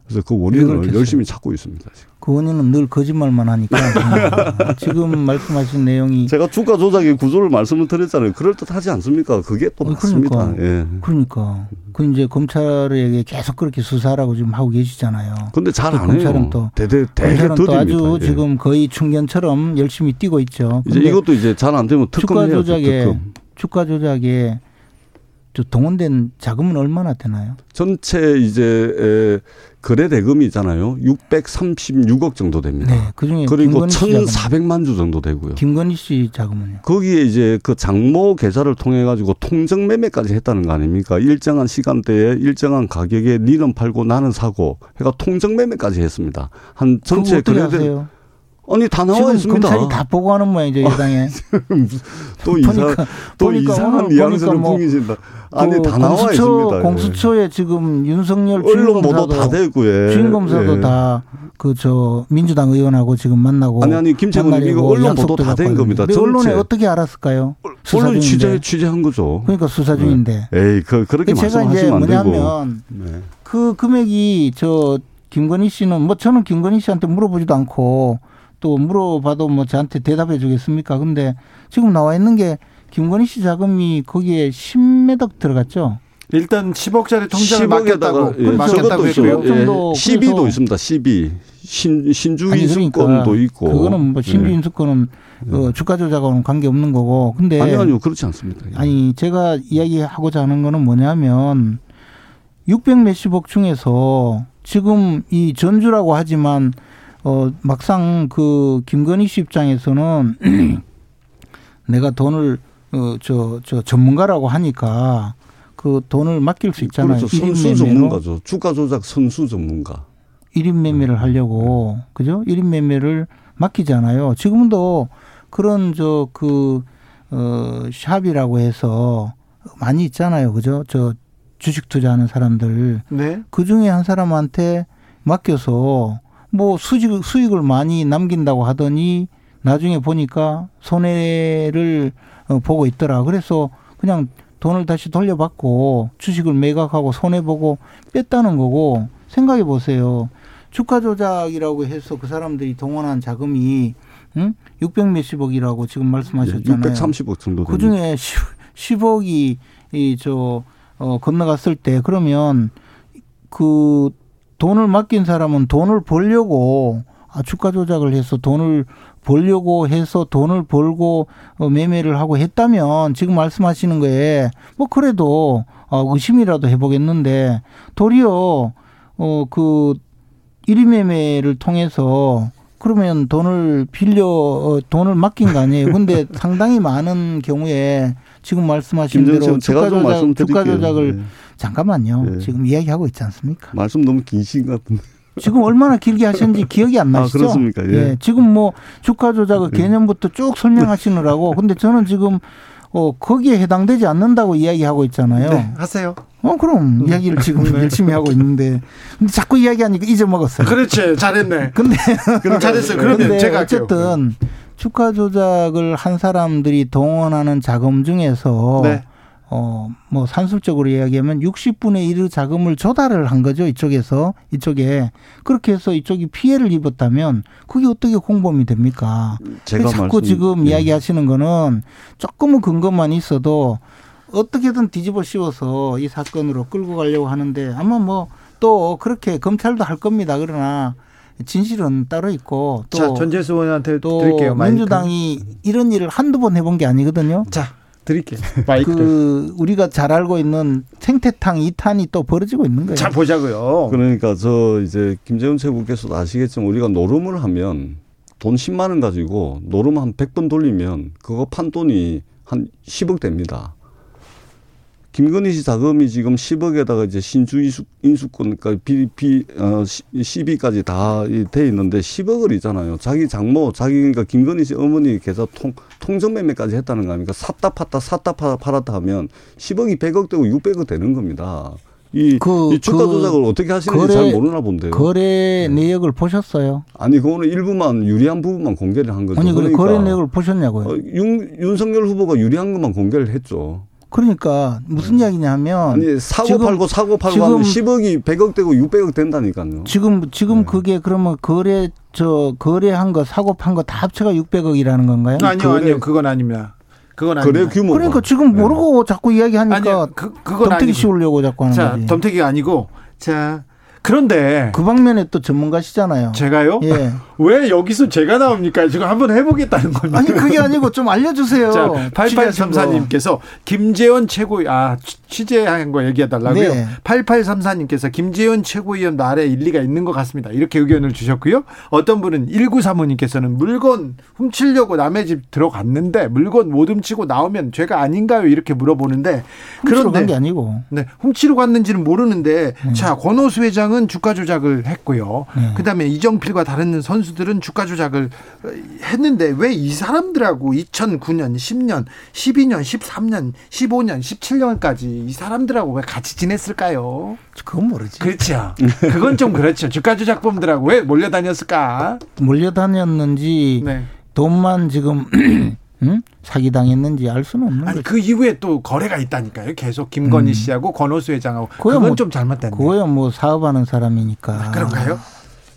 음. 그래서 그 원인을 열심히 찾고 있습니다. 지금. 그 원인은 늘 거짓말만 하니까 (laughs) 지금 말씀하신 내용이 제가 주가 조작의 구조를 말씀을 드렸잖아요. 그럴 듯하지 않습니까? 그게 또 그러니까, 맞습니다. 예. 그러니까 그 이제 검찰에게 계속 그렇게 수사라고 지금 하고 계시잖아요. 근데 잘 안 해요. 검찰은 또 대대 대개 또 아주 예. 지금 거의 충견처럼 열심히 뛰고 있죠. 이제 이것도 이제 잘 안 되면 특검 주가 조작에 주가 조작에 동원된 자금은 얼마나 되나요? 전체 이제 거래 대금이 있잖아요. 636억 정도 됩니다. 네, 그중에 그리고 1,400만 주 정도 되고요. 김건희 씨 자금은요? 거기에 이제 그 장모 계좌를 통해 가지고 통정 매매까지 했다는 거 아닙니까? 일정한 시간대에 일정한 가격에 니는 팔고 나는 사고 해가 통정 매매까지 했습니다. 한 전체 거래 대 아니 다 나와 있습니다. 검찰이 다 보고하는 모양이죠 여당에. (laughs) 또 이상 또 이상한 뉘앙스를 뭐 풍기신다. 아니 그다 나와 공수처, 있습니다. 공수처에 지금 윤석열 언론 보도 다 되고 예. 주인 검사도 예. 다그 저 민주당 의원하고 지금 만나고 아니 아니 김채원 이거 언론 보도 다 된 겁니다. 언론에 어떻게 알았을까요? 언론 취재 취재한 거죠. 그러니까 수사 중인데. 네. 에이 그 그렇게. 제가 이제 뭐냐면 네. 그 금액이 저 김건희 씨는 뭐 저는 김건희 씨한테 물어보지도 않고 또 물어봐도 뭐 저한테 대답해 주겠습니까? 근데 지금 나와 있는 게 김건희 씨 자금이 거기에 10매덕 들어갔죠. 일단 10억짜리 통장을 맡겼다고 예, 맡겼다고 했고요. 예, 12도 있습니다. 12. 신, 신주 인수권도 그러니까 있고. 그거는 뭐 신주 인수권은 예. 그 주가 조작하고는 관계 없는 거고. 근데 아니 아니요. 그렇지 않습니다. 아니 제가 이야기하고자 하는 거는 뭐냐면 600 몇십억 중에서 지금 이 전주라고 하지만 어 막상 그 김건희 씨 입장에서는 (clears throat) 내가 돈을 어저저 저 전문가라고 하니까 그 돈을 맡길 수 있잖아요. 그렇죠. 선수 전문가죠. 주가 조작 선수 전문가. 1인 매매를 하려고 그죠? 1인 매매를 맡기잖아요. 지금도 그런 저 그 어, 샵이라고 해서 많이 있잖아요. 그죠? 저 주식 투자하는 사람들. 네. 그 중에 한 사람한테 맡겨서 뭐 수익, 수익을 많이 남긴다고 하더니 나중에 보니까 손해를 어, 보고 있더라. 그래서 그냥 돈을 다시 돌려받고 주식을 매각하고 손해보고 뺐다는 거고 생각해 보세요. 주가 조작이라고 해서 그 사람들이 동원한 자금이 응? 600 몇십억이라고 지금 말씀하셨잖아요. 630억 정도. 그 중에 10, 억이 이 저 어, 건너갔을 때 그러면 그 돈을 맡긴 사람은 돈을 벌려고 아, 주가 조작을 해서 돈을 벌려고 해서 돈을 벌고 어, 매매를 하고 했다면 지금 말씀하시는 거에 뭐 그래도 어, 의심이라도 해보겠는데 도리어 어그 1위 매매를 통해서 그러면 돈을 빌려 어, 돈을 맡긴 거 아니에요. 근데 (laughs) 상당히 많은 경우에 지금 말씀하신 대로 주가 조작, 주가 조작을 네. 잠깐만요. 네. 지금 이야기하고 있지 않습니까? 말씀 너무 긴신 같은데. 지금 얼마나 길게 하셨는지 기억이 안 아, 나시죠? 아, 그렇습니까? 예. 예. 지금 뭐 주가 조작의 예. 개념부터 쭉 설명하시느라고. 근데 저는 지금 어 거기에 해당되지 않는다고 이야기하고 있잖아요. 네, 하세요. 어 그럼 음. 이야기를 지금 네. 열심히 하고 있는데 근데 자꾸 이야기하니까 잊어먹었어요. 그렇지 잘했네. 근데 잘했어요. 그런데 제가 어쨌든 주가 조작을 한 사람들이 동원하는 자금 중에서 네. 어, 뭐 산술적으로 이야기하면 60분의 1의 자금을 조달을 한 거죠. 이쪽에서 이쪽에 그렇게 해서 이쪽이 피해를 입었다면 그게 어떻게 공범이 됩니까? 제가 자꾸 말씀, 지금 네. 이야기하시는 거는 조금은 근거만 있어도 어떻게든 뒤집어 씌워서 이 사건으로 끌고 가려고 하는데 아마 뭐 또 그렇게 검찰도 할 겁니다. 그러나 진실은 따로 있고 또 자, 전재수 의원한테 또 드릴게요. 민주당이 이런 일을 한두 번 해본 게 아니거든요. 자, 드릴게요. (laughs) 그 우리가 잘 알고 있는 생태탕 2탄이 또 벌어지고 있는 거예요. 자, 보자고요. 그러니까 저 이제 김재훈 최고께서도 아시겠지만 우리가 노름을 하면 돈 10만 원 가지고 노름 한 100번 돌리면 그거 판 돈이 한 10억 됩니다. 김건희 씨 자금이 지금 10억에다가 이제 신주 인수권, 그러니까 비, 비, 어, 시비까지 다 돼 있는데 10억을 있잖아요. 자기 장모, 자기, 그러니까 김건희 씨 어머니 계좌 통, 통정매매까지 했다는 거 아닙니까? 샀다 팠다, 샀다 팔았다 하면 10억이 100억 되고 600억 되는 겁니다. 이, 그, 이 주가 그 조작을 어떻게 하시는지 거래, 잘 모르나 본데요. 거래 네. 내역을 보셨어요? 아니 그거는 일부만 유리한 부분만 공개를 한 거죠. 아니 그러니까 거래 내역을 보셨냐고요? 어, 윤, 윤석열 후보가 유리한 것만 공개를 했죠. 그러니까 무슨 네. 이야기냐면 아니 사고 지금, 팔고 사고 팔고 하면 10억이 100억 되고 600억 된다니까요. 지금 지금 네. 그게 그러면 거래 저 거래한 거 사고 판 거 다 합쳐가 600억이라는 건가요? 아니요, 거래, 아니요. 그건 아닙니다. 그건 거래 규모 그러니까 지금 네. 모르고 네. 자꾸 이야기하니까 아니요, 그, 그건 덤태기 씌우려고 자꾸 하는 자, 거지. 덤태기 아니고 자 그런데 그 방면에 또 전문가시잖아요. 제가요? 예. (laughs) 왜 여기서 제가 나옵니까? 지금 한번 해보겠다는 겁니다. 아니 그게 아니고 좀 알려주세요. 자, 8834님께서 김재원 최고 아 취재한 거 얘기해달라고요. 네. 8834님께서 김재원 최고위원 말에 일리가 있는 것 같습니다. 이렇게 의견을 주셨고요. 어떤 분은 1935님께서는 물건 훔치려고 남의 집 들어갔는데 물건 못 훔치고 나오면 죄가 아닌가요? 이렇게 물어보는데 그런데 게 아니고 네 훔치러 갔는지는 모르는데 음. 자 권오수 회장은 총장은 주가 조작을 했고요. 네. 그다음에 이정필과 다른 선수들은 주가 조작을 했는데 왜 이 사람들하고 2009년, 10년, 12년, 13년, 15년, 17년까지 이 사람들하고 왜 같이 지냈을까요? 그건 모르지. 그렇죠. (laughs) 그건 좀 그렇죠. 주가 조작범들하고 왜 몰려다녔을까? 몰려다녔는지 네. 돈만 지금 (clears throat) 응? 사기 당했는지 알 수는 없는 아니, 거죠. 그 이후에 또 거래가 있다니까요. 계속 김건희 음. 씨하고 권호수 회장하고 그건 뭐, 좀 잘못됐네. 그거야 뭐 사업하는 사람이니까. 아, 그런가요?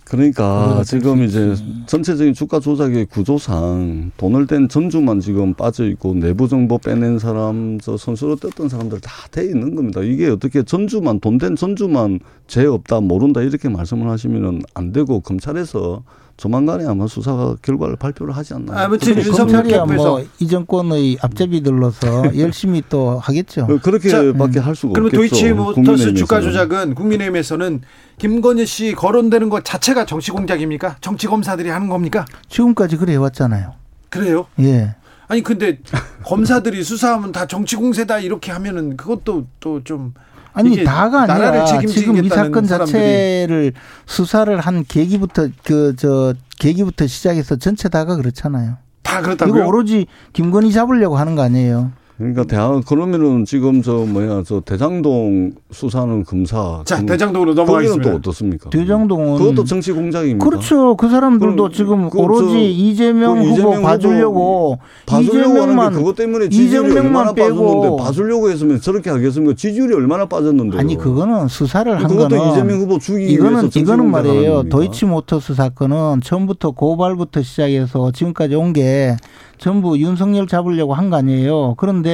그러니까 지금 이제 전체적인 주가 조작의 구조상 돈을 댄 전주만 지금 빠져 있고 내부 정보 빼낸 사람, 저 선수로 떴던 사람들 다 돼 있는 겁니다. 이게 어떻게 전주만 돈 댄 전주만 죄 없다 모른다 이렇게 말씀을 하시면은 안 되고 검찰에서 조만간에 아마 수사 결과를 발표를 하지 않나요? 아무튼 윤석열이야 뭐이 정권의 앞제비들로서 (laughs) 열심히 또 하겠죠. 그렇게밖에 음. 할 수가 그러면 없겠죠. 도이치모터스 주가 조작은 국민의힘에서는 김건희 씨 거론되는 것 자체가 정치 공작입니까? 정치 검사들이 하는 겁니까? 지금까지 그래 왔잖아요. 그래요? 예. 아니 근데 검사들이 수사하면 다 정치 공세다 이렇게 하면은 그것도 또 좀 아니 다가 아니라 지금 이 사건 자체를 수사를 한 계기부터 그 저 계기부터 시작해서 전체 다가 그렇잖아요. 다 그렇다고요? 이거 오로지 김건희 잡으려고 하는 거 아니에요? 그러니까 대학 그러면은 지금 저 뭐야 저 대장동 수사는 검사. 자 대장동으로 넘어가겠습니다. 또 어떻습니까? 대장동은 그것도 정치 공작입니다. 그렇죠. 그 사람들도 지금 그 오로지 이재명 그 후보 이재명 봐주려고 이재명만 그것 때문에 지지율이 얼마나 빠졌는데 봐주려고 했으면 저렇게 하겠습니까? 지지율이 얼마나 빠졌는데. 아니 그거는 수사를 한 그것도 거는 이재명 후보 주기 이거는 이거는 말이에요. 도이치모터스 사건은 처음부터 고발부터 시작해서 지금까지 온 게 전부 윤석열 잡으려고 한 거 아니에요. 그런데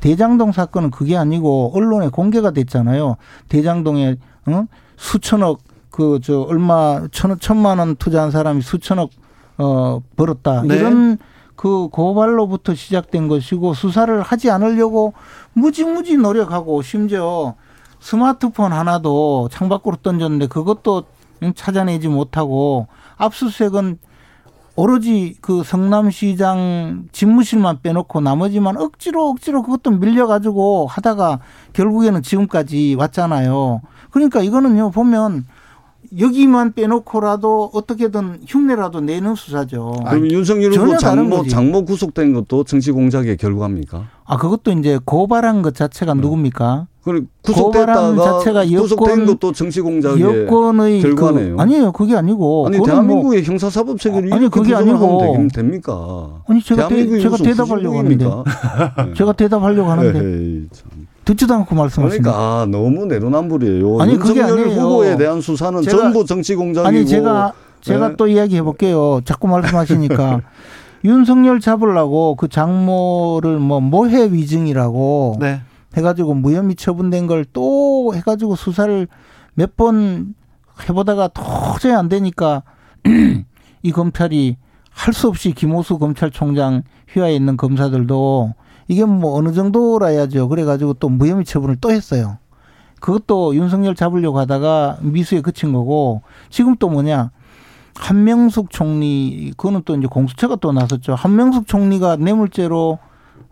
대장동 사건은 그게 아니고 언론에 공개가 됐잖아요. 대장동에 어? 수천억 그 저 얼마 천 천만 원 투자한 사람이 수천억 어 벌었다. 네. 이런 그 고발로부터 시작된 것이고 수사를 하지 않으려고 무지무지 노력하고 심지어 스마트폰 하나도 창밖으로 던졌는데 그것도 찾아내지 못하고 압수수색은 오로지 그 성남시장 집무실만 빼놓고 나머지만 억지로 억지로 그것도 밀려가지고 하다가 결국에는 지금까지 왔잖아요. 그러니까 이거는요 보면 여기만 빼놓고라도 어떻게든 흉내라도 내는 수사죠. 그럼 윤석열 후보 장모, 장모 구속된 것도 정치 공작의 결과입니까? 아 그것도 이제 고발한 것 자체가 네. 누굽니까? 그 구속됐다가 자체가 구속된 것도 정치 공작의 여권의 그 결과네요. 그, 아니에요, 그게 아니고. 아니 뭐 대한민국의 뭐, 형사사법 체계를 아니 그게 아니고 됩니까? 아니 제가 대, 제가 대답하려고 하는데 제가 대답하려고 하는데 에이, 듣지도 않고 말씀하시니까 그러니까 아, 너무 내로남불이에요. 아니 그게 아니에요. 후보에 대한 수사는 제가, 전부 정치 공작이고. 아니 제가 제가 네? 또 이야기해 볼게요. 자꾸 말씀하시니까 (laughs) 윤석열 잡으려고 그 장모를 뭐 모해 위증이라고. 네. 해가지고 무혐의 처분된 걸 또 해가지고 수사를 몇 번 해보다가 도저히 안 되니까 (clears throat) 이 검찰이 할 수 없이 김호수 검찰총장 휘하에 있는 검사들도 이게 뭐 어느 정도라야죠. 그래가지고 또 무혐의 처분을 또 했어요. 그것도 윤석열 잡으려고 하다가 미수에 그친 거고 지금 또 뭐냐. 한명숙 총리, 그거는 또 이제 공수처가 또 나섰죠. 한명숙 총리가 뇌물죄로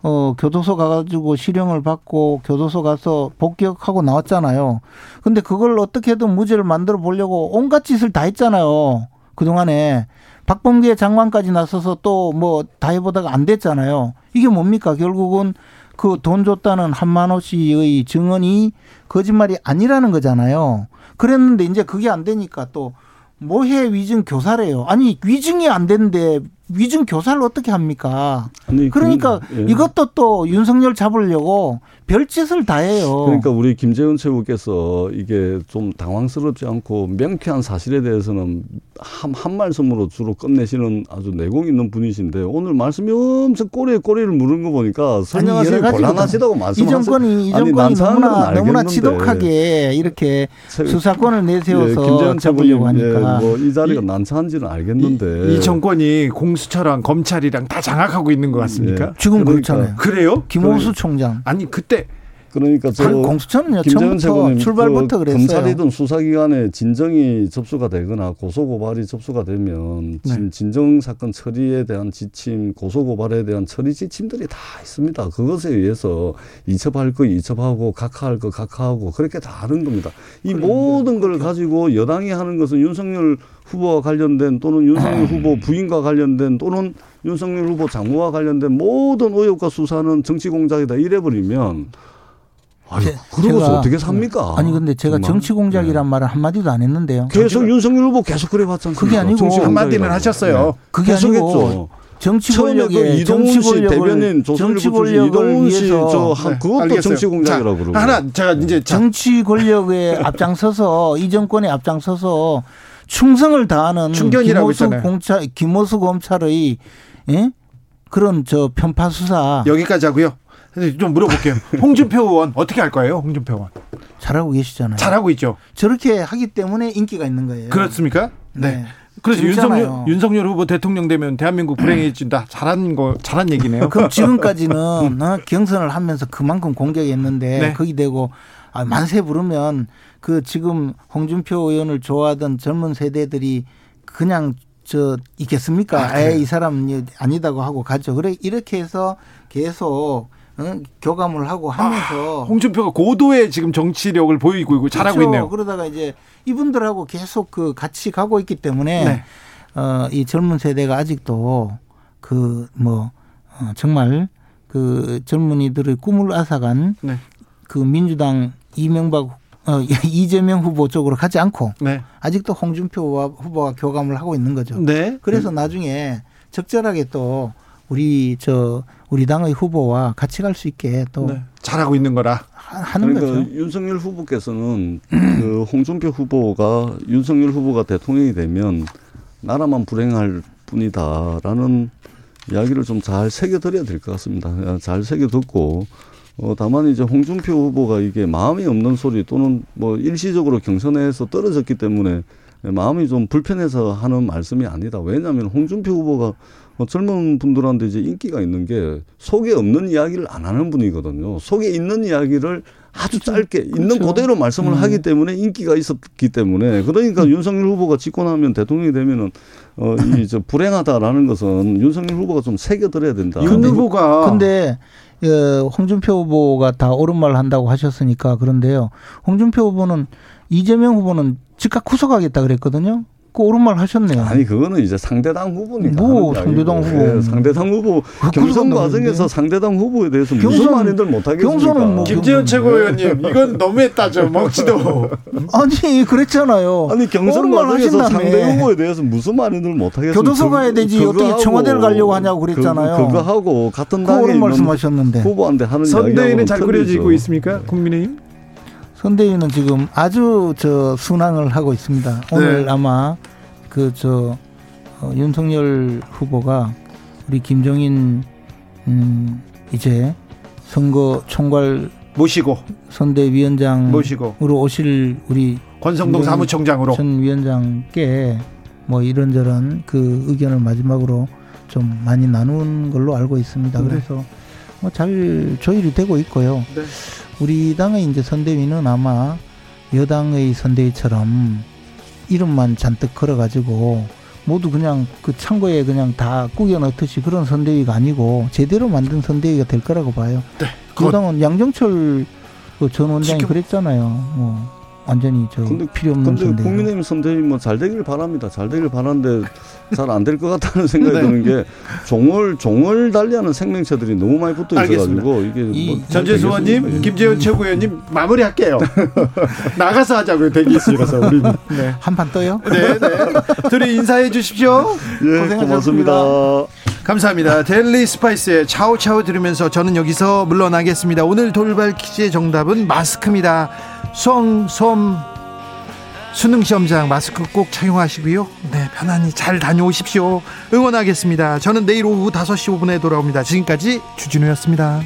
어, 교도소 가가지고 실형을 받고 교도소 가서 복귀하고 나왔잖아요. 근데 그걸 어떻게든 무죄를 만들어 보려고 온갖 짓을 다 했잖아요. 그 동안에. 박범계 장관까지 나서서 또 뭐 다 해보다가 안 됐잖아요. 이게 뭡니까? 결국은 그 돈 줬다는 한만호 씨의 증언이 거짓말이 아니라는 거잖아요. 그랬는데 이제 그게 안 되니까 또 모해 위증 교사래요. 아니 위증이 안 되는데 위증 교사를 어떻게 합니까? 아니, 그러니까 그, 예. 이것도 또 윤석열 잡으려고 별짓을 다 해요. 그러니까 우리 김재훈 최고께서 이게 좀 당황스럽지 않고 명쾌한 사실에 대해서는 한, 한 말씀으로 주로 끝내시는 아주 내공 있는 분이신데 오늘 말씀이 엄청 꼬리에 꼬리를 물은 거 보니까 설명하시기 곤란하시다고 말씀하세요. 이 정권이 이 정권이 너무나 너무나 지독하게 이렇게 제, 수사권을 내세워서 예, 김재훈 잡으려고 하니까 예, 뭐이 자리가 이, 난처한지는 알겠는데 이, 이 정권이 공 수처랑 검찰이랑 다 장악하고 있는 것 같습니까? 예. 지금 그러니까. 그렇잖아요. 그래요? 김호수 총장 아니 그때 그러니까 저 공수처는요 처음부터 출발부터 그 그랬어요. 검찰이든 수사기관에 진정이 접수가 되거나 고소고발이 접수가 되면 네. 진정 사건 처리에 대한 지침, 고소고발에 대한 처리 지침들이 다 있습니다. 그것에 의해서 이첩할 거 이첩하고 각하할 거 각하하고 그렇게 다 하는 겁니다. 이 모든 걸 가지고 여당이 하는 것은 윤석열 후보와 관련된 또는 윤석열 (clears throat) 후보 부인과 관련된 또는 윤석열 후보 장모와 관련된 모든 의혹과 수사는 정치 공작이다 이래버리면 아유, 그러고서 어떻게 삽니까? 아니 근데 제가 정말? 정치 공작이란 네. 말을 한 마디도 안 했는데요. 계속 윤석열 후보 계속 그래 왔잖아요. 그게 아니고 한 마디는 하셨어요. 네. 그게 아니고 정치 권력의 그 이동훈 씨 대변인 정치 권력을 이동훈 씨저 네, 그것도 알겠어요. 정치 공작이라고 그러고 하나 제가 이제 정치 권력에 앞장서서 이 정권에 앞장서서 충성을 다하는 김호수 공차 김호수 검찰의 예? 그런 저 편파 수사 여기까지 하고요. 좀 물어볼게요. (laughs) 홍준표 의원 어떻게 할 거예요? 홍준표 의원 잘하고 계시잖아요. 잘하고 있죠. 저렇게 하기 때문에 인기가 있는 거예요. 그렇습니까? 네. 네. 그래서 윤석열, 윤석열 후보 대통령 되면 대한민국 불행해진다. 잘한 거, 잘한 얘기네요. 그럼 지금까지는 (laughs) 어, 경선을 하면서 그만큼 공격했는데 네. 거기 되고 아, 만세 부르면 그 지금 홍준표 의원을 좋아하던 젊은 세대들이 그냥 저 있겠습니까? 아, 에이, 이 사람은 아니다고 하고 가죠. 그래 이렇게 해서 계속 어? 교감을 하고 하면서 아, 홍준표가 고도의 지금 정치력을 보이고 있고 잘하고 그렇죠. 있네요. 그러다가 이제 이분들하고 계속 그 같이 가고 있기 때문에 네. 어, 이 젊은 세대가 아직도 그뭐 어, 정말 그 젊은이들의 꿈을 앗아간 네. 그 민주당 이명박 어, (laughs) 이재명 후보 쪽으로 가지 않고 네. 아직도 홍준표 후보가 교감을 하고 있는 거죠. 네. 그래서 음. 나중에 적절하게 또 우리 저 우리 당의 후보와 같이 갈 수 있게 또 네. 잘하고 있는 거라 하는 그러니까 거죠. 윤석열 후보께서는 그 홍준표 후보가 윤석열 후보가 대통령이 되면 나라만 불행할 뿐이다라는 이야기를 좀 잘 새겨드려야 될 것 같습니다. 잘 새겨듣고 어, 다만 이제 홍준표 후보가 이게 마음이 없는 소리 또는 뭐 일시적으로 경선에서 떨어졌기 때문에 마음이 좀 불편해서 하는 말씀이 아니다. 왜냐하면 홍준표 후보가 뭐 젊은 분들한테 이제 인기가 있는 게 속에 없는 이야기를 안 하는 분이거든요. 속에 있는 이야기를 아주 그렇죠. 짧게 그렇죠. 있는 그대로 말씀을 음. 하기 때문에 인기가 있었기 때문에 그러니까 음. 윤석열 후보가 집권하면 대통령이 되면은 어 이 저 불행하다라는 것은 윤석열 후보가 좀 새겨들어야 된다. 윤 후보가 근데 어, 홍준표 후보가 다 옳은 말 한다고 하셨으니까 그런데요. 홍준표 후보는 이재명 후보는 즉각 구속하겠다 그랬거든요. 그 옳은 말 하셨네요. 아니 그거는 이제 상대당 후보니까. 뭐 상대당 후보. 네, 상대당 후보 경선 과정에서 상대당 후보에 대해서 경선, 무슨 말인들 못하겠습니까? 경선은 뭐 김재현 최고위원님 이건 너무했다죠. 먹지도. (laughs) 아니 그랬잖아요. 아니 경선 과정에서 상대 후보에 대해서 무슨 말인들 못하겠습니까? 교도소 가야 되지 어떻게 청와대를 가려고 하냐고 그랬잖아요. 그, 거 하고 같은 당에 말씀하셨는데 후보한테 하는 선대위는 잘 그려지고 있습니까? 국민의힘? 선대위는 지금 아주 저 순항을 하고 있습니다. 오늘 네. 아마 그저 어, 윤석열 후보가 우리 김정인 음 이제 선거 총괄 모시고 선대위원장 모시고 오실 우리 권성동 사무총장으로 전 위원장께 뭐 이런저런 그 의견을 마지막으로 좀 많이 나눈 걸로 알고 있습니다. 네. 그래서 뭐 잘 조율이 되고 있고요. 네. 우리 당의 이제 선대위는 아마 여당의 선대위처럼 이름만 잔뜩 걸어가지고 모두 그냥 그 창고에 그냥 다 꾸겨 넣듯이 그런 선대위가 아니고 제대로 만든 선대위가 될 거라고 봐요. 네. 여당은 양정철 그전 원장이 지금... 그랬잖아요. 뭐 완전히 저 근데, 필요 없는 근데 선대위. 국민의힘 선대위 뭐잘 되길 바랍니다. 잘 되길 바라는데 잘 안 될 것 같다는 생각이 네. 드는 게 종을 종을 달리하는 생명체들이 너무 많이 붙어 있어가지고 이게 뭐 전재수 의원님, 김재원 최고위원님 마무리할게요. (laughs) 나가서 하자고요 대기실에서 우리 네. 한판 떠요. 네, 네. 둘이 인사해 주십시오. 네, 고맙습니다. 감사합니다. 델리 스파이스의 차우차우 들으면서 저는 여기서 물러나겠습니다. 오늘 돌발 퀴즈의 정답은 마스크입니다. 송, 솜, 수능 시험장 마스크 꼭 착용하시고요. 네, 편안히 잘 다녀오십시오. 응원하겠습니다. 저는 내일 오후 5시 5분에 돌아옵니다. 지금까지 주진우였습니다.